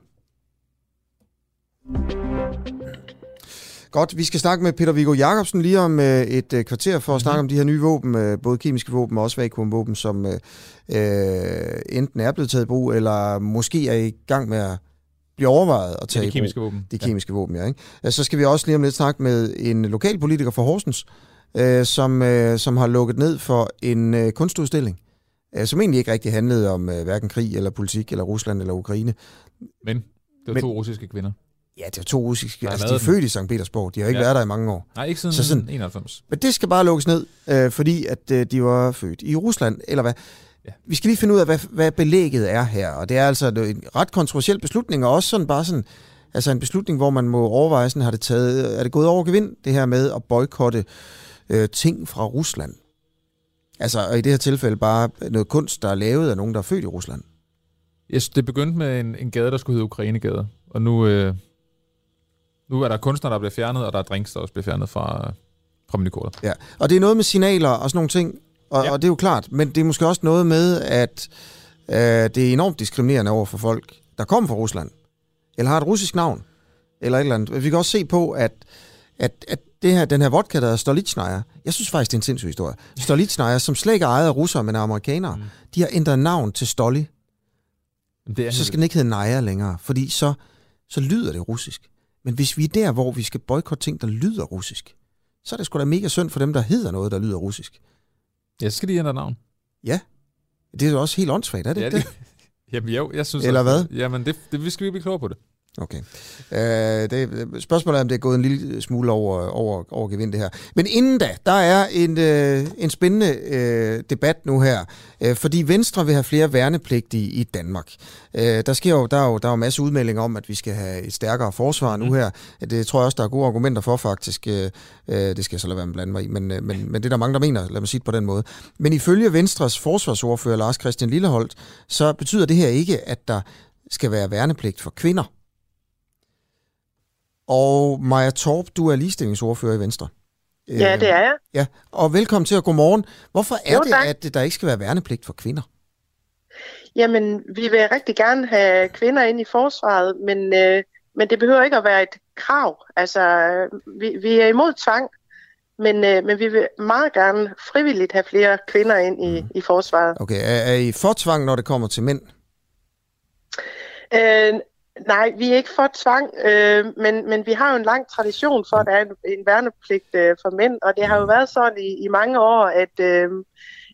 Godt, vi skal snakke med Peter Viggo Jacobsen lige om øh, et øh, kvarter for at snakke om de her nye våben, øh, både kemiske våben og også vakuumvåben, som øh, øh, enten er blevet taget i brug, eller måske er i gang med at blive overvejet at tage de i kemiske brug. våben. De kemiske ja. våben, ja. Ikke? Så skal vi også lige om lidt snakke med en lokalpolitiker fra Horsens, øh, som, øh, som har lukket ned for en øh, kunstudstilling, øh, som egentlig ikke rigtig handlede om øh, hverken krig eller politik eller Rusland eller Ukraine. Men det var Men- to russiske kvinder. Ja, det var to russiske. Altså, de er født i St. Petersborg. De har ikke Ja. været der i mange år. Nej, ikke siden Så sådan- 91. Men det skal bare lukkes ned, øh, fordi at øh, de var født i Rusland, eller hvad? Ja. Vi skal lige finde ud af, hvad, hvad belægget er her, og det er altså en ret kontroversiel beslutning, og også sådan bare sådan, altså en beslutning, hvor man må overveje, sådan, har det taget, er det gået over gevind, det her med at boykotte øh, ting fra Rusland? Altså, og i det her tilfælde bare noget kunst, der er lavet af nogen, der er født i Rusland. Yes, det begyndte med en, en gade, der skulle hedde Ukrainegade. Og nu, øh, nu er der kunstnere, der bliver fjernet, og der er drinks, der også bliver fjernet fra, fra menukortet. Ja, og det er noget med signaler og sådan nogle ting, og. Ja. og det er jo klart, men det er måske også noget med, at øh, det er enormt diskriminerende over for folk, der kommer fra Rusland, eller har et russisk navn, eller et eller andet. Vi kan også se på, at, at, at det her, den her vodka, der hedder Stolitsnaya, jeg synes faktisk, det er en sindssyg historie. Stolitsnaya, som slet ikke er ejet af russere, men af amerikanere, mm. de har ændret navn til Stoli, Det er så skal den ikke hedde Naja længere, fordi så, så lyder det russisk. Men hvis vi er der, hvor vi skal boykotte ting, der lyder russisk, så er det sgu da mega synd for dem, der hedder noget, der lyder russisk. Ja, så skal de ændre navn. Det er jo også helt åndssvagt, er det Ja, ikke det? det, jamen jo, jeg synes Eller også, Jamen, det, det, vi skal vi blive klogere på det. Okay. Øh, det, spørgsmålet er, om det er gået en lille smule over, over, over gevind det her. Men inden da, der er en, øh, en spændende øh, debat nu her, øh, fordi Venstre vil have flere værnepligtige i Danmark. Øh, der, sker jo, der, er jo, der er jo masser udmeldinger om, at vi skal have et stærkere forsvar nu her. Det tror jeg også, der er gode argumenter for faktisk. Øh, øh, det skal jeg så lade være med blande mig i, men, øh, men, men det er der mange, der mener, lad mig sige det på den måde. Men ifølge Venstres forsvarsordfører Lars Christian Lilleholdt, så betyder det her ikke, at der skal være værnepligt for kvinder. Og Maja Torp, du er ligestillingsordfører i Venstre. Ja, det er jeg. Ja, og velkommen til at godmorgen. Hvorfor er Jo, det, tak. at der ikke skal være værnepligt for kvinder? Jamen, vi vil rigtig gerne have kvinder ind i forsvaret, men, øh, men det behøver ikke at være et krav. Altså, vi, vi er imod tvang, men, øh, men vi vil meget gerne frivilligt have flere kvinder ind i, i forsvaret. Okay, er, er I for tvang, når det kommer til mænd? Øh, nej, vi er ikke for tvang, øh, men, men vi har jo en lang tradition for, at der er en, en værnepligt øh, for mænd, og det har jo været sådan i, i mange år, at øh,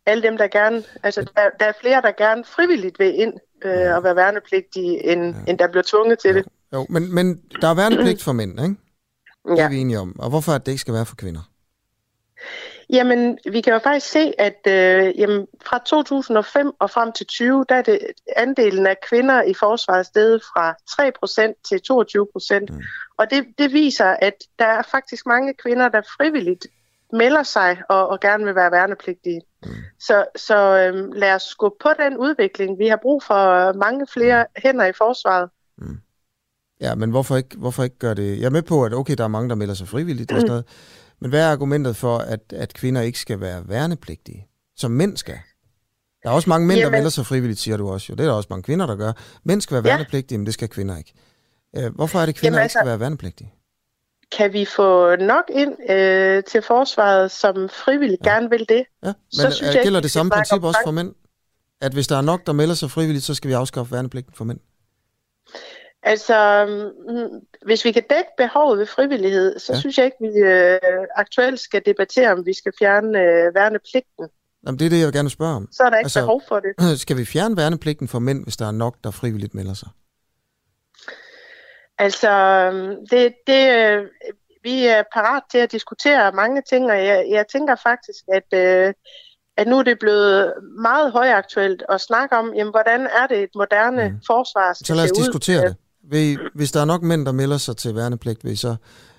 alle dem, der gerne, altså der, der er flere, der gerne frivilligt vil ind øh, og være værnepligtige, end, end der bliver tvunget til det. Jo, men, men der er værnepligt for mænd, ikke? Det er Ja. vi enige om. Og hvorfor er det ikke skal være for kvinder? Jamen, vi kan jo faktisk se, at øh, jamen, fra 2005 og frem til 20, der er det andelen af kvinder i forsvaret steget fra 3% til 22%. Mm. Og det, det viser, at der er faktisk mange kvinder, der frivilligt melder sig og, og gerne vil være værnepligtige. Mm. Så, så øh, lad os gå på den udvikling. Vi har brug for mange flere hænder i forsvaret. Ja, men hvorfor ikke, hvorfor ikke gøre det? Jeg er med på, at okay, der er mange, der melder sig frivilligt og sådan noget. Men hvad er argumentet for, at, at kvinder ikke skal være værnepligtige, som mænd skal? Der er også mange mænd, der Jamen- melder sig frivilligt, siger du også. Jo, det er der også mange kvinder, der gør. Mænd skal være Ja. værnepligtige, men det skal kvinder ikke. Øh, hvorfor er det, kvinder Jamen ikke skal altså- være værnepligtige? Kan vi få nok ind øh, til forsvaret, som frivilligt ja. gerne vil det? Ja, Så men synes øh, jeg ikke, gælder det samme princip også for mænd? At hvis der er nok, der melder sig frivilligt, så skal vi afskaffe værnepligten for mænd? Altså, mm, hvis vi kan dække behovet ved frivillighed, så Ja. synes jeg ikke, vi øh, aktuelt skal debattere, om vi skal fjerne øh, værnepligten. Jamen, det er det, jeg vil gerne spørge om. Så er der ikke Altså- behov for det. Skal vi fjerne værnepligten for mænd, hvis der er nok, der frivilligt melder sig? Altså, mm, det, det, øh, vi er parat til at diskutere mange ting, og jeg, jeg tænker faktisk, at, øh, at nu er det blevet meget højaktuelt at snakke om, jamen, hvordan er det et moderne mm. forsvar skal Så lad os se ud? diskutere det. Vil hvis der er nok mænd, der melder sig til værnepligt, vil I så,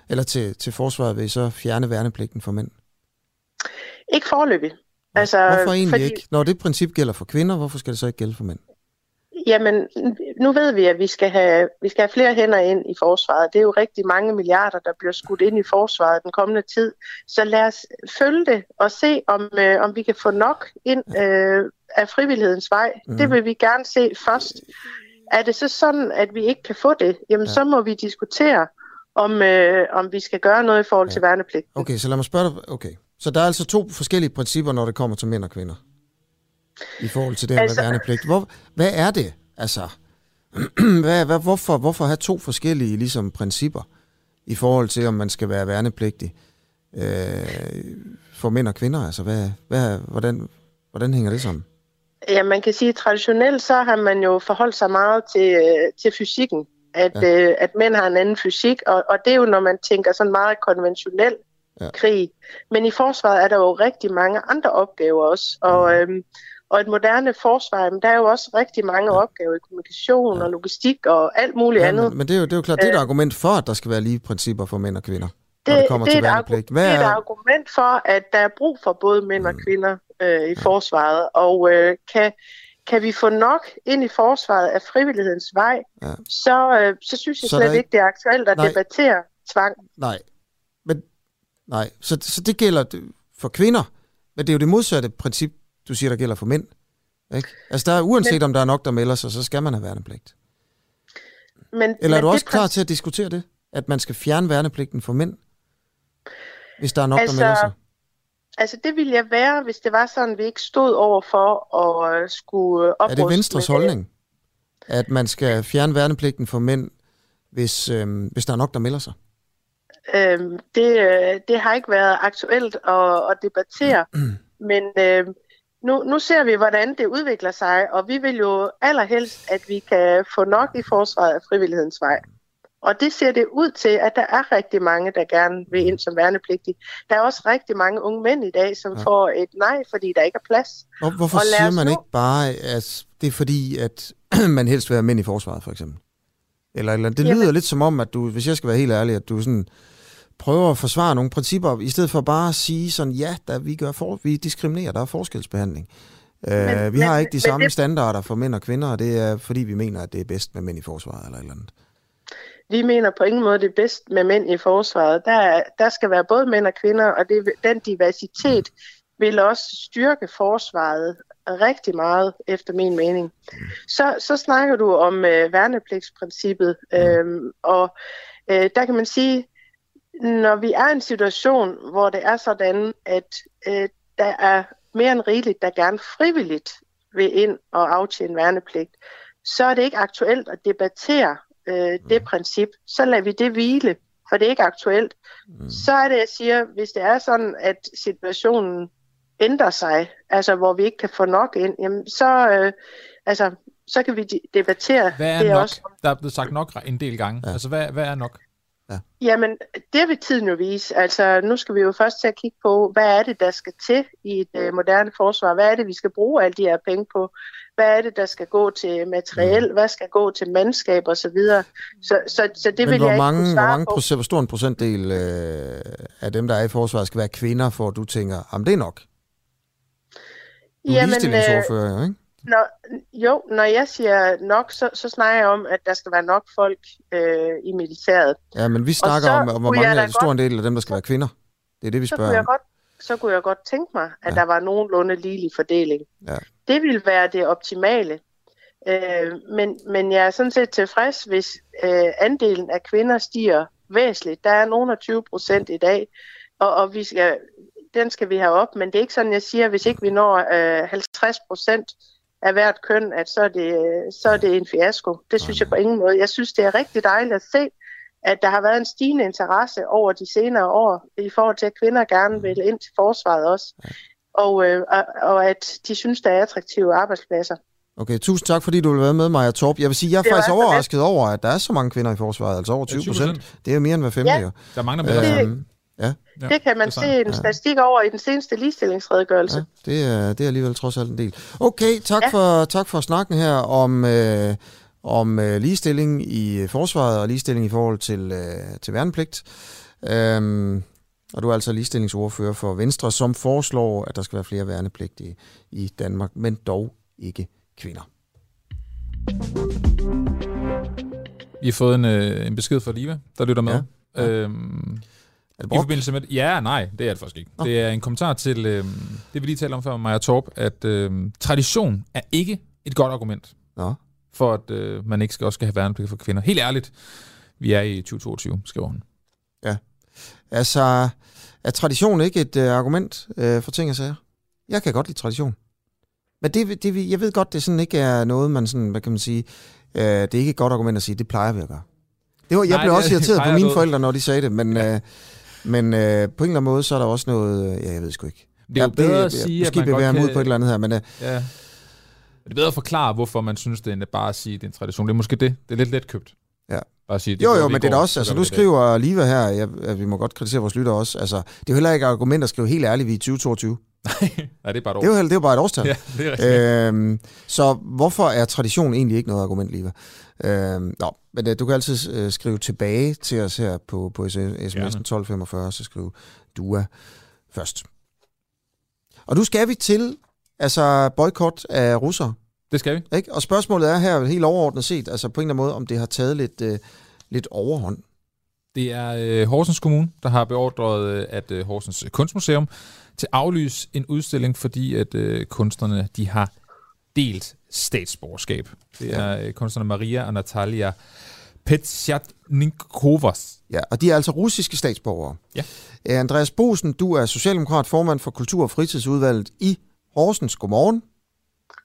eller til, til forsvaret, vil I så fjerne værnepligten for mænd? Ikke forløbig. Altså, Hvorfor egentlig fordi, ikke? Når det princip gælder for kvinder, hvorfor skal det så ikke gælde for mænd? Jamen, nu ved vi, at vi skal, have, vi skal have flere hænder ind i forsvaret. Det er jo rigtig mange milliarder, der bliver skudt ind i forsvaret den kommende tid. Så lad os følge det og se, om, øh, om vi kan få nok ind øh, af frivillighedens vej. Mhm. Mm. Det vil vi gerne se først. Er det så sådan, at vi ikke kan få det, jamen ja. så må vi diskutere, om, øh, om vi skal gøre noget i forhold ja. til værnepligt. Okay, så lad mig spørge dig. Okay. Så der er altså to forskellige principper, når det kommer til mænd og kvinder? I forhold til det altså, med værnepligt. Hvor, hvad er det? Altså, hvad, hvad, hvorfor, hvorfor have to forskellige ligesom, principper i forhold til, om man skal være værnepligtig øh, for mænd og kvinder? Altså, hvad, hvad, hvordan, hvordan hænger det sammen? Ja, man kan sige, at traditionelt så har man jo forholdt sig meget til, øh, til fysikken. At, ja. øh, at mænd har en anden fysik, og, og det er jo, når man tænker sådan meget konventionel ja. krig. Men i forsvaret er der jo rigtig mange andre opgaver også, og, Mhm. øhm, og et moderne forsvar, jamen, der er jo også rigtig mange ja. opgaver i kommunikation ja. og logistik og alt muligt Ja, andet. men, men det er jo, det er jo klart, det er et argument for, at der skal være lige principper for mænd og kvinder, når det, det kommer det, til er et værnepligt. det Hvad er et argument for, at der er brug for både mænd og kvinder øh, i forsvaret, og øh, kan, kan vi få nok ind i forsvaret af frivillighedens vej, Ja. så, øh, så synes jeg Så slet ikke, det er aktuelt at Nej. debattere tvang. nej, men, nej. Så, så det gælder for kvinder, men det er jo det modsatte princip, du siger, der gælder for mænd. Ikke? Altså, der er, uanset Men- om der er nok, der melder sig, så skal man have værnepligt. Men, Eller er men du det også klar til at diskutere det? At man skal fjerne værnepligten for mænd? Hvis der er nok, Altså, der melder sig? Altså det ville jeg være, hvis det var sådan, at vi ikke stod over for at øh, skulle øh, Er opruste. det Venstres holdning? At man skal fjerne værnepligten for mænd, hvis, øhm, hvis der er nok, der melder sig? Øhm, det, øh, det har ikke været aktuelt at, at debattere, men øh, nu, nu ser vi, hvordan det udvikler sig, og vi vil jo allerhelst, at vi kan få nok i forsvaret af frivillighedens vej. Og det ser det ud til, at der er rigtig mange, der gerne vil ind som værnepligtige. Der er også rigtig mange unge mænd i dag, som Ja. får et nej, fordi der ikke er plads. Hvor, hvorfor Og siger man nu- ikke bare, at det er fordi, at man helst vil have mænd i forsvaret, for eksempel? Eller, eller det Jamen- lyder lidt som om, at du, hvis jeg skal være helt ærlig, at du sådan prøver at forsvare nogle principper, i stedet for bare at sige sådan, ja, der, vi, gør for, vi diskriminerer, der er forskelsbehandling. Men, uh, vi men- har ikke de men samme det- standarder for mænd og kvinder, og det er fordi, vi mener, at det er bedst med mænd i forsvaret eller et eller andet. Vi mener på ingen måde det bedst med mænd i forsvaret. Der, er- der skal være både mænd og kvinder, og det, den diversitet vil også styrke forsvaret rigtig meget, efter min mening. Så, så snakker du om øh, værnepligtsprincippet, øhm, og øh, der kan man sige, når vi er i en situation, hvor det er sådan, at øh, der er mere end rigeligt, der gerne frivilligt vil ind og aftjene værnepligt, så er det ikke aktuelt at debattere øh, det princip. Så lader vi det hvile, for det er ikke aktuelt. Mm. Så er det, jeg siger, hvis det er sådan, at situationen ændrer sig, altså hvor vi ikke kan få nok ind, jamen så, øh, altså, så kan vi de- debattere Hvad er det nok? også. Der er blevet sagt nok en del gange. Ja. Altså, hvad, hvad er nok? Jamen, det vil tiden jo vise. Altså, nu skal vi jo først til at kigge på, hvad er det, der skal til i et øh, moderne forsvar? Hvad er det, vi skal bruge alle de her penge på? Hvad er det, der skal gå til materiel? Hvad skal gå til mandskab og så videre? Så, så, så det Men vil hvor jeg ikke mange, hvor, svare mange på. procent, hvor stor en procentdel øh, af dem, der er i forsvaret, skal være kvinder, for du tænker, jamen det er nok. Du er Jamen, ligestillingsordfører, jo, ikke? Når, jo, når jeg siger nok, så, så snakker jeg om, at der skal være nok folk øh, i militæret. Ja, men vi snakker så om, om hvor mange er stor en del af dem, der skal være kvinder. Det er det, vi så spørger kunne, jeg om. godt, så kunne jeg godt tænke mig, at ja. der var nogenlunde ligelig fordeling. Ja. Det ville være det optimale. Øh, men, men jeg er sådan set tilfreds, hvis øh, andelen af kvinder stiger væsentligt. Der er nogen af 20 procent i dag, og, og vi skal, den skal vi have op, men det er ikke sådan, jeg siger, hvis ikke vi når øh, 50 procent af hvert køn, at så er det, så er det en fiasko. Det synes jeg på ingen måde. Jeg synes, det er rigtig dejligt at se, at der har været en stigende interesse over de senere år i forhold til, at kvinder gerne vil ind til forsvaret også. Og, øh, og, og at de synes, der er attraktive arbejdspladser. Okay, tusind tak, fordi du vil være med, Maja Torp. Jeg vil sige, jeg er Det faktisk overrasket over, at der er så mange kvinder i forsvaret, altså over 20 procent. Det er jo mere end hver femte, Ja. jo. Der er mange, der. Øhm, ja. Ja, det kan man det se en statistik over i den seneste ligestillingsredegørelse. Ja, det, er, det er alligevel trods alt en del. Okay, tak, ja. for, tak for snakken her om, øh, om øh, ligestilling i forsvaret og ligestilling i forhold til, øh, til værnepligt. Øhm, og du er altså ligestillingsordfører for Venstre, som foreslår, at der skal være flere værnepligtige i Danmark, men dog ikke kvinder. Vi har fået en, øh, en besked fra Liva, der lytter med. Ja. Ja. Øhm, er det I forbindelse med... Ja, nej, det er det faktisk ikke. Oh. Det er en kommentar til øh, det, vi lige talte om før, Maja Torp, at øh, tradition er ikke et godt argument Nå. for, at øh, man ikke skal, også skal have værnepligt for kvinder. Helt ærligt, vi er i 2022, skriver hun. Altså, er tradition ikke et øh, argument øh, for ting og sager? Jeg kan godt lide tradition. Men det, det, jeg ved godt, det sådan ikke er noget, man sådan, hvad kan man sige, øh, det er ikke et godt argument at sige, det plejer vi at gøre. Det var, jeg Nej, blev også irriteret på mine forældre, når de sagde det, men, ja. øh, men øh, på en eller anden måde, så er der også noget, ja, jeg ved sgu ikke. Det er jo bedre det, at sige, måske at man godt kan... på et eller andet her, men... Øh, ja. Det er bedre at forklare, hvorfor man synes det, end bare at sige, det er en tradition. Det er måske det. Det er lidt let købt. Bare sige, det jo, jo, men det er også, altså du skriver Liva her, jeg, at vi må godt kritisere vores lytter også, altså det er jo heller ikke argument at skrive helt ærligt, vi er i 2022. Nej, det er bare et år. Det er jo, det er jo bare et årstal. Ja, det er rigtigt. Øhm, så hvorfor er tradition egentlig ikke noget argument, Liva? Øhm, nå, men øh, du kan altid øh, skrive tilbage til os her på, på sms'en 1245, så skriv DUA først. Og nu skal vi til altså boykot af russere. Det skal vi. Ikke? Og spørgsmålet er her helt overordnet set, altså på en eller anden måde, om det har taget lidt, øh, lidt overhånd. Det er øh, Horsens Kommune, der har beordret, øh, at øh, Horsens Kunstmuseum til aflys en udstilling, fordi at øh, kunstnerne de har delt statsborgerskab. Det er øh, kunstnerne Maria og Natalia Petsjatnikovas. Ja, og de er altså russiske statsborgere. Ja. Andreas Bosen, du er socialdemokrat formand for Kultur- og Fritidsudvalget i Horsens. Godmorgen.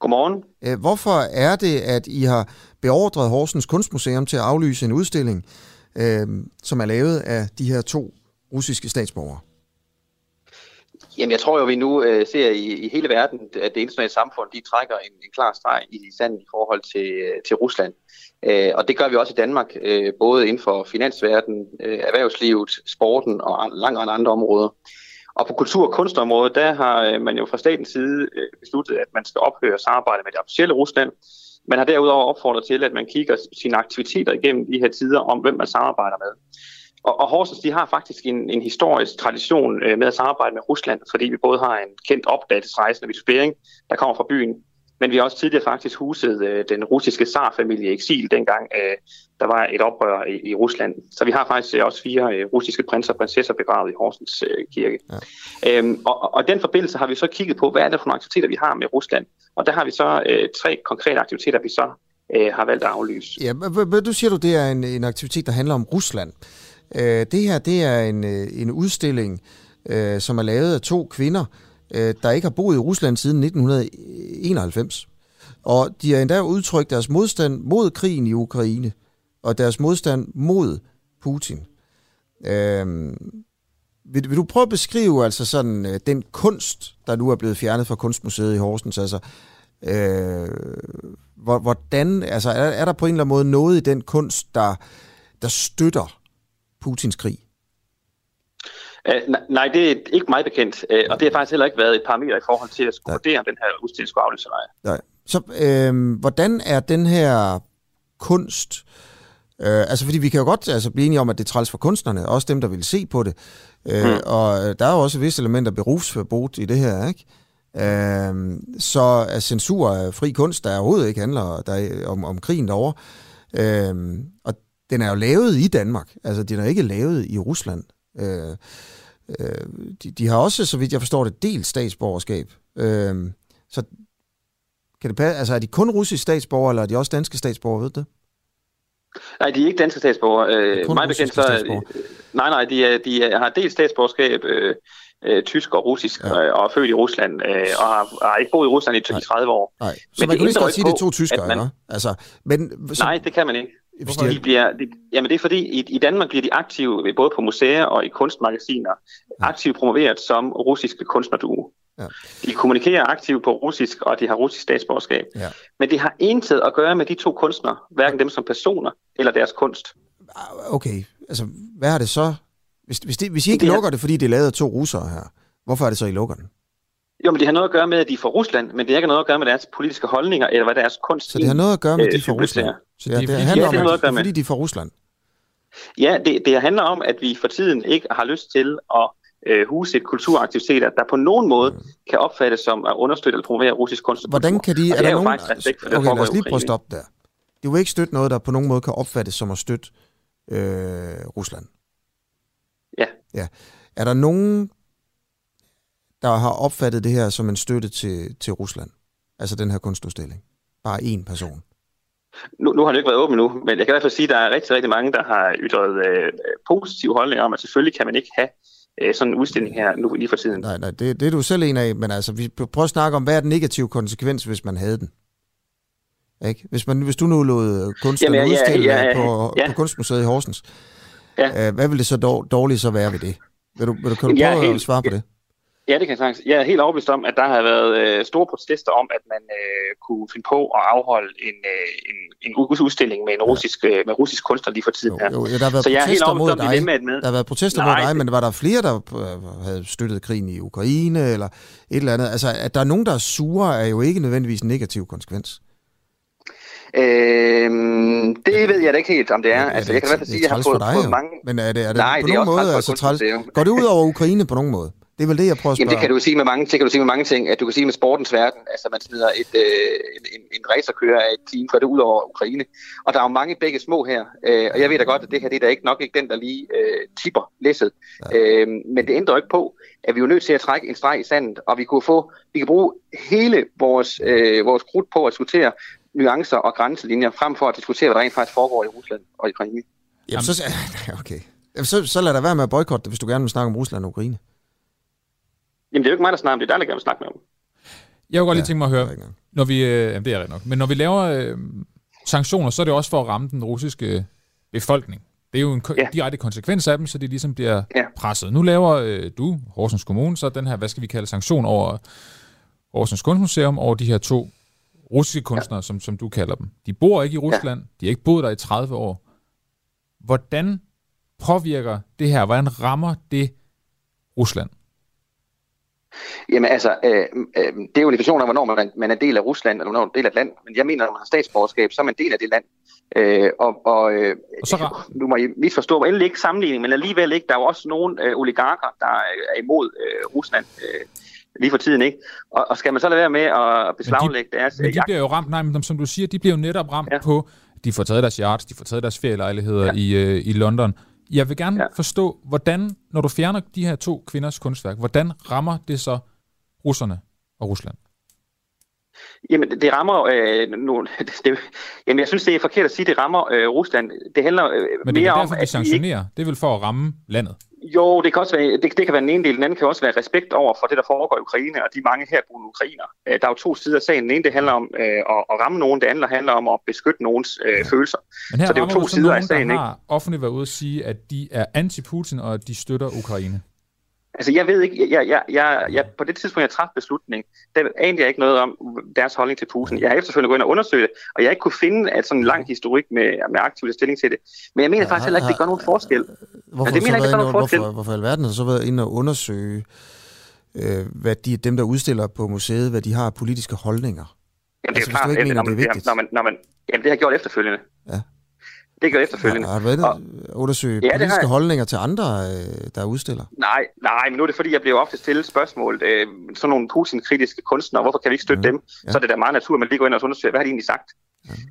Godmorgen. Hvorfor er det, at I har beordret Horsens Kunstmuseum til at aflyse en udstilling, øh, som er lavet af de her to russiske statsborgere? Jamen, jeg tror jo, vi nu øh, ser i, i hele verden, at det internationale samfund, de trækker en, en klar streg i sandet i forhold til, øh, til Rusland. Øh, og det gør vi også i Danmark, øh, både inden for finansverdenen, øh, erhvervslivet, sporten og lang række andre områder. Og på kultur- og kunstområdet, der har øh, man jo fra statens side øh, besluttet, at man skal ophøre samarbejde med det officielle Rusland. Man har derudover opfordret til, at man kigger sine aktiviteter igennem de her tider om, hvem man samarbejder med. Og, og Horsens de har faktisk en, en historisk tradition øh, med at samarbejde med Rusland, fordi vi både har en kendt opdagelsesrejsende Vitus Bering, der kommer fra byen, men vi har også tidligere faktisk huset øh, den russiske zarfamilie i eksil, dengang øh, der var et oprør i, i Rusland. Så vi har faktisk øh, også fire øh, russiske prinser og prinsesser begravet i Horsens øh, kirke. Ja. Øhm, og, og den forbindelse har vi så kigget på, hvad er det for nogle aktiviteter, vi har med Rusland. Og der har vi så øh, tre konkrete aktiviteter, vi så øh, har valgt at aflyse. Ja, men du siger du, det er en, en aktivitet, der handler om Rusland. Øh, det her, det er en, øh, en udstilling, øh, som er lavet af to kvinder, øh, der ikke har boet i Rusland siden 1991. Og de har endda udtrykt deres modstand mod krigen i Ukraine, og deres modstand mod Putin. Øh, vil, vil du prøve at beskrive altså sådan øh, den kunst, der nu er blevet fjernet fra Kunstmuseet i Horsens? Altså, øh, hvordan, altså er, er der på en eller anden måde noget i den kunst, der, der støtter Putins krig? Uh, nej, det er ikke meget bekendt, uh, og det har faktisk heller ikke været et parameter i forhold til at skulle vurdere, om den her udstilling skulle aflyse eller Nej. Så øh, hvordan er den her kunst... Øh, altså, fordi vi kan jo godt altså, blive enige om, at det er træls for kunstnerne, også dem, der vil se på det. Øh, mm. Og der er jo også visse elementer berufsforbud i det her, ikke? Øh, så er censur af fri kunst, der overhovedet ikke handler der om, om krigen derovre. Øh, og den er jo lavet i Danmark. Altså, den er ikke lavet i Rusland. Øh, øh, de, de har også, så vidt jeg forstår det, delt statsborgerskab. Øh, så kan det passe, altså er de kun russiske statsborgere, eller er de også danske statsborgere, ved det? Nej, de er ikke danske statsborgere. Øh, mig bekendt så... Nej, nej, de, er, de er, har delt statsborgerskab, øh, øh, tysk og russisk, ja. øh, og er født i Rusland, øh, og har, har ikke boet i Rusland i, i 30 år. Nej, så men man kan godt sige, at det er to tyskere, man, Altså, men, så, nej, det kan man ikke. Hvorfor? De bliver, de, jamen det er fordi, i, i Danmark bliver de aktive, både på museer og i kunstmagasiner, ja. aktivt promoveret som russiske kunstnerduo. Ja. De kommunikerer aktivt på russisk, og de har russisk statsborgerskab. Ja. Men det har intet at gøre med de to kunstnere, hverken dem som personer eller deres kunst. Ah, okay, altså hvad har det så Hvis, hvis, det, hvis I ikke Det er- lukker det, fordi det er lavet af to russere her, hvorfor er det så, I lukker den? Jo, men det har noget at gøre med, at de er fra Rusland, men det har ikke noget at gøre med deres politiske holdninger, eller hvad deres kunst Så det har noget at gøre med, at de er fra symboliserer. Rusland? Så Ja, det er det fordi, handler Ja, om, at, det er, fordi de er fra Rusland. Ja, det, det handler om, at vi for tiden ikke har lyst til at øh, huse et kulturaktiviteter, der på nogen måde kan opfattes som at understøtte eller promovere russisk kunst. Mm. Hvordan kan de... Og Er der er nogen, faktisk for okay, lad os lige prøve at stoppe der. De vil ikke støtte noget, der på nogen måde kan opfattes som at støtte øh, Rusland. Ja. ja. Er der nogen, der har opfattet det her som en støtte til, til Rusland? Altså den her kunstudstilling? Bare én person. Nu, nu har det ikke været åben nu, men jeg kan i hvert fald sige, at der er rigtig, rigtig mange, der har ytret øh, positive holdninger om, at selvfølgelig kan man ikke have øh, sådan en udstilling her nu lige for tiden. Nej, nej, det, det er du selv en af, men altså, vi prøver at snakke om, hvad er den negative konsekvens, hvis man havde den? Ikke? Hvis, man, hvis du nu lod kunstnerne Jamen, ja, ja, udstille ja, ja, på, ja. på Kunstmuseet i Horsens, Ja. øh, hvad vil det så dår, dårligt så være ved det? Vil du, vil du, kan du prøve at helt- svare på det? Ja, det kan jeg sagtens. Jeg er helt overbevist om, at der har været øh, store protester om, at man øh, kunne finde på at afholde en, øh, en, en udstilling med en russisk, øh, med russisk kunstner lige for tiden her. Jo, ja, der har været Så jeg er helt overbevist om dig. med. Der har været protester Nej, mod dig, men var der flere, der øh, havde støttet krigen i Ukraine, eller et eller andet? Altså, at der er nogen, der er sure, er jo ikke nødvendigvis en negativ konsekvens. Øhm, det ved jeg da ikke helt, om det er. Ja, altså, jeg kan i hvert fald sige, at jeg har fået, dig, fået jo. mange... Men er det, er det Nej, på det nogen måde altså, træls? Går det ud over Ukraine på nogen måde? Det er vel det, jeg prøver at spørge Jamen, det kan du sige med mange, det kan du sige med mange ting. At du kan sige med sportens verden, altså man smider et, øh, en, en, en racerkører af et team, går det ud over Ukraine. Og der er jo mange begge små her. Øh, og jeg ved da godt, at det her det er da ikke nok ikke den, der lige øh, tipper læsset. Ja. Øh, men det ændrer jo ikke på, at vi er jo nødt til at trække en streg i sandet, og vi kunne få, vi kan bruge hele vores, øh, vores krudt på at diskutere nuancer og grænselinjer, frem for at diskutere, hvad der rent faktisk foregår i Rusland og i Ukraine. Jamen, så, okay. Jamen, så, så lad dig være med at boykotte det, hvis du gerne vil snakke om Rusland og Ukraine. Jamen, det er jo ikke mig, der snakker om det, det er dig, der gerne vil snakke med om. Jeg kunne godt lige Ja, tænke mig at det høre, når vi, øh, jamen det er rigtigt nok, men når vi laver øh, sanktioner, så er det også for at ramme den russiske befolkning. Det er jo en ko- Ja. direkte konsekvens af dem, så de ligesom bliver Ja. presset. Nu laver øh, du, Horsens Kommune, så den her, hvad skal vi kalde, sanktion over Horsens Kunstmuseum, over de her to russiske kunstnere, ja. som, som du kalder dem. De bor ikke i Rusland, ja. de har ikke boet der i 30 år. Hvordan påvirker det her, hvordan rammer det Rusland? Jamen altså, øh, øh, det er jo en definition af, hvornår man, man er del af Rusland, eller hvornår man er del af et land. Men jeg mener, når man har statsborgerskab, så er man del af det land. Øh, og og øh, Og så nu må I misforstå mig endelig ikke sammenligning, men alligevel ikke. Der er jo også nogle øh, oligarker, der er imod øh, Rusland øh, lige for tiden, ikke? Og, og skal man så lade være med at beslaglægge deres Men øh, de bliver jo ramt, nej, men som du siger, de bliver jo netop ramt ja. På, de får taget deres yachts, de får taget deres ferielejligheder. Ja. i, øh, i London. Jeg vil gerne ja. Forstå, hvordan, når du fjerner de her to kvinders kunstværk, hvordan rammer det så russerne og Rusland? Jamen, det- rammer... Øh, nu, det, jamen, jeg synes, det er forkert at sige, at det rammer øh, Rusland. Det handler øh, Men det mere er om, derfor, vi at vi ikke sanktionerer. Det er vel for at ramme landet. Jo, det kan også være, det, det kan være den ene del. Den anden kan også være respekt over for det, der foregår i Ukraine, og de mange herboende ukrainer. Øh, Der er jo to sider af sagen. Den ene, det handler om øh, at, at ramme nogen. Det andet handler om at beskytte nogens øh, følelser. Men her Så det er jo to sider af nogen, sagen, der ikke? har offentligt været ude at sige, at de er anti-Putin, og at de støtter Ukraine. Altså, jeg ved ikke, jeg, jeg, jeg, jeg, på det tidspunkt, jeg træffede beslutningen, der anede jeg ikke noget om deres holdning til Putin. Jeg har efterfølgende gået ind og undersøgt det, og jeg har ikke kunne finde at sådan en lang historik med, med aktiv stilling til det. Men jeg mener faktisk heller ikke, det gør nogen forskel. Hvorfor, det det mener ikke, er inde, nogen forskel. hvorfor, hvorfor alverden har så været inde og undersøge, øh, hvad de, dem, der udstiller på museet, hvad de har politiske holdninger? Jamen, Altså, det er ikke klart, mener, at- det er når man- vigtigt. Når man, når man, jamen, det har jeg gjort efterfølgende. Ja. Det gjort efterfølgende. Har, har du været Og- undersøge har politiske holdninger til andre, øh, der udstiller? Nej, nej, men nu er det fordi, jeg bliver ofte stillet spørgsmål. Øh, sådan nogle Putin-kritiske kunstnere, hvorfor kan vi ikke støtte Mhm. dem? Så er det da meget naturligt, at man lige går ind og undersøger, hvad har de egentlig sagt?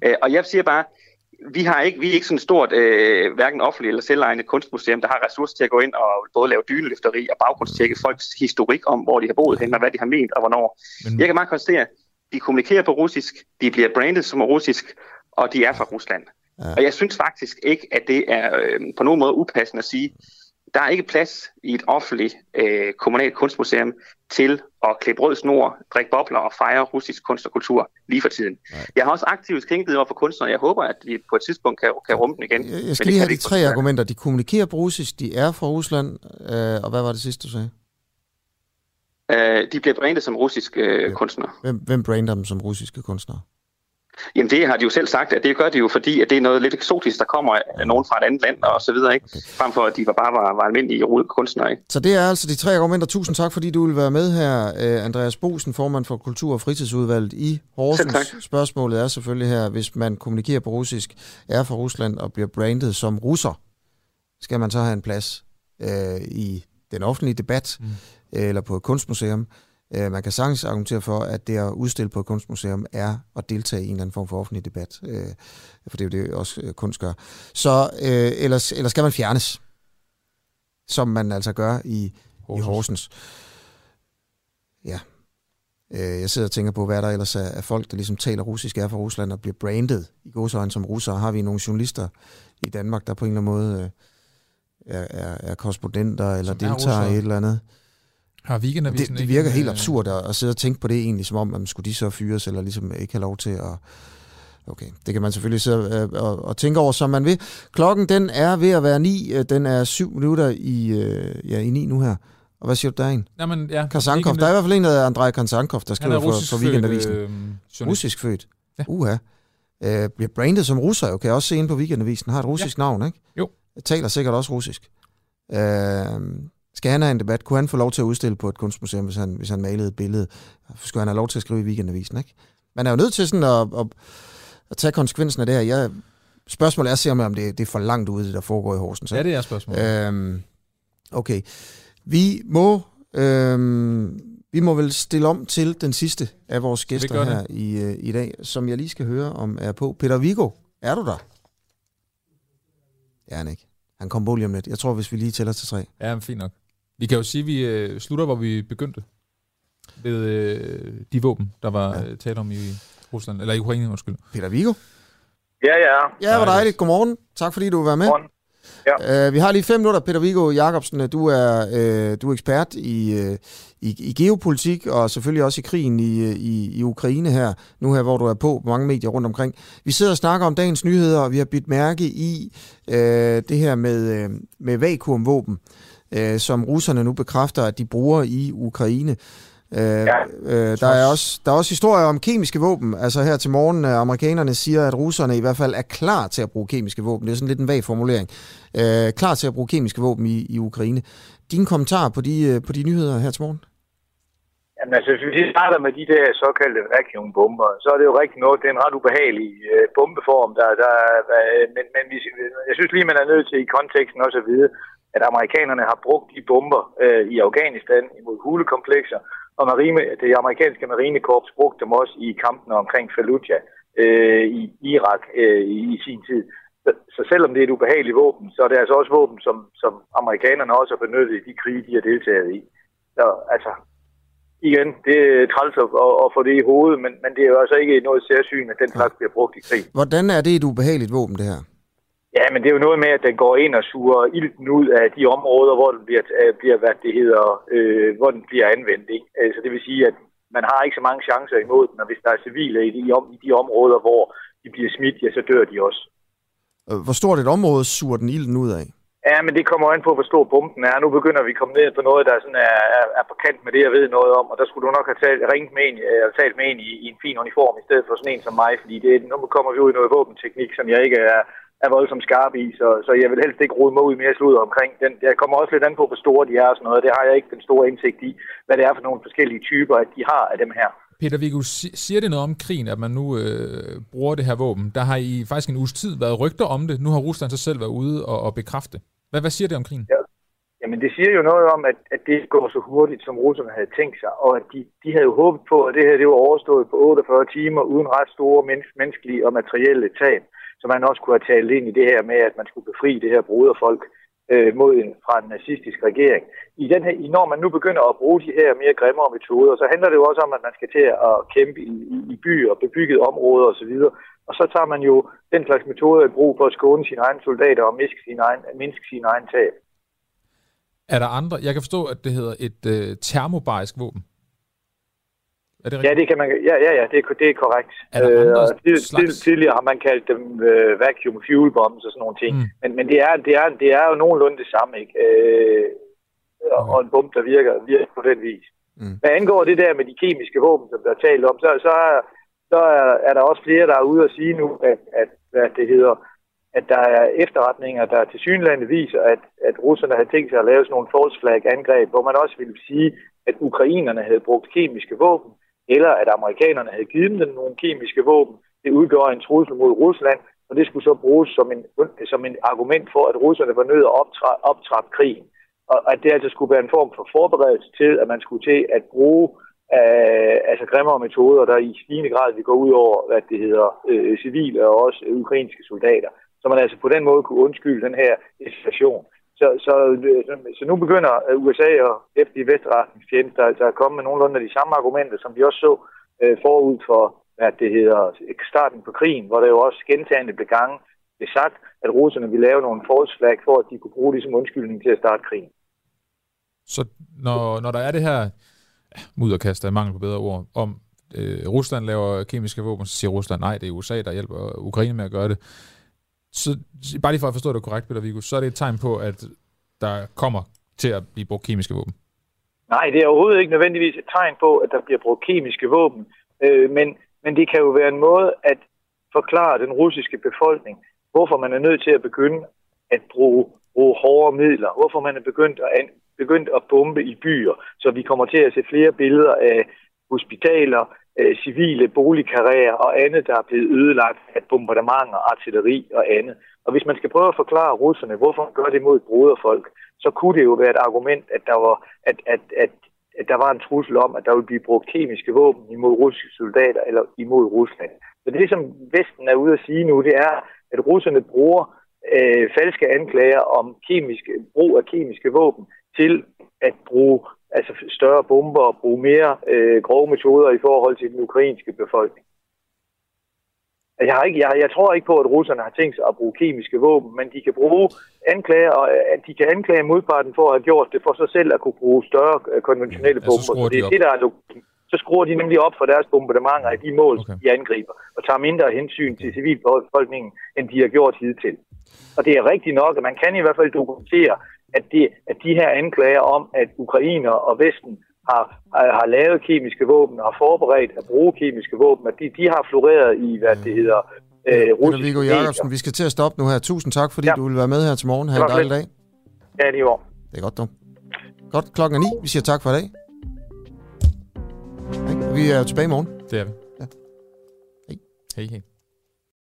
Øh, og jeg siger bare, vi, har ikke, vi er ikke sådan et stort, øh, hverken offentligt eller selvejende kunstmuseum, der har ressourcer til at gå ind og både lave dyneløfteri og baggrundstjekke folks historik om, hvor de har boet hen, og hvad de har ment og hvornår. Men, Jeg kan meget konstatere, de kommunikerer på russisk, de bliver brandet som russisk, og de er fra Rusland. Ja. Og jeg synes faktisk ikke, at det er øh, på nogen måde upassende at sige, der er ikke plads i et offentligt øh, kommunalt kunstmuseum til at klippe rød snor, drikke bobler og fejre russisk kunst og kultur lige for tiden. Nej. Jeg har også aktivt skænket over for kunstnere. Jeg håber, at vi på et tidspunkt kan, kan rumme den igen. Jeg, jeg skal lige have de tre nuværende. argumenter. De kommunikerer på russisk, de er fra Rusland, øh, og hvad var det sidste, du sagde? Øh, de bliver brandet som russiske øh, kunstnere. Hvem, hvem brander dem som russiske kunstnere? Jamen det har de jo selv sagt, at det gør de jo, fordi at det er noget lidt eksotisk, der kommer af nogen fra et andet land og så videre, ikke? Okay. Frem for at de bare var, var almindelige kunstnere. Ikke? Så det er altså de tre argumenter. Tusind tak, fordi du vil være med her, øh, Andreas Bosen, formand for Kultur- og Fritidsudvalget i Horsens. Spørgsmålet er selvfølgelig her, hvis man kommunikerer på russisk, er fra Rusland og bliver brandet som russer, skal man så have en plads øh, i den offentlige debat mm. eller på et kunstmuseum? Øh, man kan sagtens argumentere for, at det at udstille på et kunstmuseum er at deltage i en eller anden form for offentlig debat. Øh, for det er jo det, også øh, kunst gør. Så øh, ellers, ellers skal man fjernes, som man altså gør i Horsens. I Horsens. Ja. Øh, jeg sidder og tænker på, hvad der ellers er af folk, der ligesom taler russisk, er fra Rusland og bliver brandet i godsøjne som russere. Har vi nogle journalister i Danmark, der på en eller anden måde øh, er, er, er korrespondenter eller som deltager i et eller andet? Har weekendavisen det, det virker ikke, helt absurd at, at sidde og tænke på det egentlig, som om, at skulle de så fyres, eller ligesom ikke have lov til at... Okay, det kan man selvfølgelig sidde og, og, og tænke over, som man vil. Klokken, den er ved at være ni. Øh, den er syv minutter i, øh, ja, i ni nu her. Og hvad siger du, der er en? Jamen, ja. Kasankov. Der er i hvert fald en, der hedder Andrej Kasankov, der skriver for, for Weekendavisen. Øh, russisk født. Ja. Uha. Øh, bliver brandet som russer, jo. Kan jeg også se ind på Weekendavisen. Har et russisk ja. navn, ikke? Jo. Jeg taler sikkert også russisk. Øh, skal han have en debat? Kunne han få lov til at udstille på et kunstmuseum, hvis han, hvis han malede et billede? Skulle han have lov til at skrive i weekendavisen, ikke? Man er jo nødt til sådan at, at, at tage konsekvensen af det her. Jeg, spørgsmålet er, ser om det, det er for langt ude, det der foregår i Horsens. Ja, det er spørgsmålet. Øhm, okay. Vi må, øhm, vi må vel stille om til den sidste af vores gæster her i, øh, i dag, som jeg lige skal høre om er på. Peter Vigo, er du der? Ja, han ikke. Han kom på lige om lidt. Jeg tror, hvis vi lige tæller til tre. Ja, fint nok. Vi kan jo sige, at vi øh, slutter, hvor vi begyndte. Ved øh, de våben, der var ja. Øh, talt om i Rusland, eller i Ukraine, undskyld. Peter Vigo? Ja, ja. Ja, hvor dejligt. Godmorgen. Tak fordi du vil være med. Godmorgen. Ja. Uh, vi har lige fem minutter, Peter Viggo Jacobsen. Du er, uh, du er ekspert i, uh, i, i geopolitik og selvfølgelig også i krigen i, i, i Ukraine her, nu her, hvor du er på mange medier rundt omkring. Vi sidder og snakker om dagens nyheder, og vi har bidt mærke i uh, det her med, uh, med vakuumvåben, uh, som russerne nu bekræfter, at de bruger i Ukraine. Øh, ja. øh, der, er også, der er også historier om kemiske våben. Altså her til morgen, øh, amerikanerne siger, at russerne i hvert fald er klar til at bruge kemiske våben. Det er sådan lidt en vag formulering. Øh, klar til at bruge kemiske våben i, i Ukraine. Din kommentar på de, øh, på de nyheder her til morgen? Jamen altså, hvis vi starter med de der såkaldte vacuumbomber, så er det jo rigtig noget, det er en ret ubehagelig øh, bombeform. Der, der, øh, men men vi, jeg synes lige, man er nødt til i konteksten også at vide, at amerikanerne har brugt de bomber øh, i Afghanistan imod hulekomplekser, og marine, det amerikanske marinekorps brugte dem også i kampene omkring Fallujah øh, i Irak øh, i, i sin tid. Så, så selvom det er et ubehageligt våben, så er det altså også våben, som, som amerikanerne også har benyttet i de krige, de har deltaget i. Så altså, igen, det er træls at, at få det i hovedet, men, men det er jo altså ikke noget særsyn, at den slags bliver brugt i krig. Hvordan er det et ubehageligt våben, det her? Ja, men det er jo noget med, at den går ind og suger ilten ud af de områder, hvor den bliver, øh, bliver hvad det hedder, øh, hvor den bliver anvendt. Ikke? Altså, det vil sige, at man har ikke så mange chancer imod den, og hvis der er civile i de, i de områder, hvor de bliver smidt, ja, så dør de også. Øh, hvor stort et område suger den ilten ud af? Ja, men det kommer an på, hvor stor bomben er. Nu begynder vi at komme ned på noget, der sådan er, er, er på kant med det, jeg ved noget om. Og der skulle du nok have talt, ringt med en, eller talt med en i, i en fin uniform, i stedet for sådan en som mig. Fordi det, nu kommer vi ud i noget våbenteknik, som jeg ikke er, er voldsomt skarp i, så, så jeg vil helst ikke rode mig ud mere sludder omkring den. Jeg kommer også lidt an på, hvor store de er og sådan noget. Det har jeg ikke den store indsigt i, hvad det er for nogle forskellige typer, at de har af dem her. Peter Viggo, siger det noget om krigen, at man nu øh, bruger det her våben? Der har i faktisk en uges tid været rygter om det. Nu har Rusland så selv været ude og, og bekræfte. Hvad, hvad siger det om krigen? Ja. Jamen det siger jo noget om, at, at det går så hurtigt, som russerne havde tænkt sig, og at de, de havde jo håbet på, at det her det var overstået på 48 timer uden ret store menneske, menneskelige og materielle tab så man også kunne have talt ind i det her med, at man skulle befri det her broderfolk øh, mod en, fra en nazistisk regering. I den her, når man nu begynder at bruge de her mere grimmere metoder, så handler det jo også om, at man skal til at kæmpe i, i, i byer og bebyggede områder osv., og så tager man jo den slags metoder i brug for at skåne sine egne soldater og mindske sin egen, mindske sin egen tab. Er der andre? Jeg kan forstå, at det hedder et øh, termobarisk våben. Er det rigtigt? Ja, det kan man, ja, ja, ja det, er, det er korrekt. Er der andre øh, tid, slags? Tidligere har man kaldt dem øh, vacuum fuel bombs og sådan nogle ting. Mm. Men, men det, er, det, er, det er jo nogenlunde det samme, ikke? Øh, okay. Og en bombe, der virker, virker på den vis. Mm. Hvad angår det der med de kemiske våben, som der er talt om, så, så, så er, er der også flere, der er ude og sige nu, at, at hvad det hedder, at der er efterretninger, der til synlandet viser, at, at russerne havde tænkt sig at lave sådan nogle false flag angreb, hvor man også ville sige, at ukrainerne havde brugt kemiske våben, eller at amerikanerne havde givet dem nogle kemiske våben. Det udgør en trussel mod Rusland, og det skulle så bruges som en, som en argument for, at russerne var nødt til at optrappe, optrappe krigen. Og at det altså skulle være en form for forberedelse til, at man skulle til at bruge øh, altså grimmere metoder, der i stigende grad vil gå ud over, hvad det hedder, øh, civile og også ukrainske soldater. Så man altså på den måde kunne undskylde den her situation. Så, så, øh, så nu begynder øh, USA og efter de vestretningstjenester altså at komme med nogenlunde af de samme argumenter, som vi også så øh, forud for, hvad det hedder, starten på krigen, hvor der jo også gentagende blev gange blev sagt, at russerne ville lave nogle forslag for, at de kunne bruge det som undskyldning til at starte krigen. Så når, når der er det her ja, mudderkast af mangel på bedre ord, om øh, Rusland laver kemiske våben, så siger Rusland, nej, det er USA, der hjælper Ukraine med at gøre det. Så bare lige for at forstå det korrekt, Peter Viggo, så er det et tegn på, at der kommer til at blive brugt kemiske våben. Nej, det er overhovedet ikke nødvendigvis et tegn på, at der bliver brugt kemiske våben. Øh, men, men det kan jo være en måde at forklare den russiske befolkning, hvorfor man er nødt til at begynde at bruge, bruge hårde midler, hvorfor man er begyndt at, begyndt at bombe i byer, så vi kommer til at se flere billeder af hospitaler, øh, civile boligkarrierer og andet, der er blevet ødelagt af bombardementer, artilleri og andet. Og hvis man skal prøve at forklare russerne, hvorfor man gør det mod broderfolk, så kunne det jo være et argument, at der var, at, at, at, at der var en trussel om, at der ville blive brugt kemiske våben imod russiske soldater eller imod Rusland. Så det, som Vesten er ude at sige nu, det er, at russerne bruger øh, falske anklager om kemiske, brug af kemiske våben til at bruge altså større bomber og bruge mere øh, grove metoder i forhold til den ukrainske befolkning. Jeg, har ikke, jeg, jeg tror ikke på, at russerne har tænkt sig at bruge kemiske våben, men de kan bruge anklager, og at de kan anklage modparten for at have gjort det for sig selv at kunne bruge større øh, konventionelle ja, bomber. Så det er det, der er så skruer de nemlig op for deres bombardementer af de mål, okay. de angriber, og tager mindre hensyn til civilbefolkningen, end de har gjort hidtil. Og det er rigtigt nok, at man kan i hvert fald dokumentere, at, det, at de her anklager om, at ukrainer og Vesten har, har lavet kemiske våben og har forberedt at bruge kemiske våben, at de, de har floreret i, hvad det hedder, øh, russiske Viggo Jacobsen, vi skal til at stoppe nu her. Tusind tak, fordi ja. du vil være med her til morgen. Ha' en dejlig dag. Ja, det er. Det er godt, du. Godt, klokken er ni. Vi siger tak for i dag. Vi er tilbage i morgen. Det er vi. Ja. Hej. Hej, hej.